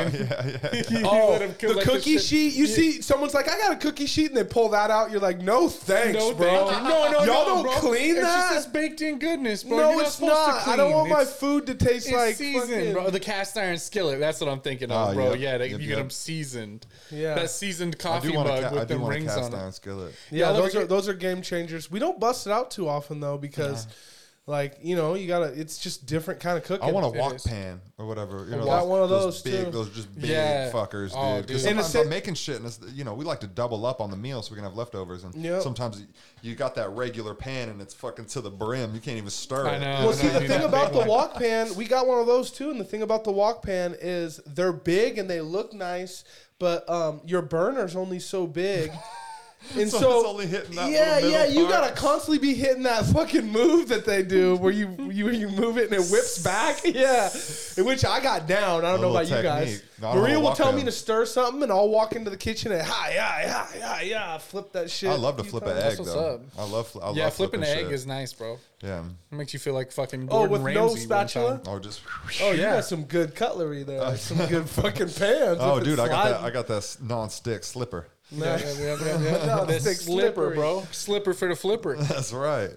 D: [LAUGHS] You
F: Oh,
D: let 'em cook
F: the
D: like
F: cookie
D: shit-
F: sheet. You see, someone's like, "I got a cookie sheet," and they pull that out. You're like, "No, thanks,
D: No,
F: bro.
D: thank [LAUGHS] no, no,
F: Y'all
D: no,
F: don't
D: bro.
F: clean
D: it's
F: that."
D: Just this baked in goodness, bro.
F: no,
D: You're
F: it's
D: supposed to
F: not. I don't
D: clean.
F: want my food to taste
D: It's
F: like
D: seasoned,
F: fucking-
D: bro. The cast iron skillet. That's what I'm thinking of,
B: Oh,
D: bro.
B: yep.
D: Yeah, they,
B: Yep,
D: you
B: yep.
D: get them seasoned.
F: Yeah.
D: that seasoned coffee
B: do want
D: mug
B: a, ca- I
D: with
B: do want a
D: rings
B: cast
D: on
B: iron
D: it.
B: skillet.
F: Yeah, those are those are game changers. We don't bust it out too often though because, like you know, you gotta. It's just different kind of cooking.
B: I want a wok pan or whatever. You know,
F: got one of those,
B: big,
F: too.
B: Those just big
D: Yeah.
B: fuckers,
D: Oh,
B: dude. Because
D: dude.
F: And
B: sometimes
F: it's
B: I'm making shit, and it's, you know, we like to double up on the meal so we can have leftovers. And
F: Yep.
B: sometimes you got that regular pan, and it's fucking to the brim. You can't even stir
D: I
B: it.
D: know.
F: Well, see, the thing about the wok pan, we got one of those too. And the thing about the wok pan is they're big and they look nice, but um, your burner's only so big. [LAUGHS] And
B: So
F: so,
B: it's only hitting that
F: yeah, yeah,
B: middle
F: you
B: part.
F: gotta constantly be hitting that fucking move that they do, where you you you move it and it whips back. [LAUGHS] Yeah, in which I got down. I don't know
B: little
F: about you guys.
B: technique. I don't
F: Maria will tell
B: them.
F: me to stir something, and I'll walk into the kitchen and hi, yeah, yeah, yeah, yeah, flip that shit.
B: I love to flip an egg though.
D: up.
B: I love. I
D: Yeah,
B: love
D: flipping an egg
B: shit.
D: is nice, bro.
B: Yeah.
D: It makes you feel like fucking
F: Oh, with no
D: Ramsay one
F: spatula?
D: time.
B: Or just.
F: Oh, you
D: Yeah.
F: got some good cutlery there, like [LAUGHS] some good fucking pans.
B: Oh,
F: if it's
B: dude, I got that. I got that non-stick slipper.
D: Yeah, yeah, yeah, yeah.
F: No,
D: The slipper,
F: slippery.
D: bro. Slipper for the flipper.
B: That's right.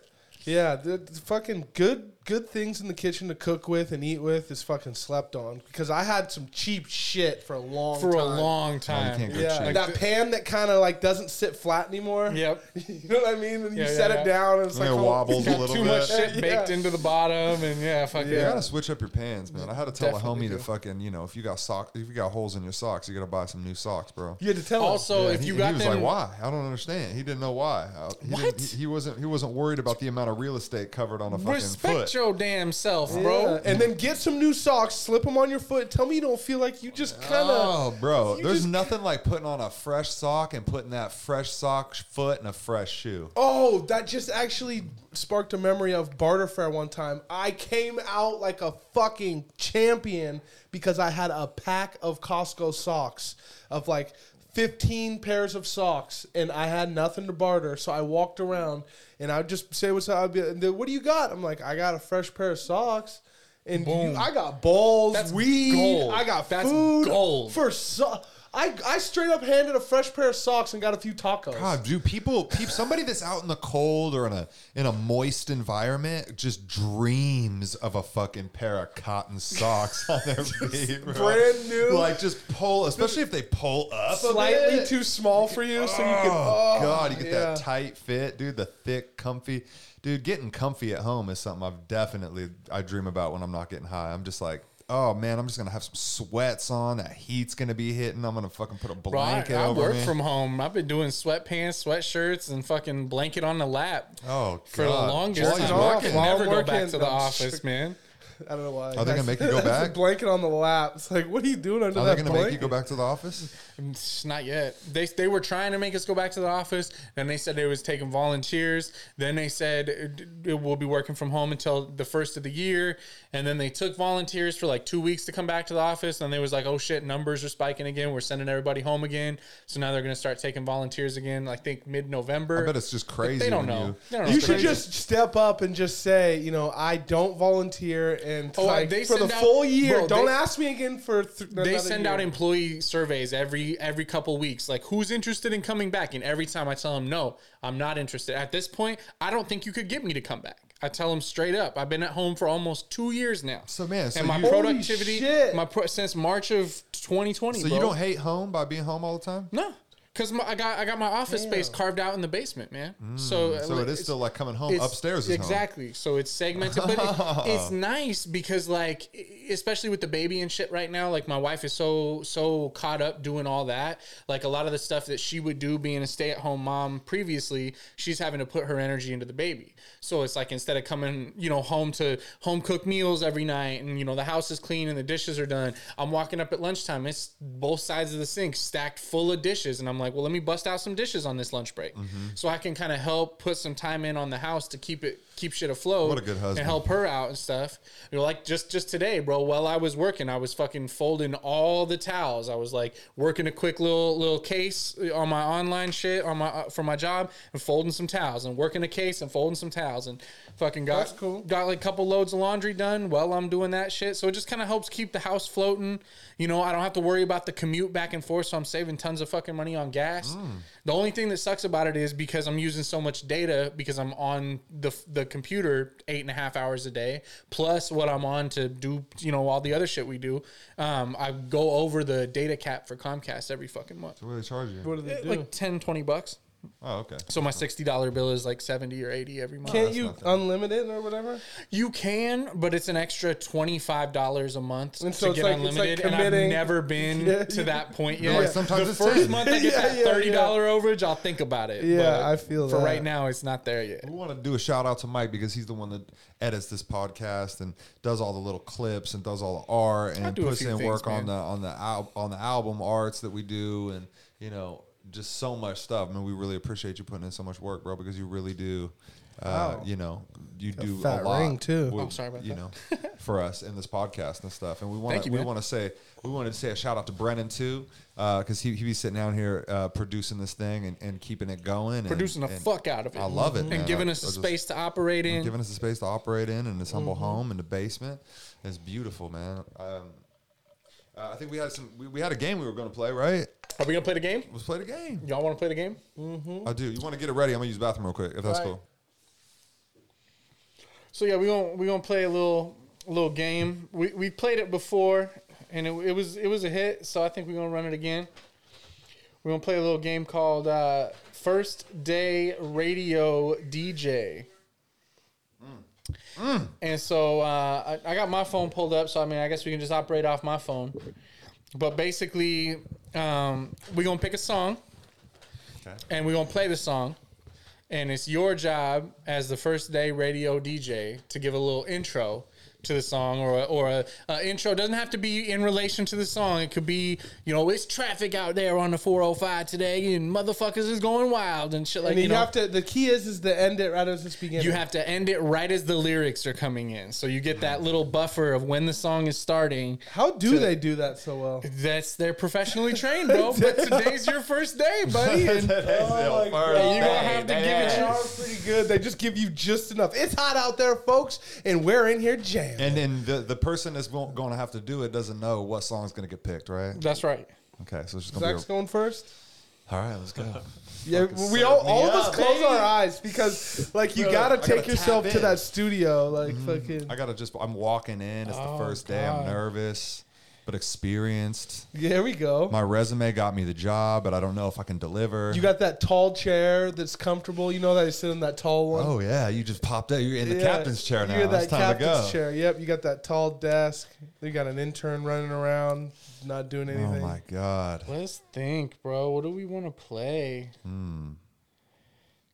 F: Yeah, the, the fucking good good things in the kitchen to cook with and eat with is fucking slept on because I had some cheap shit for a long time.
D: For a long time.
B: you
F: yeah,
B: cheap.
F: that pan that kind of like doesn't sit flat anymore.
D: Yep. [LAUGHS]
F: you know what I mean? And you
D: Yeah, yeah,
F: set
D: yeah.
F: it down and it's
B: And
F: like
B: it
F: oh,
B: wobbles [LAUGHS] a
D: Got
B: little
D: too
B: bit.
D: much shit
F: Yeah.
D: baked into the bottom, and yeah, fuck
B: You gotta switch up your pans, man. I had to tell
D: Definitely
B: a homie to fucking, you know, if you got socks if you got holes in your socks, you gotta buy some new socks, bro.
F: You had to tell him.
D: Also,
B: Yeah,
D: if
B: he,
D: you
B: he
D: got
B: was
D: them,
B: like, why? I don't understand. He didn't know why. Uh, He
D: What?
B: didn't- He, he wasn't. He wasn't worried about the amount of real estate covered on a fucking
D: respect
B: foot.
D: Your damn self,
F: Yeah,
D: bro.
F: and then get some new socks, slip them on your foot. Tell me you don't feel like you just kind of.
B: Oh, bro,
F: you
B: there's
F: just-
B: nothing like putting on a fresh sock and putting that fresh sock foot in a fresh shoe.
F: Oh, that just actually sparked a memory of barter fair one time. I came out like a fucking champion because I had a pack of Costco socks of like 15 pairs of socks and I had nothing to barter. So I walked around and I'd just say what's up. I'd be, then, what do you got? I'm like, I got a fresh pair of socks. And you, I got balls,
D: That's
F: weed.
D: gold.
F: I got
D: That's
F: food
D: gold.
F: for so. I, I straight up handed a fresh pair of socks and got a few tacos.
B: God, dude, people, people, somebody that's out in the cold or in a in a moist environment just dreams of a fucking pair of cotton socks on their [LAUGHS] feet, bro.
F: brand new.
B: Like just pull, especially if they pull up a
F: slightly too small for you, so you oh, can.
B: Oh,
F: Oh,
B: God, you get
F: yeah.
B: that tight fit, dude. The thick, comfy, dude. Getting comfy at home is something I've definitely I dream about when I'm not getting high. I'm just like, oh man, I'm just gonna have some sweats on. That heat's gonna be hitting. I'm gonna fucking put a
D: Bro, I,
B: blanket
D: I
B: over
D: work
B: me.
D: from home. I've been doing sweatpants, sweatshirts, and fucking blanket on the lap
B: oh,
D: for
B: God.
D: the longest
B: While he's
D: time. I
F: working.
D: could
F: While
D: never go back to the
F: I'm
D: office,
F: sick.
D: man.
F: I don't know why.
B: Are they gonna make you go [LAUGHS] back?
F: a blanket on the lap. It's like, what are you doing under
B: Are
F: that
B: they gonna
F: blanket?
B: make you go back to the office?
D: It's Not yet. They they were trying to make us go back to the office. Then they said they was taking volunteers. Then they said it, it will be working from home until the first of the year. And then they took volunteers for like two weeks to come back to the office. And they was like, oh shit, numbers are spiking again. We're sending everybody home again. So now they're gonna start taking volunteers again. I think mid November.
B: I bet it's just crazy.
D: They don't know.
B: you-
D: They don't know
F: You should
D: crazy.
F: just step up and just say, you know, I don't volunteer, and
D: Oh,
F: like,
D: they
F: for the
D: out-
F: full year,
D: bro,
F: don't
D: they-
F: ask me again for. Th-
D: they send
F: year.
D: out employee surveys every every couple weeks. Like who's interested in coming back? And every time i tell him no i'm not interested. At this point i don't think you could get me to come back. I tell him straight up i've been at home for almost two years now.
B: So, man, so
D: and my
B: you-
D: productivity my pro, since march of 2020
B: So
D: bro.
B: you don't hate home by being home all the time?
D: no Cause my, I got I got my office space carved out in the basement, man. so
B: Mm, So it is
D: it's-
B: still like coming home upstairs. Is home.
D: exactly. So it's segmented, but it, it's [LAUGHS] nice because like, especially with the baby and shit right now, like my wife is so so caught up doing all that. Like a lot of the stuff that she would do being a stay at home mom previously, she's having to put her energy into the baby. So it's like instead of coming, you know, home to home cooked meals every night, and you know the house is clean and the dishes are done. I'm walking up at lunchtime. It's both sides of the sink stacked full of dishes, and I'm like, well, let me bust out some dishes on this lunch break,
B: Mm-hmm.
D: so I can kind of help put some time in on the house to keep it keep shit afloat.
B: What a good husband.
D: And help her out and stuff. You know, like just just today, bro. While I was working, I was fucking folding all the towels. I was like working a quick little little case on my online shit on my uh, for my job and folding some towels and working a case and folding some towels and fucking got
F: That's cool.
D: got like a couple loads of laundry done while I'm doing that shit. So it just kind of helps keep the house floating. You know, I don't have to worry about the commute back and forth, so I'm saving tons of fucking money on gas. The only thing that sucks about it is because I'm using so much data because I'm on the the computer eight and a half hours a day, plus what I'm on to do, you know, all the other shit we do. Um, I go over the data cap for Comcast every fucking month.
B: What do they charge you?
F: What do they do?
D: Like 10, 20 bucks.
B: Oh, okay.
D: So my $60 bill is like 70 or 80 every month.
F: Can't
B: that's
F: you
B: nothing.
F: unlimited or whatever?
D: You can, but it's an extra twenty five dollars a month
F: And
D: to
F: so it's
D: get
F: like- it's like
D: unlimited. and I've never [LAUGHS] been
F: Yeah.
D: to that point
B: You're
D: yet.
B: like, sometimes
D: the
B: it's
D: first
B: 10.
D: month I get [LAUGHS]
F: Yeah,
D: that thirty dollar overage, I'll think about it.
F: Yeah,
D: But
F: I feel
D: for
F: that.
D: right now, it's not there yet.
B: We want to do a shout out to Mike because he's the one that edits this podcast and does all the little clips and does all the art and puts in
D: things,
B: work on the on the al- on the album arts that we do and you know just so much stuff. I mean, we really appreciate you putting in so much work, bro, because you really do. Uh, you know, you do
F: fat
B: a lot.
F: ring, too.
B: with-
D: Oh, sorry about
B: you
D: that.
B: know, for us in this podcast and stuff. And we want
D: Thank
B: to
D: you,
B: we want to say we wanted to say a shout out to Brennan too, because he he be sitting down here uh, producing this thing and, and keeping it going, and-
D: Producing the
B: and
D: fuck out of it.
B: I love it, man.
D: And giving
B: I-
D: us
B: I
D: a
B: just-
D: space to operate in.
B: giving us a space to operate in in this humble
D: Mm-hmm.
B: home in the basement. It's beautiful, man. Um, uh, I think we had some. We, we had a game we were going to play, right?
D: Are we gonna play the game?
B: Let's play the game.
D: Y'all want to play the game?
B: I do. You want to get it ready? I'm gonna use the bathroom real quick, if that's
F: Right.
B: cool.
D: So yeah, we gonna we gonna play a little little game. We we played it before, and it, it was it was a hit. So I think we're gonna run it again. We're gonna play a little game called uh, First Day Radio DJ. And so uh, I, I got my phone pulled up, so I mean, I guess we can just operate off my phone. But basically, um, we're gonna pick a song,
B: Okay.
D: and we're gonna play the song. And it's your job as the first day radio DJ to give a little intro to the song or a, or a, a intro. It doesn't have to be in relation to the song. It could be, you know, it's traffic out there on the 405 today and motherfuckers is going wild and shit like
F: And you,
D: you know.
F: have to. The key is is to end it right as it's beginning.
D: You have to end it right as the lyrics are coming in. So you get that little buffer of when the song is starting.
F: How do they do that so well?
D: That's they're professionally [LAUGHS] trained, bro. But today's your first day, buddy. [LAUGHS] And
F: Oh my God.
D: you gonna have to give it
F: They
D: your
F: are pretty good. They just give you just enough. It's hot out there, folks, and we're in here jamming.
B: And then the, the person that's going to have to do it doesn't know what song's going to get picked, right?
D: That's right.
B: Okay, so it's just going to
F: Zach's
B: be.
F: going first.
B: All right, let's go. [LAUGHS]
F: Yeah,
B: Fucking
F: we all
B: serve me
F: all of us
B: up,
F: close
B: baby.
F: our eyes because like you gotta
B: I gotta
F: take yourself
B: tap
F: to
B: in. Mm-hmm.
F: that studio, like fucking.
B: I gotta just. I'm walking in. It's the first day. I'm
D: God.
B: nervous, but experienced.
F: Yeah, there we go.
B: My resume got me the job, but I don't know if I can deliver.
F: You got that tall chair that's comfortable. You know that you sit in that tall one.
B: Oh yeah, you just popped out. You're in the
F: Yeah,
B: captain's chair now.
F: You're that
B: It's time
F: captain's
B: to go.
F: chair. Yep, you got that tall desk. You got an intern running around, not doing anything.
B: Oh my god.
D: Let's think, bro. What do we want to play?
B: Hmm.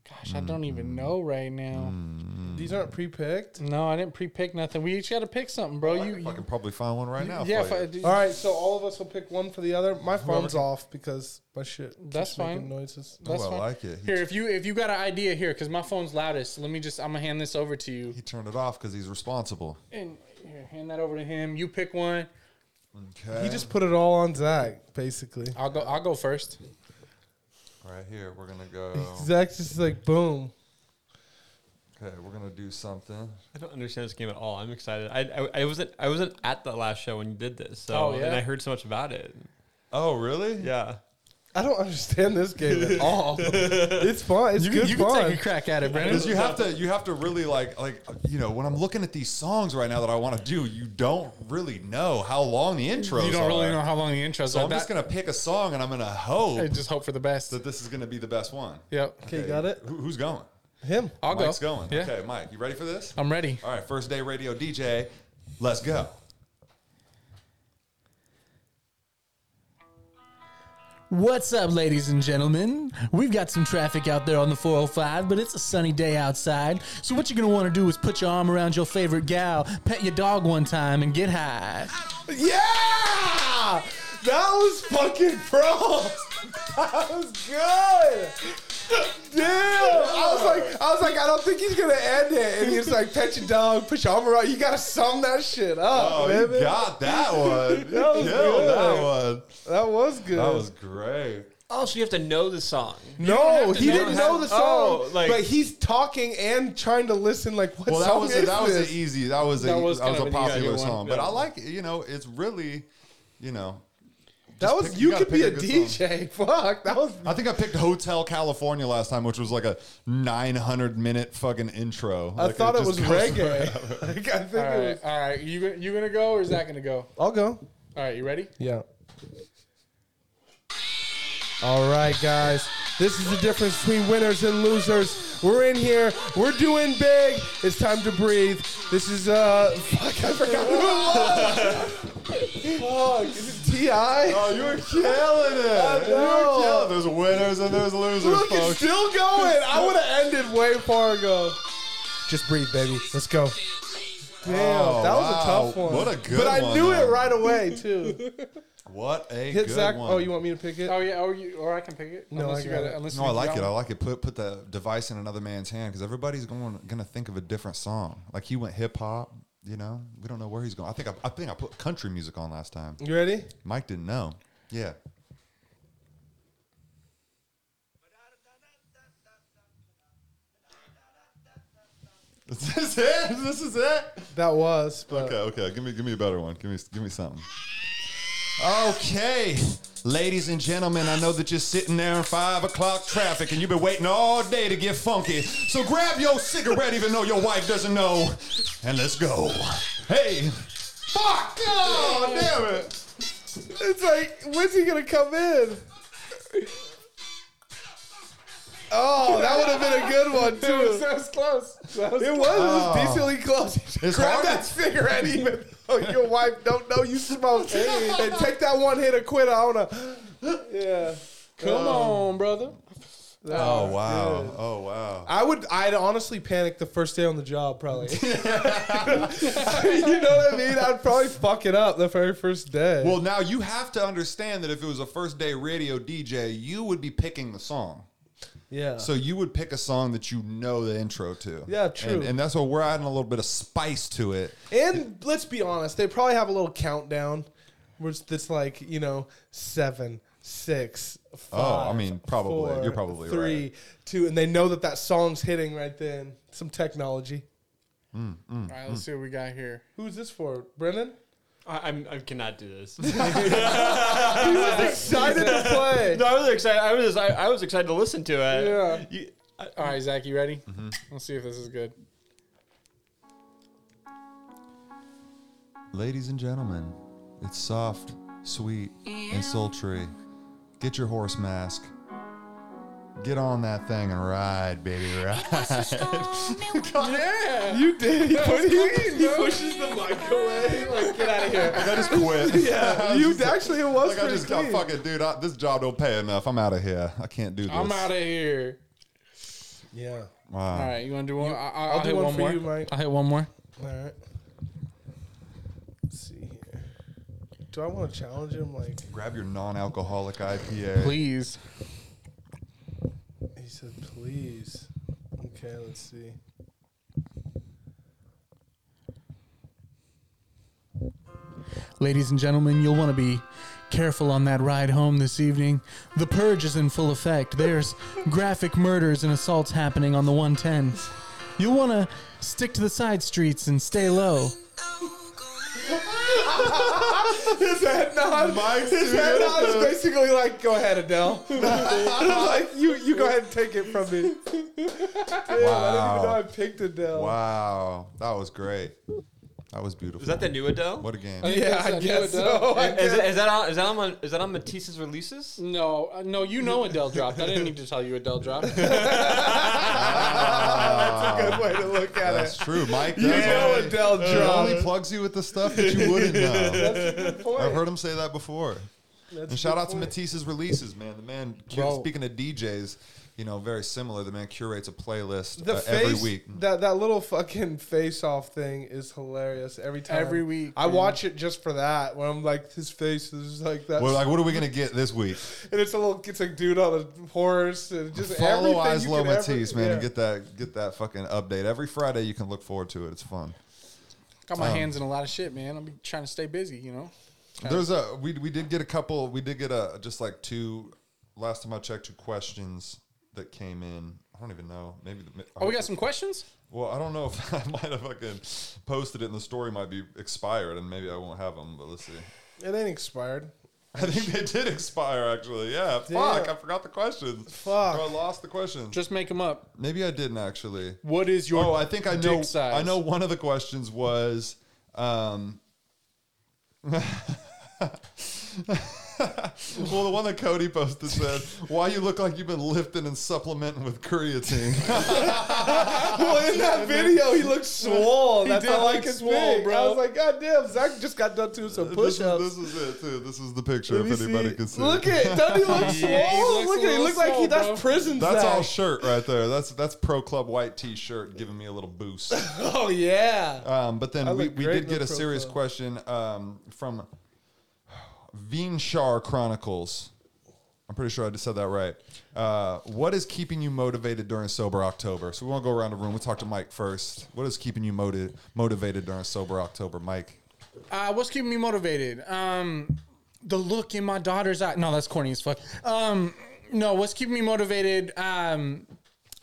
D: Gosh, I don't even mm-hmm. know right now. Mm-hmm.
F: These aren't pre-picked.
D: No, I didn't pre-pick nothing. We each got to pick something, bro.
B: I
D: You,
B: can
D: you
B: fucking probably find one right now.
D: yeah.
B: for
D: If
B: you.
D: I,
F: All right, so all of us will pick one for the other. My phone's off because my shit. keeps
D: That's
F: making
D: fine.
F: Noises.
D: that's
B: oh, I
D: fine.
B: like it. He,
D: Here, if you if you got an idea here, because my phone's loudest, let me just I'm gonna hand this over to you.
B: he turned it off because he's responsible.
D: And here, hand that over to him. You pick one.
B: Okay.
F: He just put it all on Zach, basically.
D: I'll go. I'll go first.
B: Right here. We're gonna go.
F: Zach's just like boom.
B: Okay, we're gonna do something.
G: I don't understand this game at all. I'm excited. I, I, I wasn't I wasn't at the last show when you did this. So
D: Oh, yeah?
G: and I heard so much about it.
B: Oh really?
G: Yeah.
F: I don't understand this game at all. it's fun. It's
D: You,
F: good
D: you can
F: fun.
D: take a crack at it, Brandon.
B: Because you have to, you have to really like, like you know, when I'm looking at these songs right now that I want to do, you don't really know how long the intros.
D: You don't really
B: are.
D: know how long the intros
B: So
D: are.
B: I'm just gonna pick a song and I'm gonna hope
D: I just hope for the best.
B: that this is gonna be the best one.
D: Yep.
F: okay, got it.
B: Who, who's going?
F: Him.
D: I'll
B: Mike's
D: go.
B: going.
D: Yeah.
B: Okay, Mike, you ready for this?
D: I'm ready.
B: All right, first day radio DJ. Let's go.
E: What's up, ladies and gentlemen? We've got some traffic out there on the 405, but it's a sunny day outside. So, what you're gonna wanna do is put your arm around your favorite gal, pet your dog one time, and get high.
F: Yeah, that was fucking pro. [LAUGHS] That was good. Damn. I was like, I was like, I don't think he's gonna end it. And he's like, pet your dog, put your arm around. You gotta sum that shit up,
B: Oh,
F: man.
B: you got that one. [LAUGHS]
F: That was
B: killed
F: good.
B: that one.
F: that was good.
B: That was great.
G: Oh, so you have to know the song.
F: no, he
G: know
F: didn't know the song,
G: Oh, like-
F: but he's talking and trying to listen. Like, what
B: Well, that
F: song
B: was
F: is
B: a, that was
F: this?
B: an easy. That was a
D: That
B: that
D: was
B: was,
D: kind
B: a
D: of an easy
B: popular
D: one.
B: song. But
D: Yeah.
B: I like it. You know, it's really, you know.
F: That was
B: pick-
F: you,
B: you
F: could be a
B: a good
F: DJ. [LAUGHS] Fuck, that was
B: I think I picked Hotel California last time, which was like a 900 minute fucking intro.
F: I
B: Like,
F: thought it,
B: just
F: was
B: goes
F: reggae.
B: forever. [LAUGHS]
F: like, I think
D: All
F: it
D: right.
F: was.
D: All right. You you gonna go or is that gonna go?
F: I'll go.
D: All right. You ready?
F: Yeah. All right, guys. This is the difference between winners and losers. We're in here. We're doing big. It's time to breathe. This is uh, [LAUGHS] fuck. I forgot who it was. Fuck. Is it T.I.?
B: Oh, you were killing it. You were
F: know.
B: killing. There's winners and there's losers,
F: Look, it's still going. I would have ended way far ago. Just breathe, baby. Let's go. Oh, Damn,
B: Oh,
F: that was
B: wow.
F: a tough one.
B: What a good
F: But I
B: one,
F: knew
B: though.
F: it right away too. [LAUGHS]
B: What a
F: Hit
B: good
F: Zach.
B: one.
F: Oh, you want me to pick it?
D: Oh yeah. Or you or I can pick it.
F: No,
D: unless
F: I
D: you
F: got
D: got
F: it.
D: Unless
B: No,
D: you
B: I like
D: got
B: it. I like it. Put put the device in another man's hand because everybody's going gonna think of a different song. Like he went hip hop. You know, we don't know where he's going. I think I, I think I put country music on last time.
F: You ready?
B: Mike didn't know. Yeah. [LAUGHS] Is this it? This is it?
F: That was. But
B: Okay, okay. Give me give me a better one. Give me give me something. Okay. Ladies and gentlemen, I know that you're sitting there in five o'clock traffic and you've been waiting all day to get funky. So grab your cigarette even though your wife doesn't know. And let's go. Hey. Fuck! Oh, damn it.
F: It's like, when's he gonna come in? Oh, that would have been a good one too.
D: That was close. That was
F: It was, it was oh. decently close.
B: It's
F: Grab
B: hard
F: that cigarette even though [LAUGHS] oh, your wife don't know you smoke. and take that one hit of quit. I wanna. Yeah.
D: Come um, on, brother.
B: Oh wow. Oh wow.
F: I would. I'd honestly panic the first day on the job, probably. [LAUGHS] you know what I mean? I'd probably fuck it up the very first day.
B: Well, now you have to understand that if it was a first day radio DJ, you would be picking the song.
F: Yeah.
B: So you would pick a song that you know the intro to.
F: Yeah, true.
B: And, and that's what we're adding a little bit of spice to it.
F: And let's be honest, they probably have a little countdown, which that's like you know seven, six, five.
B: Oh, I mean, probably.
F: four,
B: You're probably
F: three,
B: right.
F: two, and they know that that song's hitting right then. Some technology.
D: Mm, mm, All right. Let's mm. see what we got here.
F: Who's this for, Brennan?
G: I, I'm, I cannot do this. [LAUGHS]
F: He was excited to [LAUGHS] play.
G: no, I was excited. I was I, I was excited to listen to it.
F: Yeah.
G: You, I,
D: All right, Zach. You ready?
B: Mm-hmm.
D: Let's see if this is good.
B: Ladies and gentlemen, it's soft, sweet, and sultry. Get your horse mask. Get on that thing and ride, baby, ride. [LAUGHS]
D: Yeah.
F: You did. He, put, he, he pushes the mic away. Like, get out of here. [LAUGHS] [LAUGHS]
B: I just quit.
F: Yeah, you actually it was
B: Like I
F: pretty
B: just got
F: clean.
B: fucking dude. I, this job don't pay enough. I'm out of here. I can't do this.
D: I'm out of here.
F: Yeah.
B: Wow.
D: All right. You want to do one? I, I, I'll,
F: I'll do
D: hit
F: one
D: one,
F: for
D: more.
F: you, Mike.
D: I'll hit one more.
F: All right. Let's see here. Do I want to challenge him? Like
B: Grab your non-alcoholic IPA.
D: Please.
F: Said, please. Okay, let's see.
E: Ladies and gentlemen, you'll want to be careful on that ride home this evening. The purge is in full effect. There's graphic murders and assaults happening on the 110. You'll want to stick to the side streets and stay low.
F: His head nod.
B: Mike's
F: his head nod is basically like, "Go ahead, Adele." [LAUGHS] like you, you go ahead and take it from me. Damn, I didn't even know I picked Adele.
B: Wow, that was great. That was beautiful.
G: Is that the new Adele?
B: what a game?
F: Yeah, I guess so. I
G: Is,
F: guess.
G: it, is that on? Is that on? Is that on Matisse's releases?
D: No, uh, no, you know Adele dropped. I didn't need to tell you Adele dropped. [LAUGHS]
F: That's a good way to look at
B: That's
F: it.
B: That's true. Mike does
F: You know
B: only,
F: Adele
B: he only plugs you with the stuff that you wouldn't know. [LAUGHS]
F: That's a good point.
B: I've heard him say that before.
F: That's
B: And shout
F: good
B: out to
F: point.
B: Matisse's releases, man. The man,
F: Bro.
B: speaking of DJs, you know, very similar. The man curates a playlist
F: The
B: uh,
F: face,
B: every week.
F: that that little fucking face off thing is hilarious every time.
D: Every week,
F: I
D: dude.
F: watch it just for that. When I'm like, his face is like that,
B: Well, like, what are we gonna get this week? [LAUGHS]
F: and it's a little, it's a dude on a horse, and just
B: Follow
F: everything you
B: Islo
F: could ever-
B: Matisse, man,
F: yeah.
B: and get that get that fucking update every Friday. You can look forward to it. It's fun.
D: Got my hands in a lot of shit, man. I'm trying to stay busy, you know.
B: There's a we we did get a couple. We did get a just like two. Last time I checked, two questions that came in. I don't even know. Maybe. The,
D: Oh, we got some questions.
B: Well, I don't know if [LAUGHS] I might have fucking posted it, and the story might be expired, and maybe I won't have them. But let's see.
F: It ain't expired.
B: I think they did expire, actually. Yeah. Fuck, I forgot the questions.
F: Fuck.
B: Or I lost the questions.
D: Just make them up.
B: maybe I didn't actually.
D: What is your?
B: Oh, I think I know.
D: size?
B: I know one of the questions was. Um, [LAUGHS] [LAUGHS] well, the one that Cody posted said, "Why you look like you've been lifting and supplementing with creatine." [LAUGHS]
F: well, in that video, he looked swole. That's
B: did
F: how I
B: look
F: could
B: swole,
F: swole,
B: bro.
F: I was like, God damn, Zach just got done doing some
B: this,
F: push
B: is,
F: ups.
B: this is it too. This is the picture. If anybody can see.
F: Look
B: it.
F: at, doesn't he look [LAUGHS]
D: Yeah, he looks
F: Look
D: a
F: at, he
D: little
F: look like he, that's
D: bro.
F: prison
B: That's
F: Zach.
B: all shirt right there. That's that's pro club white t-shirt giving me a little boost.
F: Oh yeah.
B: Um, but then
F: I
B: we, we did get a serious
F: Club.
B: question um, from Vinshar Chronicles. I'm pretty sure I just said that right. Uh, what is keeping you motivated during sober October? So we want to go around the room. We'll talk to Mike first. What is keeping you moti- motivated during sober October, Mike?
D: Uh, what's keeping me motivated? Um, the look in my daughter's eye. No, that's corny as fuck. Um, no, what's keeping me motivated? Um,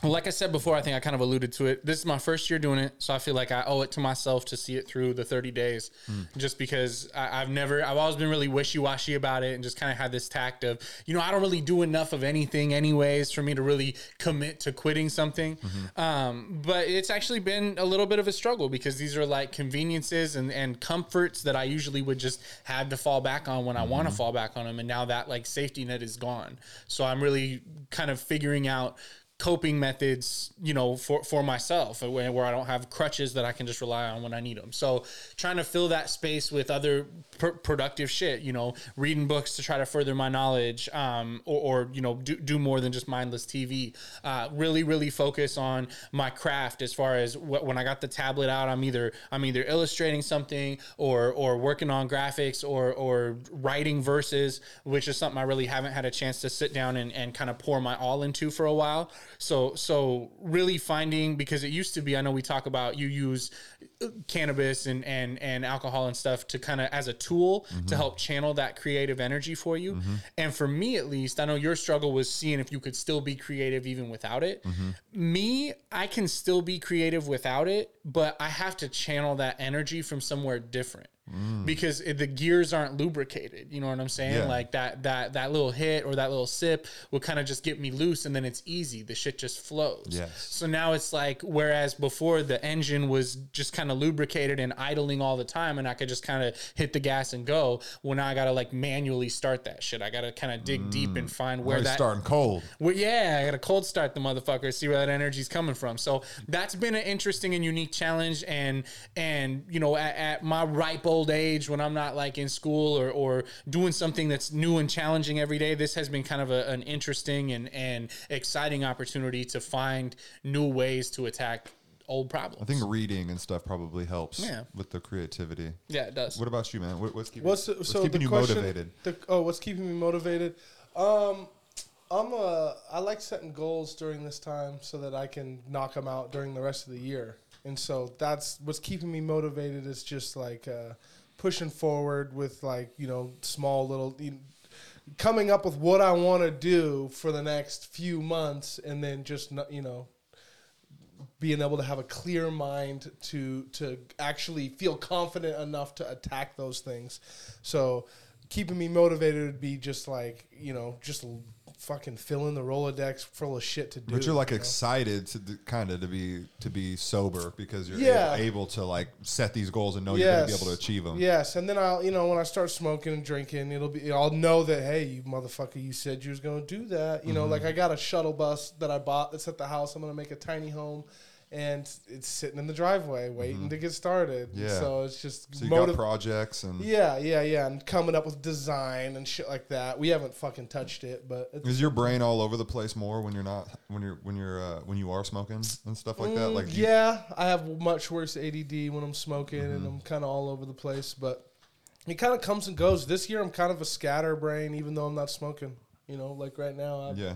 D: well, like I said before, I think I kind of alluded to it. This is my first year doing it, so I feel like I owe it to myself to see it through the 30 days. Hmm. Just because I, I've never, I've always been really wishy washy about it, and just kind of had this tact of, you know, I don't really do enough of anything, anyways, for me to really commit to quitting something. Mm-hmm. Um, but it's actually been a little bit of a struggle because these are like conveniences and and comforts that I usually would just have to fall back on when I want to mm-hmm. fall back on them, and now that like safety net is gone. So I'm really kind of figuring out coping methods, you know, for, for myself uh, where, where I don't have crutches that I can just rely on when I need them. So trying to fill that space with other pr- productive shit, you know, reading books to try to further my knowledge, um, or, or, you know, do, do more than just mindless TV. Uh, really, really focus on my craft as far as wh- when I got the tablet out, I'm either, I'm either illustrating something or, or working on graphics or, or writing verses, which is something I really haven't had a chance to sit down and, and kind of pour my all into for a while. So, so really finding because it used to be, I know we talk about you use uh, cannabis and and and alcohol and stuff to kind of as a tool to mm-hmm. help channel that creative energy for you. Mm-hmm. And for me, at least, I know your struggle was seeing if you could still be creative even without it. Mm-hmm. Me, I can still be creative without it, but I have to channel that energy from somewhere different. Mm. Because it, the gears aren't lubricated, you know what I'm saying?
B: Yeah.
D: Like that that that little hit or that little sip will kind of just get me loose, and then it's easy. The shit just flows.
B: Yes.
D: So now it's like, whereas before the engine was just kind of lubricated and idling all the time, and I could just kind of hit the gas and go. Well, now I got to like manually start that shit. I got to kind of dig deep and mm. find
B: where
D: that.
B: starting cold.
D: Well, yeah, I got to cold start the motherfucker, see where that energy's coming from. So that's been an interesting and unique challenge. And and you know, at, at my ripe old age, when I'm not like in school or or doing something that's new and challenging every day, this has been kind of a, an interesting and and exciting opportunity to find new ways to attack old problems.
B: I think reading and stuff probably helps
D: Yeah.
B: with the creativity.
D: yeah, it does.
B: What about you, man? What, what's keeping,
F: What's,
B: what's
F: so
B: keeping
F: the
B: you
F: question,
B: motivated?
F: The, oh, what's keeping me motivated? Um, I'm a. I like setting goals during this time so that I can knock them out during the rest of the year, and so that's what's keeping me motivated. Is just like uh, pushing forward with like you know small little. You coming up with what I want to do for the next few months, and then just you know being able to have a clear mind to to actually feel confident enough to attack those things. So keeping me motivated would be just like you know just fucking filling the Rolodex full of shit to do.
B: But you're like
F: you know?
B: excited to kind of to be to be sober because you're
F: Yeah.
B: able, able to like set these goals and know you're going to be able to achieve them.
F: Yes, and then I'll, you know, when I start smoking and drinking, it'll be, I'll know that, hey, you motherfucker, you said you was gonna do that. You
B: Mm-hmm.
F: know, like I got a shuttle bus that I bought that's at the house. I'm gonna make a tiny home, and it's sitting in the driveway waiting to get started.
B: Mm-hmm. Yeah.
F: So it's just
B: So you
F: motiv-
B: got projects and
F: Yeah, yeah, yeah, and coming up with design and shit like that. We haven't fucking touched it, but it's,
B: is your brain all over the place more when you're not when you're when you're uh, when you are smoking and stuff like that? Like
F: Mm, yeah, I have much worse ADD when I'm smoking,
B: Mm-hmm.
F: and I'm kind of all over the place. But it kind of comes and goes. This year, I'm kind of a scatterbrain, even though I'm not smoking. You know, like right now, I'm,
B: yeah,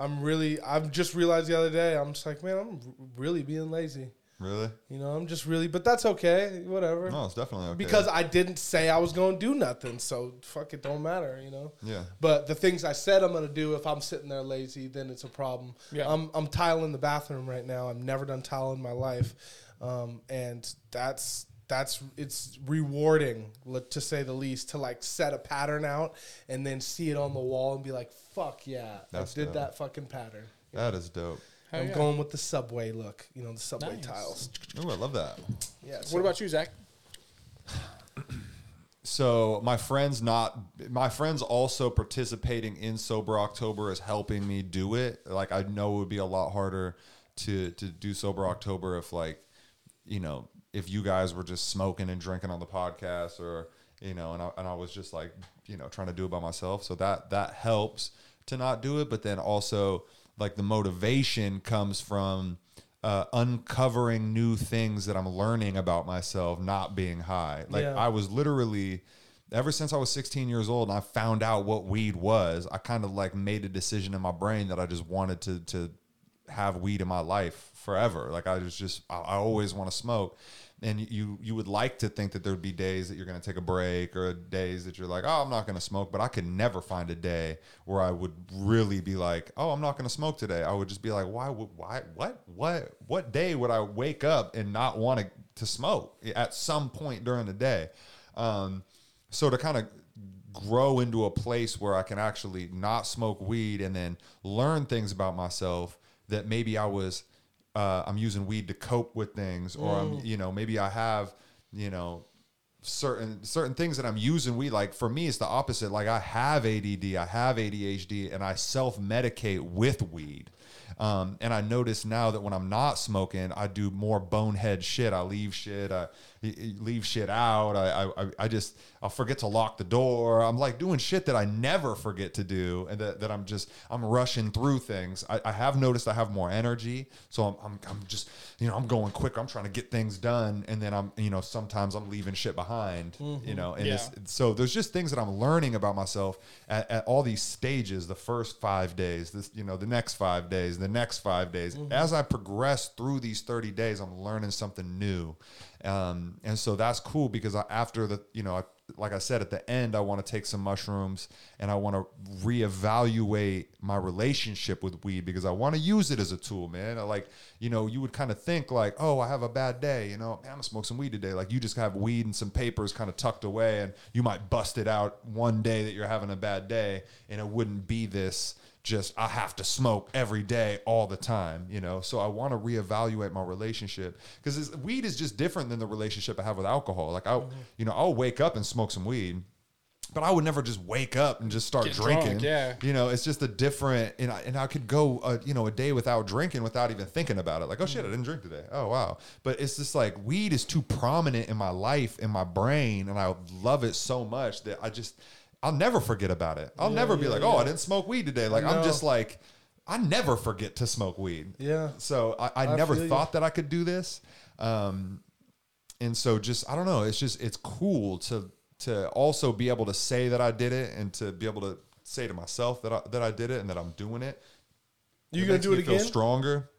F: I'm really. I've just realized the other day, I'm just like, man, I'm really being lazy.
B: really?
F: You know, I'm just really. But that's okay. Whatever.
B: No, it's definitely okay.
F: Because I didn't say I was going to do nothing, so fuck it, don't matter. You know.
B: yeah,
F: But the things I said I'm gonna do, if I'm sitting there lazy, then it's a problem.
D: Yeah.
F: I'm I'm tiling the bathroom right now. I've never done tile in my life, um, and that's that's it's rewarding to say the least to like set a pattern out and then see it on the mm-hmm. wall and be like, fuck yeah,
B: That's
F: I did
B: dope.
F: that fucking pattern.
B: that is dope.
D: Hell
F: I'm
D: yeah.
F: going with the subway look, you know, the subway
D: Nice.
F: tiles.
B: Oh, I love that.
F: Yeah.
D: What about you, Zach? [CLEARS THROAT]
B: So my friends not my friends also participating in sober October is helping me do it. Like I know it would be a lot harder to to do sober October if like you know if you guys were just smoking and drinking on the podcast or you know and I, and I was just like you know trying to do it by myself. So that that helps to not do it. But then also like the motivation comes from uh, uncovering new things that I'm learning about myself, not being high. Like
F: Yeah.
B: I was literally ever since I was 16 years old and I found out what weed was, I kind of like made a decision in my brain that I just wanted to to have weed in my life forever. Like I was just I, I always want to smoke. And you you would like to think that there'd be days that you're going to take a break or days that you're like, "Oh, I'm not going to smoke," but I could never find a day where I would really be like, "Oh, I'm not going to smoke today." I would just be like, "Why would why what what what day would I wake up and not want to to smoke at some point during the day?" Um, so to kind of grow into a place where I can actually not smoke weed and then learn things about myself that maybe I was uh, I'm using weed to cope with things or I'm you know maybe I have you know certain certain things that I'm using weed like for me it's the opposite. Like I have ADD I have ADHD and I self medicate with weed. Um, and I notice now that when I'm not smoking I do more bonehead shit. I leave shit. I leave shit out. I, I I just I'll forget to lock the door. I'm like doing shit that I never forget to do and that, that I'm just I'm rushing through things. I, I have noticed I have more energy. So I'm, I'm I'm just you know I'm going quick I'm trying to get things done. And then I'm you know sometimes I'm leaving shit behind you mm-hmm. know and it's, so there's just things that I'm learning about myself at, at all these stages the first five days this you know the next five days the next five days. Mm-hmm. As I progress through these 30 days I'm learning something new um, and so that's cool because I, after the you know I, like I said at the end I want to take some mushrooms and I want to reevaluate my relationship with weed because I want to use it as a tool man. I like you know you would kind of think like oh I have a bad day you know man, I'm gonna smoke some weed today. Like you just have weed and some papers kind of tucked away and you might bust it out one day that you're having a bad day and it wouldn't be this just I have to smoke every day all the time, you know. So I want to reevaluate my relationship because weed is just different than the relationship I have with alcohol. Like I, you know, I'll wake up and smoke some weed, but I would never just wake up and just start
D: Get
B: drinking.
D: drunk, yeah.
B: You know, it's just a different, and I, and I could go, uh, you know, a day without drinking without even thinking about it. Like, oh shit, I didn't drink today. Oh wow. But it's just like weed is too prominent in my life, in my brain, and I love it so much that I just, I'll never forget about it. I'll never be like, oh, I didn't smoke weed today. Like I'm just like, I never forget to smoke weed.
F: Yeah.
B: So I, I,
F: I
B: never
F: feel you.
B: thought that I could do this. Um, and so just I don't know. It's just it's cool to to also be able to say that I did it and to be able to say to myself that I, that I did it and that I'm doing it.
F: You
B: It
F: gonna do
B: me
F: it
B: feel
F: again?
B: Stronger.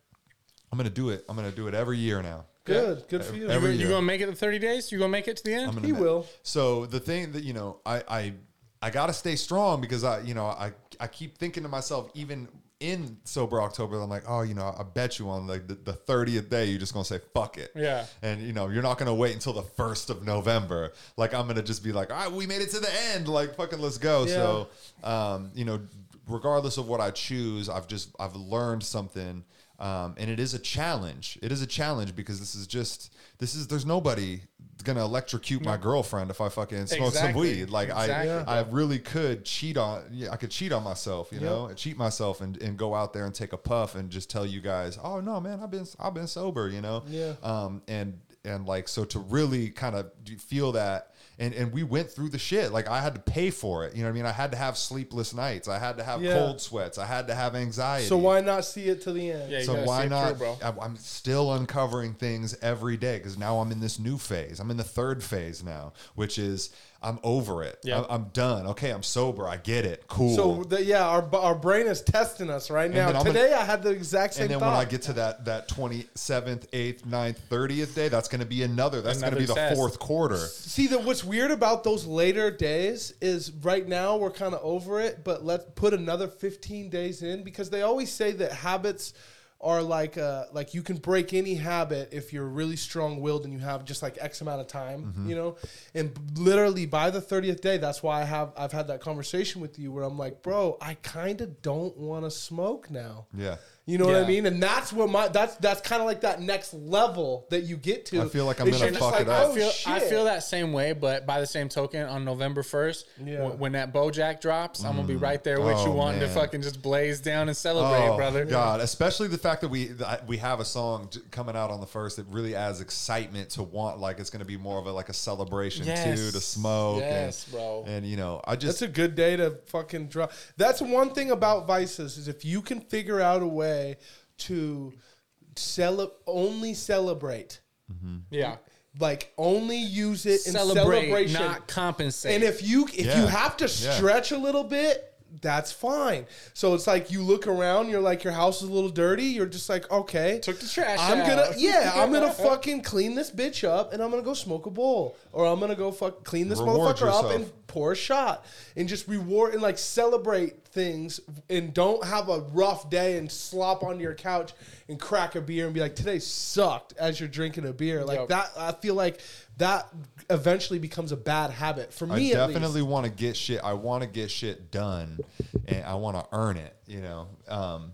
B: I'm gonna do it. I'm gonna do it every year now.
F: Good, good for you.
B: Every
D: You
B: year.
D: gonna make it the thirty days? You gonna make it to the end?
F: He
B: ma-
F: will.
B: So the thing that you know, I I I got to stay strong because I you know I I keep thinking to myself even in sober October, I'm like, oh, you know, I bet you on like the, the 30th day, you're just gonna say fuck it.
D: Yeah.
B: And you know, you're not gonna wait until the first of November. Like I'm gonna just be like, all right, we made it to the end. Like fucking let's go. So um, you know, regardless of what I choose, I've just I've learned something. Um, and it is a challenge. It is a challenge because this is just this is there's nobody gonna electrocute my girlfriend if I fucking smoke some weed. Like
D: Exactly.
B: I I really could cheat on yeah, I could cheat on myself, you know, and cheat myself and, and go out there and take a puff and just tell you guys, oh no, man, I've been I've been sober, you know.
F: Yeah.
B: Um and and like so to really kind of feel that and and we went through the shit. Like I had to pay for it. You know what I mean? I had to have sleepless nights. I had to have
F: Yeah.
B: cold sweats. I had to have anxiety.
F: So why not see it to the end?
D: Yeah,
B: So why not?
D: through, bro.
B: I- I'm still uncovering things every day because now I'm in this new phase. I'm in the third phase now, which is I'm over it.
D: Yeah.
B: I- I'm done. Okay, I'm sober. I get it. Cool.
F: So the, yeah, our our brain is testing us right now.
B: I'm
F: Today I had the exact same
B: and then
F: thought.
B: when I get to that that 27th, 8th, 9th, 30th day, that's going to be another. That's going to be the
D: test.
B: fourth quarter.
F: See that what's weird about those later days is right now we're kind of over it, but let's put another 15 days in because they always say that habits are like uh like you can break any habit if you're really strong willed and you have just like X amount of time,
B: Mm-hmm.
F: you know? And literally by the 30th day, that's why I have I've had that conversation with you where I'm like, bro, I kind of don't want to smoke now.
B: Yeah.
F: You know what I
D: Yeah.
F: mean? And that's what my that's that's kind of like that next level that you get to.
B: I feel like I'm
F: It's
B: gonna
F: just
B: fuck
F: like,
B: it up.
F: oh,
D: I feel, I
F: shit.
D: feel that same way, but by the same token, on November first,
F: Yeah.
D: when that BoJack drops, I'm gonna be mm. right there with you,
B: Oh,
D: wanting to
B: man.
D: fucking just blaze down and celebrate,
B: Oh
D: brother.
B: God! Especially the fact that we that we have a song j- coming out on the first that really adds excitement to want like it's going to be more of a like a celebration
D: Yes.
B: too to smoke.
D: Yes,
B: and,
D: bro.
B: And you know, I just
F: That's a good day to fucking drop. That's one thing about vices is if you can figure out a way to cele- only celebrate, Mm-hmm.
D: Yeah,
F: like only use it in
D: celebrate,
F: celebration.
D: not compensate.
F: and if you if
B: Yeah.
F: you have to
B: Yeah.
F: stretch a little bit, that's fine. So it's like you look around, you're like your house is a little dirty. You're just like, okay,
D: Took the trash
F: I'm
D: out.
F: gonna yeah, I'm gonna [LAUGHS] fucking clean this bitch up, and I'm gonna go smoke a bowl, or I'm gonna go fuck clean this
B: Reward
F: motherfucker up and pour a shot, and just reward and like celebrate things, and don't have a rough day and slop onto your couch and crack a beer and be like, today sucked as you're drinking a beer. Like
D: Yep.
F: that, I feel like that eventually becomes a bad habit for me. i
B: definitely want to get shit. I want to get shit done, and I want to earn it. You know, um,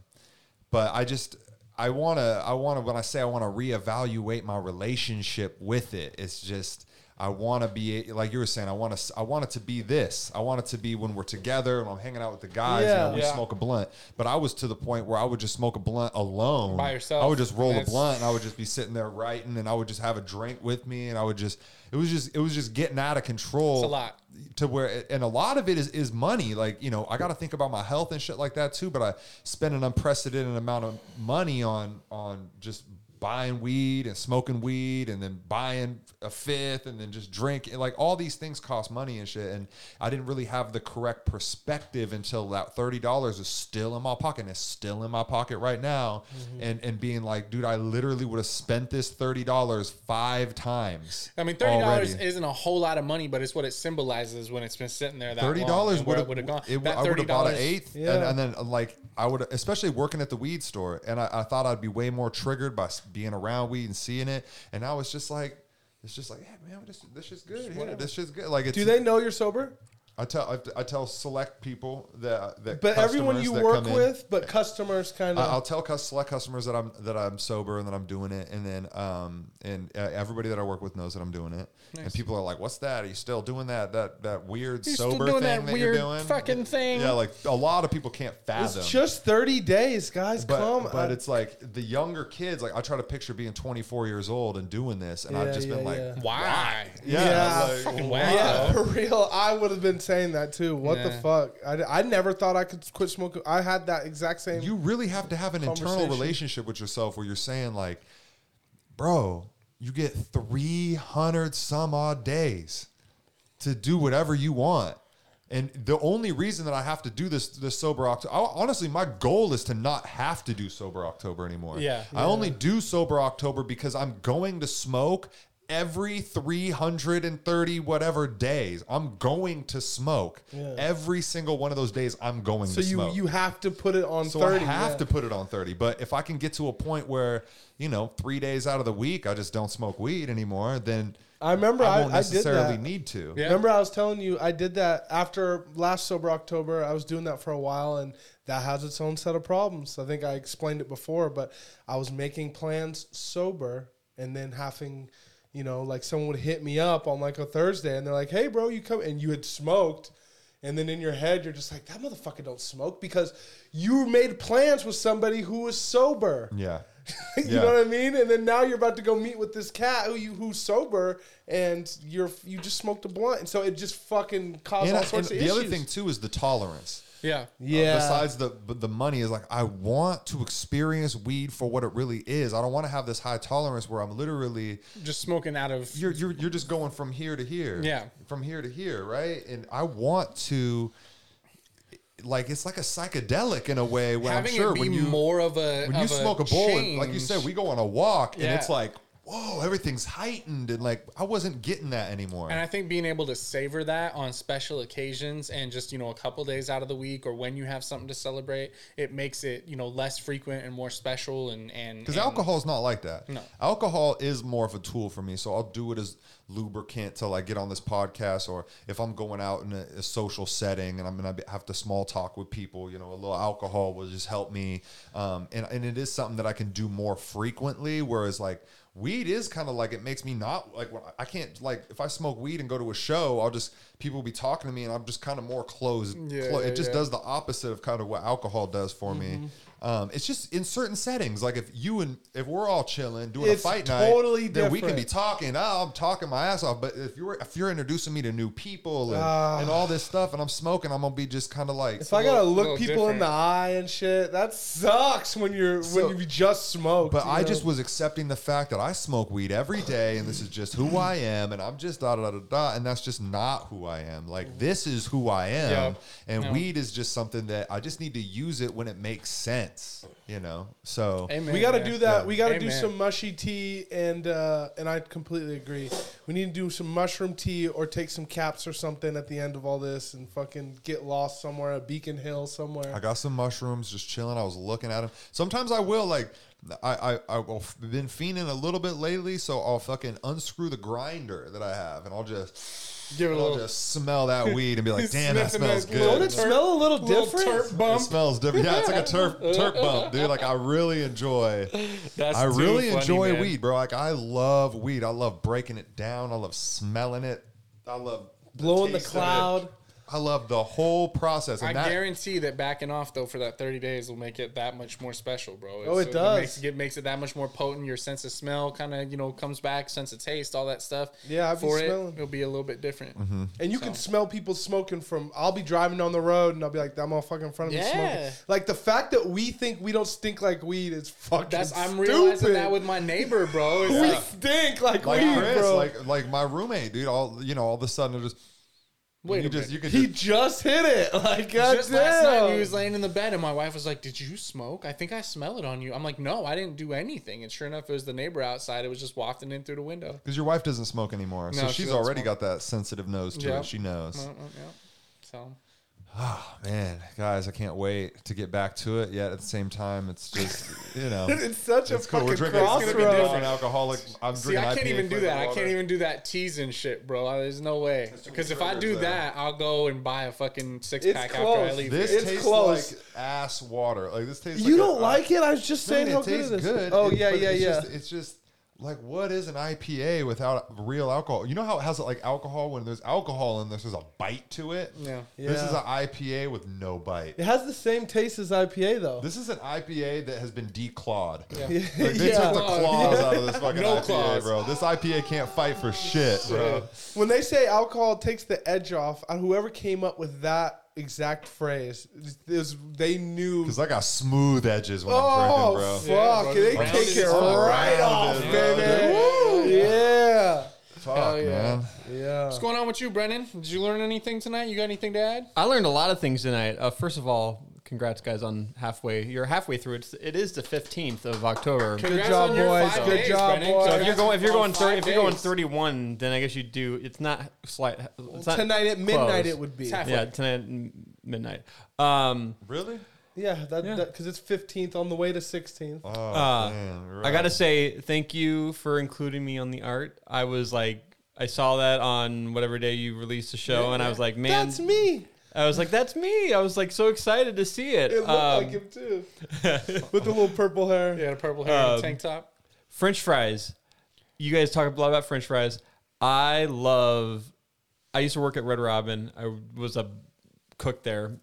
B: but I just I want to. I want to. When I say I want to reevaluate my relationship with it, it's just. I want to be like you were saying. I want to. I want it to be this. I want it to be when we're together and I'm hanging out with the guys.
F: Yeah.
B: and we
D: Yeah.
B: smoke a blunt. But I was to the point where I would just smoke a blunt alone
D: By yourself.
B: I would just roll a blunt and I would just be sitting there writing and I would just have a drink with me and I would just. It was just. It was just getting out of control
D: It's a lot.
B: to where and a lot of it is is money like you know i got to think about my health and shit like that too but i spend an unprecedented amount of money on on just buying weed and smoking weed and then buying a fifth and then just drink like all these things cost money and shit and i didn't really have the correct perspective until that $30 is still in my pocket and it's still in my pocket right now mm-hmm. and and being like dude i literally would have spent this $30 five times
D: I mean, thirty dollars
B: already.
D: isn't a whole lot of money, but it's what it symbolizes when it's been sitting there that
B: Thirty
D: long
B: dollars
D: and
B: would have
D: gone.
B: It,
D: That
B: I would have bought an eighth,
F: Yeah.
B: and, and then like I would, especially working at the weed store, and I, I thought I'd be way more triggered by being around weed and seeing it, and now it's just like it's just like, yeah, man, this this shit's good. Here, this shit's good. Like, it's,
F: Do they know you're sober?
B: I tell I, I tell select people that that
F: But everyone you work
B: come in-
F: with, but customers kind of.
B: I'll tell cus- select customers that I'm that I'm sober and that I'm doing it, and then um and uh, everybody that I work with knows that I'm doing it. And people are like, "What's that? Are you still doing that that that weird
D: You still
B: sober
D: doing
B: thing
D: that
B: you're doing?"
D: fucking thing?
B: Yeah, like a lot of people can't fathom.
F: it's just 30 days, guys.
B: but,
F: Come.
B: but
F: I-
B: it's like the younger kids. Like I try to picture being 24 years old and doing this, and I've
F: Yeah,
B: just been
F: yeah,
B: like,
F: yeah.
D: Why?
B: "Yeah,
F: Yeah.
B: like,
D: Fucking
B: why?"
D: wow.
F: Yeah, [LAUGHS] for real. I would have been saying that too. What the
D: Yeah.
F: fuck? I, I never thought I could quit smoking. I had that exact same.
B: you really have to have an internal
F: Conversation.
B: relationship with yourself where you're saying like bro you get 300 some odd days to do whatever you want and the only reason that I have to do this this sober October, honestly, my goal is to not have to do sober October anymore.
D: Yeah.
B: I only do sober October because I'm going to smoke every 330 whatever days, I'm going to smoke. Every single one of those days, I'm going
F: So
B: to
F: you
B: smoke.
F: you have to put it on
B: so
F: thirty.
B: I have
F: yeah.
B: to put it on 30. But if I can get to a point where, you know, three days out of the week, I just don't smoke weed anymore, then
F: I remember
B: I
F: I,
B: won't
F: I did
B: necessarily
F: that.
B: need to.
D: Yeah.
F: Remember, I was telling you I did that after last sober October. I was doing that for a while, and that has its own set of problems. I think I explained it before, but I was making plans sober, and then having, you know, like someone would hit me up on like a Thursday, and they're like, "Hey, bro, you come?" And you had smoked, and then in your head you're just like, "That motherfucker don't smoke," because you made plans with somebody who was sober.
B: Yeah. [LAUGHS]
F: you
B: Yeah.
F: know what I mean? And then now you're about to go meet with this cat who you who's sober, and you're you just smoked a blunt, and so it just fucking caused
B: And,
F: all
B: I-
F: sorts of
B: the
F: issues.
B: The other thing too is the tolerance.
D: Yeah.
F: Uh, yeah.
B: Besides the the money is like I want to experience weed for what it really is. I don't want to have this high tolerance where I'm literally
D: Just smoking out of.
B: you're you're you're just going from here to here.
D: Yeah.
B: From here to here, right? And I want to like it's like a psychedelic in a way where
D: having
B: I'm sure
D: it be
B: when you
D: more of a
B: when you smoke a bowl and like you said, we go on a walk and it's like, whoa, everything's heightened and like I wasn't getting that anymore.
D: And I think being able to savor that on special occasions and just, you know, a couple days out of the week or when you have something to celebrate, it makes it, you know, less frequent and more special and and
B: Because alcohol is not like that.
D: No.
B: Alcohol is more of a tool for me. So I'll do it as lubricant to like get on this podcast or if I'm going out in a, a social setting and I'm going to have to small talk with people, you know, a little alcohol will just help me. Um, and, and it is something that I can do more frequently. Whereas like weed is kind of like, it makes me not like, I can't like, if I smoke weed and go to a show, I'll just, people will be talking to me and I'm just kind of more closed.
D: Yeah,
B: clo-
D: yeah,
B: it just
D: yeah.
B: does the opposite of kind of what alcohol does for
F: Mm-hmm.
B: me. Um, it's just in certain settings, like if you and if we're all chilling doing
F: It's
B: a fight
F: totally
B: night, then we can be talking. Oh, I'm talking my ass off. But if you're if you're introducing me to new people and,
F: Ah.
B: and all this stuff, and I'm smoking, I'm gonna be just kind of like,
F: if I gotta
D: little-
F: look
D: little
F: people in the eye and shit, that sucks when you're
B: So-
F: when you just smoked.
B: But
F: you
B: I
F: know?
B: just was accepting the fact that I smoke weed every day, and this is just who I am, and I'm just da da da da da, and that's just not who I am. Like this is who I am,
D: Yeah.
B: and
D: Yeah.
B: weed is just something that I just need to use it when it makes sense, you know. So
D: Amen,
F: we got to do that.
B: Yeah.
F: We got to do some mushy tea, and uh, and I completely agree. We need to do some mushroom tea or take some caps or something at the end of all this, and fucking get lost somewhere at Beacon Hill somewhere.
B: I got some mushrooms, just chilling. I was looking at them. Sometimes I will like, I I I've been fiending a little bit lately, so I'll fucking unscrew the grinder that I have, and I'll just.
D: Give it a
B: I'll
D: little
B: just smell that weed and be like, [LAUGHS] "Damn, that smells
D: that-
B: good."
F: Don't it smell a little different?
D: little
F: different?
D: turp
B: It
D: bump.
B: smells different. Yeah, it's like a turf [LAUGHS] turf bump, dude. Like I really enjoy.
D: That's
B: I really
D: funny,
B: enjoy
D: man.
B: weed, bro. Like I love weed. I love breaking it down. I love smelling it. I love
F: Blowing the
B: taste of it.
F: cloud.
B: I love the whole process. And
D: I
B: that,
D: guarantee that backing off though for that 30 days will make it that much more special, bro.
F: Oh, it
D: Makes
F: does.
D: it, makes it that much more potent. Your sense of smell kind of you know comes back, sense of taste, all that stuff.
F: Yeah, I've been
D: for it,
F: smelling.
D: it'll be a little bit different.
B: Mm-hmm.
F: And you can smell people smoking from. I'll be driving down the road and I'll be like, "That motherfucker in front of me smoking." Like the fact that we think we don't stink like weed is fucking.
D: That's I'm
F: stupid.
D: realizing that with my neighbor, bro. It's
F: we
D: like,
F: stink like,
B: like
F: weed,
B: Chris,
F: bro.
B: like like my roommate, dude. All you know, all of a sudden, it just
D: Wait
B: you
D: a
B: just you can
F: he
B: just,
F: just hit it. [LAUGHS] Like God
D: just last night he was laying in the bed and my wife was like, "Did you smoke? I think I smell it on you." I'm like, "No, I didn't do anything." And sure enough, it was the neighbor outside. It was just wafting in through the window.
B: because your wife doesn't smoke anymore, so
D: No, she
B: she's
D: doesn't
B: already
D: smoke.
B: got that sensitive nose to
D: Yeah.
B: it. She knows.
D: Uh, uh, yeah. So
B: Man, guys, I can't wait to get back to it. Yet at the same time, it's just you know. [LAUGHS]
F: it's such a
B: It's cool.
F: fucking
B: We're drinking it's gonna be
F: crossroad.
B: different alcoholic. I'm
D: See,
B: drinking
D: I can't
B: IPA
D: even do
B: flavored
D: that. I can't even do that teasing shit, bro. There's no way. Because if I do
B: triggers there.
D: that, I'll go and buy a fucking six
F: It's
D: pack after I leave.
B: This
F: It's
B: tastes
F: close.
B: like ass water. Like this tastes.
F: You
B: like
F: don't
B: a,
F: like it? I was just
B: I mean,
F: saying how
B: it
F: good
B: tastes
F: it is.
B: good.
F: Oh
B: It-
F: yeah, yeah,
B: it's
F: yeah.
B: Just, it's just like what is an IPA without real alcohol? You know how it has like alcohol when there's alcohol and there's there's a bite to it.
D: Yeah.
B: This is an IPA with no bite.
F: it has the same taste as IPA though.
B: This is an IPA that has been declawed.
D: Yeah.
B: Like, they [LAUGHS]
F: Yeah.
B: took the claws out of this fucking [LAUGHS]
D: No
B: IPA,
D: claws.
B: bro. This IPA can't fight for shit, bro.
F: When they say alcohol takes the edge off, uh, whoever came up with that exact phrase, is they knew.
B: Because I got smooth edges when I'm
F: Oh
B: drinking, bro.
F: fuck!
D: Yeah,
F: they
D: rounded
F: take it
D: as
F: right off,
B: Rounded, bro.
F: baby. Yeah,
B: Fuck,
D: yeah.
B: man.
F: yeah.
D: What's going on with you, Brennan? Did you learn anything tonight? You got anything to add?
G: I learned a lot of things tonight. Uh, first of all, congrats, guys, on halfway. You're halfway through. It's it is the 15th of October.
D: Congrats
F: job,
D: on your
F: boys.
D: five
F: Good
D: days,
F: job,
D: Brennan.
F: boys.
G: So if you're going, if you're
D: On
G: going, 30,
D: five
G: if you're going
D: days.
G: 31, then I guess you do. It's not slight. It's not
F: Tonight at midnight
G: close.
F: it would be.
D: It's half-
G: Yeah, tonight at m- midnight. Um,
B: Really?
F: Yeah, that because it's 15th on the way to 16th.
B: Oh,
G: Uh,
B: damn, you're
G: I gotta
B: right.
G: say thank you for including me on the art. I was like, I saw that on whatever day you released the show, and I was like, man,
F: That's me.
G: I was like, that's me. I was like so excited to see it.
F: It looked
G: Um,
F: like him too, [LAUGHS] with the little purple hair.
D: Yeah, the purple hair and
G: Um,
D: a tank top.
G: French fries. You guys talk a lot about French fries. I love. I used to work at Red Robin. I was a cook there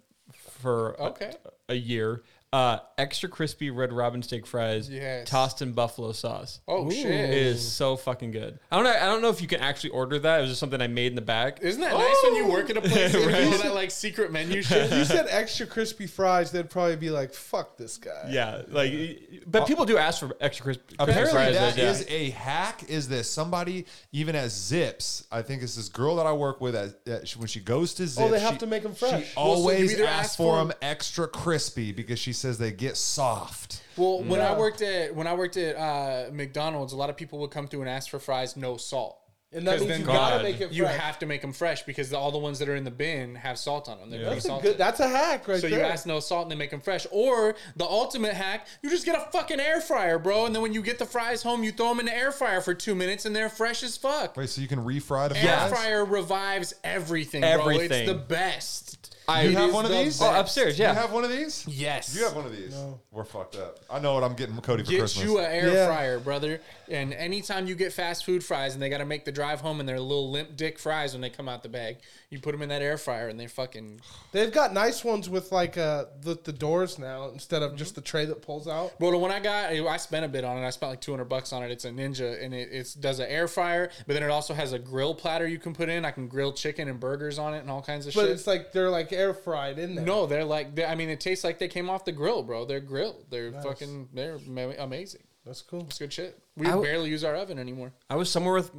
G: for a-
D: Okay.
G: a, year. Uh, extra crispy Red Robin steak fries,
D: Yes.
G: tossed in buffalo sauce.
D: Oh
G: It
D: shit!
G: is so fucking good. I don't know. I don't know if you can actually order that. It was just something I made in the back.
D: Isn't that nice when you work at a place [LAUGHS] and
G: Right.
D: you that like secret menu [LAUGHS] shit?
F: If you said extra crispy fries, they'd probably be like, "Fuck this guy."
G: Yeah, like, but people do ask for extra crispy, crispy
B: Apparently,
G: fries.
B: that
G: yeah.
B: is a hack. Is this somebody even at Zips? I think it's this girl that I work with. At, at- when she goes to Zips,
F: Oh, they have
B: she-
F: to make 'em fresh.
B: She
F: Well,
D: so you
B: always
D: either
B: asks
D: ask
B: for
D: for
B: them
D: 'em-
B: extra crispy because she says they get soft.
D: Well, when I worked at when I worked at uh, McDonald's, a lot of people would come through and ask for fries no salt.
F: and that
D: 'Cause
F: means you
D: then
F: gotta make it fresh.
D: You have to make them fresh because the, all the ones that are in the bin have salt on them. They're pretty
F: That's a good. That's a hack right
D: so
F: there.
D: you ask no salt and they make them fresh. Or the ultimate hack, you just get a fucking air fryer, bro. And then when you get the fries home, you throw them in the air fryer for two minutes and they're fresh as fuck.
B: Wait, so you can refry the
D: Air
B: fries?
D: fryer revives everything, bro. It's the best.
G: I
B: You have one of
D: the
B: these?
G: oh, upstairs. Yeah,
B: You have one of these?
D: Yes.
B: You have one of these. We're fucked up. I know what I'm getting Cody for
D: Get
B: Christmas.
D: you an air
F: Yeah.
D: fryer, brother. And anytime you get fast food fries and they got to make the drive home and they're little limp dick fries when they come out the bag, you put them in that air fryer and they're fucking.
F: They've got nice ones with like uh the, the doors now instead of just the tray that pulls out.
D: Well, the one I got, I spent a bit on it. I spent like 200 bucks on it. It's a Ninja and it it's, does an air fryer, but then it also has a grill platter you can put in. I can grill chicken and burgers on it and all kinds of shit.
F: But
D: shit.
F: it's like they're like air fried in there.
D: no, they're like, they I mean, it tastes like they came off the grill, bro. They're grilled. They're fucking, they're ma- amazing.
F: That's cool.
D: It's good shit. We
G: w-
D: barely use our oven anymore.
G: I was somewhere with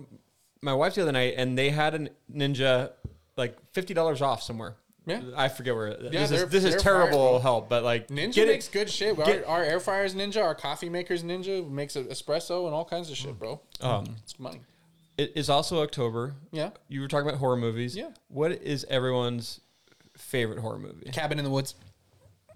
G: my wife the other night, and they had a Ninja like fifty dollars off somewhere.
D: Yeah.
G: I forget where.
D: Yeah,
G: this is this is terrible
D: bro.
G: help, but like
D: Ninja makes
G: it.
D: good shit.
G: get-
D: our, our air fryers Ninja, our coffee makers Ninja makes espresso and all kinds of shit, bro.
G: Um,
D: It's money.
G: it is also October.
D: Yeah.
G: You were talking about horror movies.
D: Yeah.
G: What is everyone's favorite horror movie?
D: Cabin in the Woods.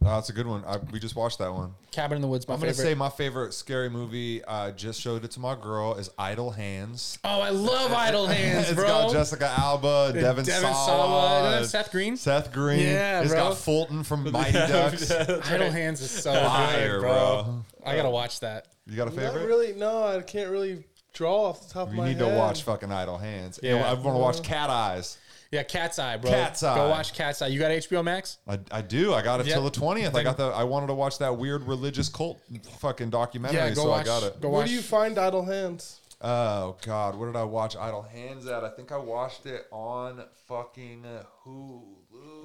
B: Oh, that's a good one. I, we just watched that one.
D: Cabin in the Woods, my
B: I'm gonna
D: favorite.
B: say my favorite scary movie. I just showed it to my girl. Is Idle Hands.
D: oh, I love Idle [LAUGHS] Hands,
B: It's
D: bro.
B: got Jessica Alba, Devon,
D: Devon
B: Sawa,
D: Sawa,
B: and
D: Seth Green?
B: Seth Green.
D: Yeah,
B: It's
D: bro.
B: got Fulton from [LAUGHS] Mighty Ducks.
D: Idle Hands is so
B: Fire,
D: good, bro.
B: bro.
D: I gotta watch that.
B: You got a
F: Not
B: favorite?
F: really. No, I can't really draw off the top of
B: You
F: my
B: need
F: head.
B: to watch fucking Idle Hands.
D: Yeah.
B: Yeah, I want to watch uh-huh. Cat Eyes.
D: Yeah, Cat's Eye, bro.
B: Cat's Eye.
D: Go watch Cat's Eye. You got HBO Max?
B: I, I do. I got it
D: Yep.
B: till the twentieth. I got the. I wanted to watch that weird religious cult fucking documentary, so I got it.
D: Go
F: Where
D: watch.
F: do you find idle hands?
B: Oh God, where did I watch Idle Hands at? I think I watched it on fucking Hulu.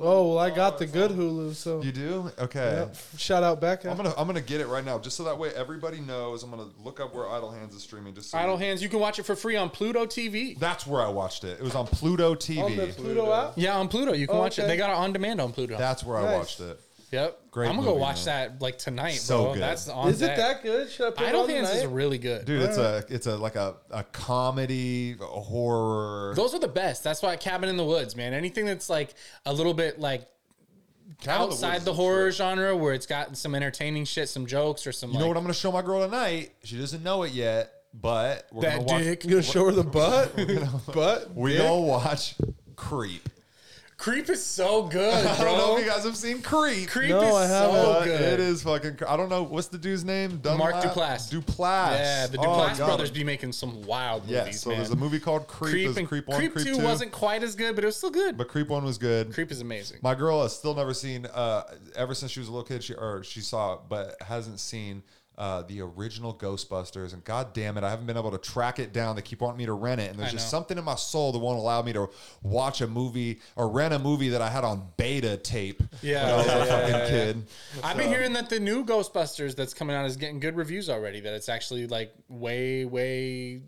F: Oh well, I got the good Hulu, so
B: You do? Okay.
F: Yep. shout out Becca.
B: I'm gonna I'm gonna get it right now, just so that way everybody knows. I'm gonna look up where Idle Hands is streaming. Just so
D: Idle Hands. You can watch it for free on Pluto TV.
B: That's where I watched it. It was on Pluto TV.
F: on the Pluto app.
D: Yeah, on Pluto. You can
F: Oh,
D: watch it.
F: okay.
D: They got it on demand on Pluto.
B: That's where I
F: Nice.
B: watched it.
D: yep.
B: Great
D: I'm gonna go
B: movie,
D: watch
B: man.
D: that like tonight,
B: So
D: bro.
B: good.
D: That's on
F: Is it
D: deck.
F: that good? Should I put
D: Idle
F: it on
D: Hands is
F: tonight?
D: really good.
B: Dude, it's a it's a like a, a comedy a horror.
D: Those are the best. That's why Cabin in the Woods, man. Anything that's like a little bit like
B: Cabin in the
D: outside
B: Woods
D: the,
B: is
D: horror
B: shit.
D: genre, where it's got some entertaining shit, some jokes, or some.
B: You know what I'm gonna show my girl tonight? She doesn't know it yet, but we're
D: That
B: gonna watch.
D: dick.
F: You gonna show her the [LAUGHS] butt? butt?
B: We
F: dick?
B: gonna watch Creep.
D: Creep is so good, [LAUGHS]
B: I don't know if you guys have seen Creep.
D: Creep
F: No,
D: is
F: I haven't.
D: so
B: But
D: good.
B: it is fucking. cr- I don't know what's the dude's name.
D: Mark Duplass.
B: Duplass.
D: Yeah, the
B: Oh,
D: Duplass
B: God.
D: brothers be making some wild
B: Yes.
D: movies,
B: so
D: man.
B: there's a movie called Creep.
D: Creep
B: There's
D: and
B: Creep one,
D: Creep,
B: Creep,
D: two, wasn't quite as good, but it was still good.
B: but Creep one was good.
D: Creep is amazing.
B: My girl has still never seen. Uh, ever since she was a little kid, she or she saw, it, but hasn't seen. Uh, the original Ghostbusters, and god damn it, I haven't been able to track it down. They keep wanting me to rent it, and there's
D: I
B: just
D: know.
B: something in my soul that won't allow me to watch a movie or rent a movie that I had on beta tape [LAUGHS]
D: Yeah,
B: when I was
D: yeah,
B: a fucking
D: yeah, yeah.
B: kid.
D: I've been hearing that the new Ghostbusters that's coming out is getting good reviews already. That it's actually like way, way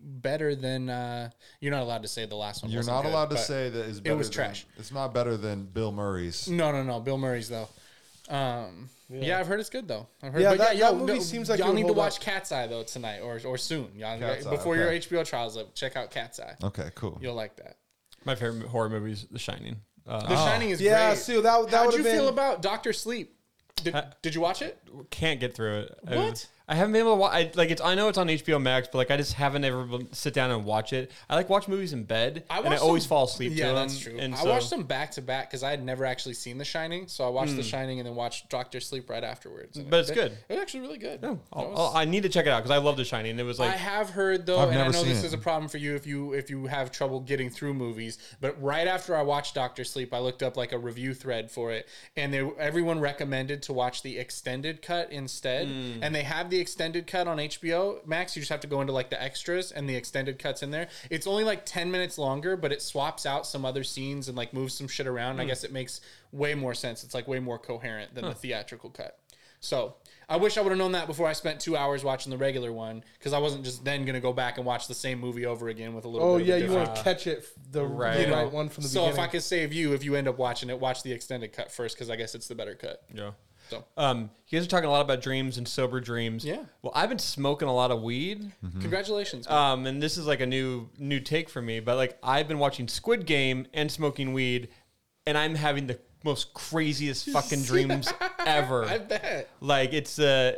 D: better than. Uh, you're not allowed to say the last one.
B: You're
D: wasn't good,
B: allowed to say that is better
D: was
B: than-
D: trash.
B: It's not better than Bill Murray's.
D: No, no, no. Bill Murray's though. Um, yeah. I've heard it's good though. I've heard,
F: Yeah,
D: but
F: that-
D: yeah,
F: that
D: yo,
F: movie
D: no,
F: seems like
D: y'all
F: it'll
D: need to watch
F: up.
D: Cat's Eye though tonight or or soon. Y'all,
B: Cat's Eye,
D: before
B: okay.
D: your HBO trials up, check out Cat's Eye.
B: Okay, cool.
D: You'll like that.
G: My favorite horror movie is The Shining. Uh,
D: The Shining is
F: Yeah,
D: great.
F: see, that- that
D: How'd
F: would've
D: you feel about Doctor Sleep? Did, did you watch it?
G: can't get through it. I-
D: What?
G: I, haven't been able to watch. I, like it's. I know it's on HBO Max, but like I just haven't ever been- sit down and watch it. I like watch movies in bed, and I
D: watched
G: always
D: them-
G: fall asleep.
D: Yeah,
G: to
D: that's
G: them,
D: true.
G: And
D: I
G: so,
D: watched them back to back because I had never actually seen The Shining, so I watched
F: Hmm.
D: The Shining and then watched Doctor Sleep right afterwards. And
G: But it's good.
D: It was actually really good.
G: I'll-
D: was-
G: I'll- need to check it out because I love The Shining. It was like
D: I have heard though,
B: I've
D: and I know this
B: seen
D: is a problem for you if you if you have trouble getting through movies. But right after I watched Doctor Sleep, I looked up like a review thread for it, and they, everyone recommended to watch the extended cut instead.
B: Hmm.
D: And they have the extended cut on HBO Max. You just have to go into like the extras, and the extended cuts in there. It's only like ten minutes longer, but it swaps out some other scenes and like moves some shit around.
B: Hmm.
D: I guess it makes way more sense. It's like way more coherent than the theatrical cut. So I wish I would have known that before I spent two hours watching the regular one because I wasn't just then gonna go back and watch the same movie over again with a little.
F: Oh
D: bit
F: yeah,
D: a
F: you want to catch it the
G: Right.
F: right, one from the beginning.
D: so
F: beginning.
D: if I could save you, if you end up watching it, watch the extended cut first because I guess it's the better cut.
G: yeah.
D: So
G: Um, you guys are talking a lot about dreams and sober dreams.
D: Yeah.
G: Well, I've been smoking a lot of weed.
D: congratulations. man.
G: Um, and this is like a new new take for me, but like I've been watching Squid Game and smoking weed, and I'm having the most craziest [LAUGHS] fucking dreams [LAUGHS] ever.
D: I bet.
G: Like it's uh,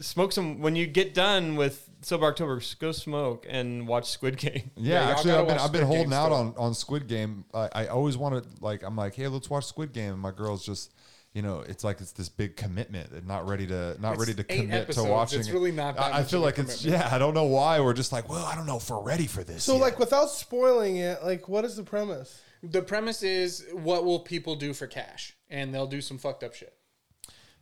G: smoke some when you get done with sober October. Go smoke and watch Squid [LAUGHS] Game.
B: Yeah,
D: Yeah,
B: actually, I've been I've been holding
D: Game
B: out
D: still.
B: on on Squid Game. I, I always wanted like I'm like, hey, let's watch Squid Game, and my girl's just. You know, it's like it's this big commitment. and not ready to not
D: It's
B: ready to commit
D: episodes.
B: to watching.
D: It's really not that
B: I, I feel
D: of a
B: like it's
D: commitment.
B: yeah. I don't know why we're just like, well, I don't know if we're ready for this.
F: so
B: yet.
F: like without spoiling it, like what is the premise?
D: The premise is what will people do for cash, and they'll do some fucked up shit.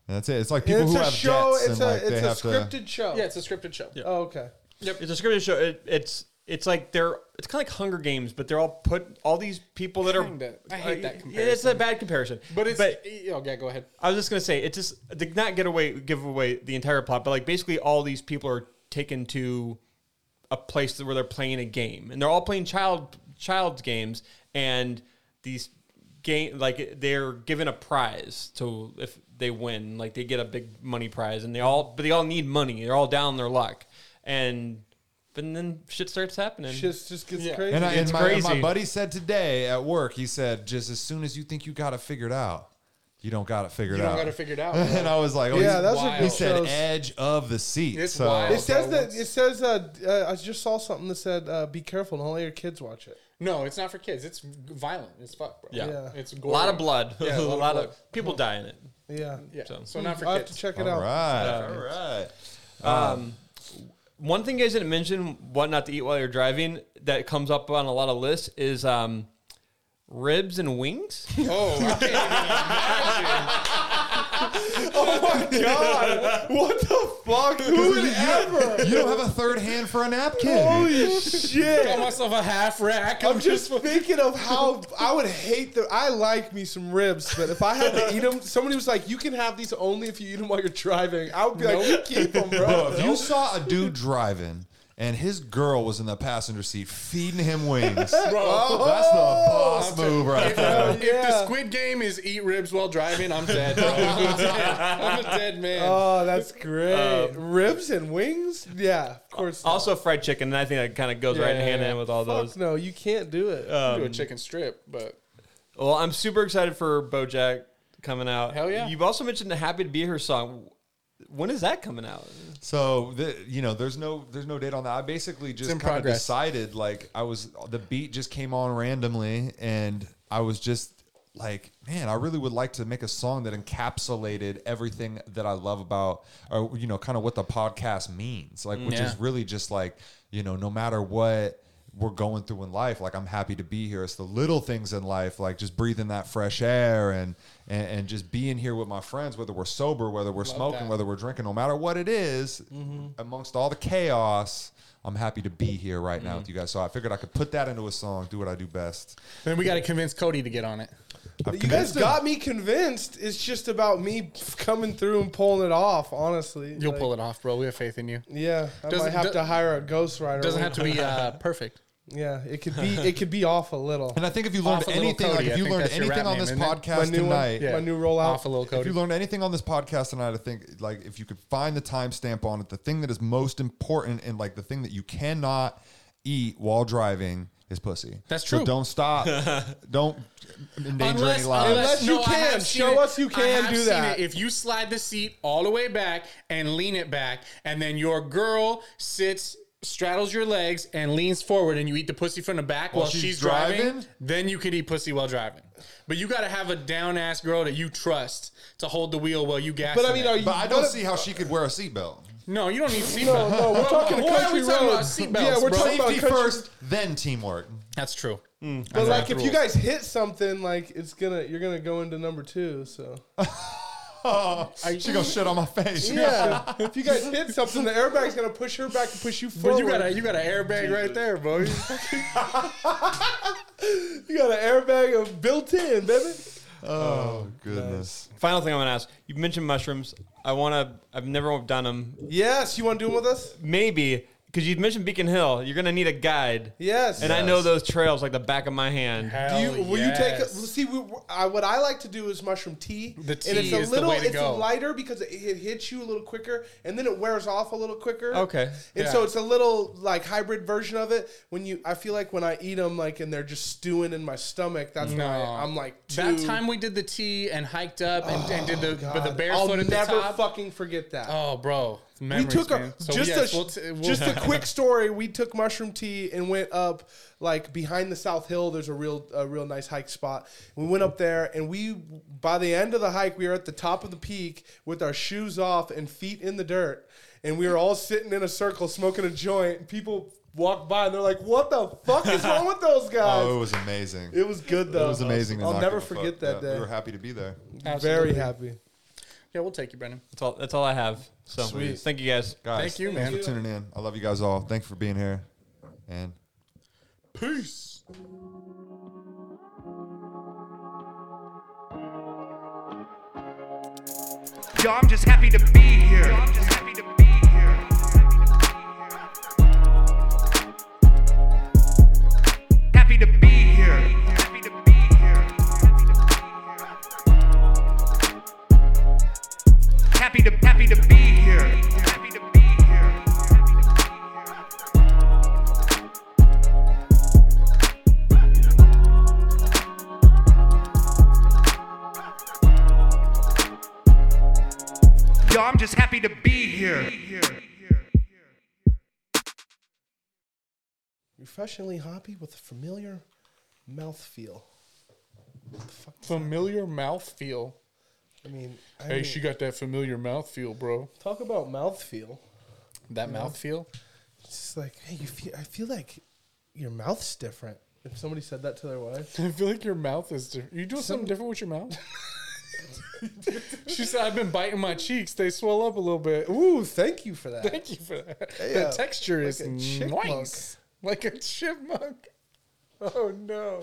B: And that's it. It's like people
F: it's
B: who
F: a
B: have
F: show.
B: jets
F: It's
B: and
F: a
B: like they
F: it's a
B: have to.
F: scripted show.
D: Yeah, it's a scripted show.
F: Oh okay. Yep.
G: It's a scripted show. It, it's it's like they're it's kind of like Hunger Games, but they're all put all these people that are.
D: Kinda. I hate uh, that
G: Yeah, it's a bad comparison.
D: But it's
G: but
D: oh, yeah. Go ahead.
G: I was just gonna say it's just did not get away give away the entire plot, but like basically all these people are taken to a place where they're playing a game, and they're all playing child child's games, and these game like they're given a prize to if they win, like they get a big money prize, and they all but they all need money. They're all down their luck, and but then shit starts happening.
F: Shit just gets
D: Yeah.
F: crazy.
B: And, I, and
G: It's
B: my, and my buddy said today at work, he said, just as soon as you think you got it figured out, you don't got it figured
D: You
B: out.
D: don't got to figure it out. [LAUGHS]
B: and I was like, oh,
F: yeah,
B: that's
F: those
D: wild.
F: are
B: he said
F: shows.
B: edge of the seat.
D: It's
B: so
D: wild.
F: It says
D: So
F: that it says uh, uh, I just saw something that said uh, be careful, don't let your kids watch it.
D: No, it's not for kids. It's violent as fuck, bro.
G: Yeah.
F: Yeah.
D: It's
G: a lot of blood,
D: Yeah,
G: a [LAUGHS] lot, of, people die in it.
F: Yeah.
D: Yeah.
G: So-
D: So, not for
F: I'll have
D: kids.
F: to check it
B: all
F: out.
B: right, all right.
G: Um, one thing you guys didn't mention, what not to eat while you're driving, that comes up on a lot of lists is um, ribs and wings. [LAUGHS]
D: Oh, I can't even imagine. [LAUGHS]
F: God, what fuck? [LAUGHS] Who would ever?
B: You don't have a third hand for a napkin.
F: Holy shit!
D: Got myself a half rack.
F: I'm just thinking of how I would hate the. I like me some ribs, but if I had to eat them, somebody was like, "You can have these only if you eat them while you're driving." I would be like, "Keep them, bro."
B: Bro, if you saw a dude driving and his girl was in the passenger seat feeding him wings, [LAUGHS] that's the boss move right
D: If,
B: there.
D: if the Squid Game is eat ribs while driving, I'm dead. Bro. I'm, dead. I'm a dead man.
F: Oh, that's great.
D: Um,
F: Ribs and wings? Yeah, of course. not.
G: Also, fried chicken, and I think that kind of goes
D: Yeah,
G: right
D: yeah,
G: hand in
D: yeah.
G: hand with all
F: Fuck
G: those.
F: no, you can't do it.
D: I'll do a chicken strip, but
G: Well, I'm super excited for BoJack coming out.
D: Hell yeah.
G: You've also mentioned the "Happy to Be Here" song. When is that coming out?
B: So the, you know, there's no there's no date on that. I basically just
D: in
B: kind of
D: progress.
B: decided like I was the beat just came on randomly and I was just like, man, I really would like to make a song that encapsulated everything that I love about or you know, kind of what the podcast means. Like which mm,
D: Yeah.
B: is really just like, you know, no matter what we're going through in life, like I'm happy to be here. It's the little things in life, like just breathing that fresh air and and, and just being here with my friends, whether we're sober, whether we're smoking,
D: that.
B: whether we're drinking, no matter what it is, amongst all the chaos, I'm happy to be here right now with you guys. So I figured I could put that into a song, do what I do best.
D: then we got to convince Cody to get on it.
B: I've
F: you guys
B: convinced him.
F: got me convinced. It's just about me coming through and pulling it off, honestly.
D: You'll pull it off, bro. We have faith in you.
F: Yeah, I
D: Doesn't-
F: might have
D: do-
F: to hire a ghostwriter.
D: It doesn't have to be uh, perfect.
F: Yeah, it could be [LAUGHS] it could be off a little.
B: And I think if you learned
D: Off a little
B: anything,
D: Cody.
B: like
D: I
B: if you
D: think
B: learned
D: that's your
B: anything
D: rap
B: on this
D: name, isn't it?
B: podcast
F: My new one,
B: tonight,
F: my new rollout.
D: Off a little
B: if
D: Cody.
B: you learned anything on this podcast tonight, I think like if you could find the timestamp on it, the thing that is most important and like the thing that you cannot eat while driving is pussy.
D: That's
B: So
D: true.
B: don't stop. [LAUGHS] don't endanger any lives.
F: Unless you
D: I
F: can.
D: have seen
F: Show
D: it.
F: us you
D: I
F: can
D: have
F: do
D: seen
F: that.
D: it. If you slide the seat all the way back and lean it back, and then your girl sits, straddles your legs, and leans forward, and you eat the pussy from the back while,
B: she's
D: she's, driving,
B: driving?
D: then you can eat pussy while driving. But you got to have a down ass girl that you trust to hold the wheel while you gas.
F: But I mean, are you?
B: But I don't see how she could wear a seatbelt.
D: no, you don't need seatbelt.
F: No, no, we're talking
D: Why are
F: country
D: we talking about
F: roads.
D: seatbelts,
F: Yeah, we're
D: bro?
F: talking about
B: Safety
F: country-
B: first, then teamwork.
D: That's true. Mm.
F: But like, if you guys hit something, like it's gonna, you're gonna go into number two. So [LAUGHS]
B: Oh, [LAUGHS] she gonna shit on my face.
F: yeah, if you guys hit something, the airbag's gonna push her back and push you
D: But
F: forward.
D: you got a you got an airbag right there, bro. [LAUGHS]
F: You got an airbag of built in, baby.
B: Oh goodness.
G: Final thing I'm gonna ask. You mentioned mushrooms. I wanna. I've never done them.
F: Yes, you want to do them with us?
G: Maybe because you mentioned Beacon Hill. You're gonna need a guide.
F: Yes.
G: And I know those trails like the back of my hand.
F: Do you, will you take? A, see, we, I, what I like to do is mushroom tea.
D: The
F: and
D: tea
F: it's a
D: is the
F: little,
D: way to
F: it's
D: go.
F: lighter because it, it hits you a little quicker, and then it wears off a little quicker.
G: Okay.
F: And
D: Yeah.
F: so it's a little like hybrid version of it. When you, I feel like when I eat them, like and they're just stewing in my stomach. That's
D: No.
F: why I'm like too,
D: That time we did the tea and hiked up and, and did the oh, with the
F: God,
D: barefoot
F: I'll
D: at the
F: never
D: top.
F: fucking forget that.
D: oh, bro,
F: we
D: memories,
F: took a.
D: So
F: just
D: yes,
F: a
D: we'll t- we'll-
F: just a quick story. We took mushroom tea and went up like behind the South Hill. There's a real a real nice hike spot. We went up there and we by the end of the hike we were at the top of the peak with our shoes off and feet in the dirt, and we were all sitting in a circle smoking a joint. People walked by and they're like, "What the fuck is wrong with those guys?" [LAUGHS]
B: Oh, it was amazing.
F: it was good though.
B: It was amazing.
F: I'll never forget
B: fuck.
F: that
B: Yeah,
F: day.
B: We were happy to be there.
F: Very happy.
D: Yeah, we'll take you, Brendan.
G: That's all. That's all I have. So
F: Sweet.
G: thank you guys.
B: Guys,
D: Thank you, man.
B: for tuning in. I love you guys all. Thanks for being here. And
D: Peace.
C: Yo, I'm just happy to be here. Happy to happy to be here. Happy to be here. Yo, I'm just happy to be here.
F: Refreshingly hoppy with a familiar mouthfeel.
E: Familiar mouthfeel.
F: I mean, I
E: Hey,
F: mean,
E: she got that familiar mouthfeel, bro.
F: talk about mouthfeel.
D: That mouthfeel.
F: It's just like, hey, you feel. I feel like your mouth's different. If somebody said that to their wife, [LAUGHS]
E: I feel like your mouth is different. You doing something different with your mouth? [LAUGHS] she said, I've been biting my cheeks. They swell up a little bit.
F: ooh, thank you for that.
E: Thank you for that.
F: Yeah,
E: the uh, texture
F: like
E: is nice. Like a chipmunk. Oh, no.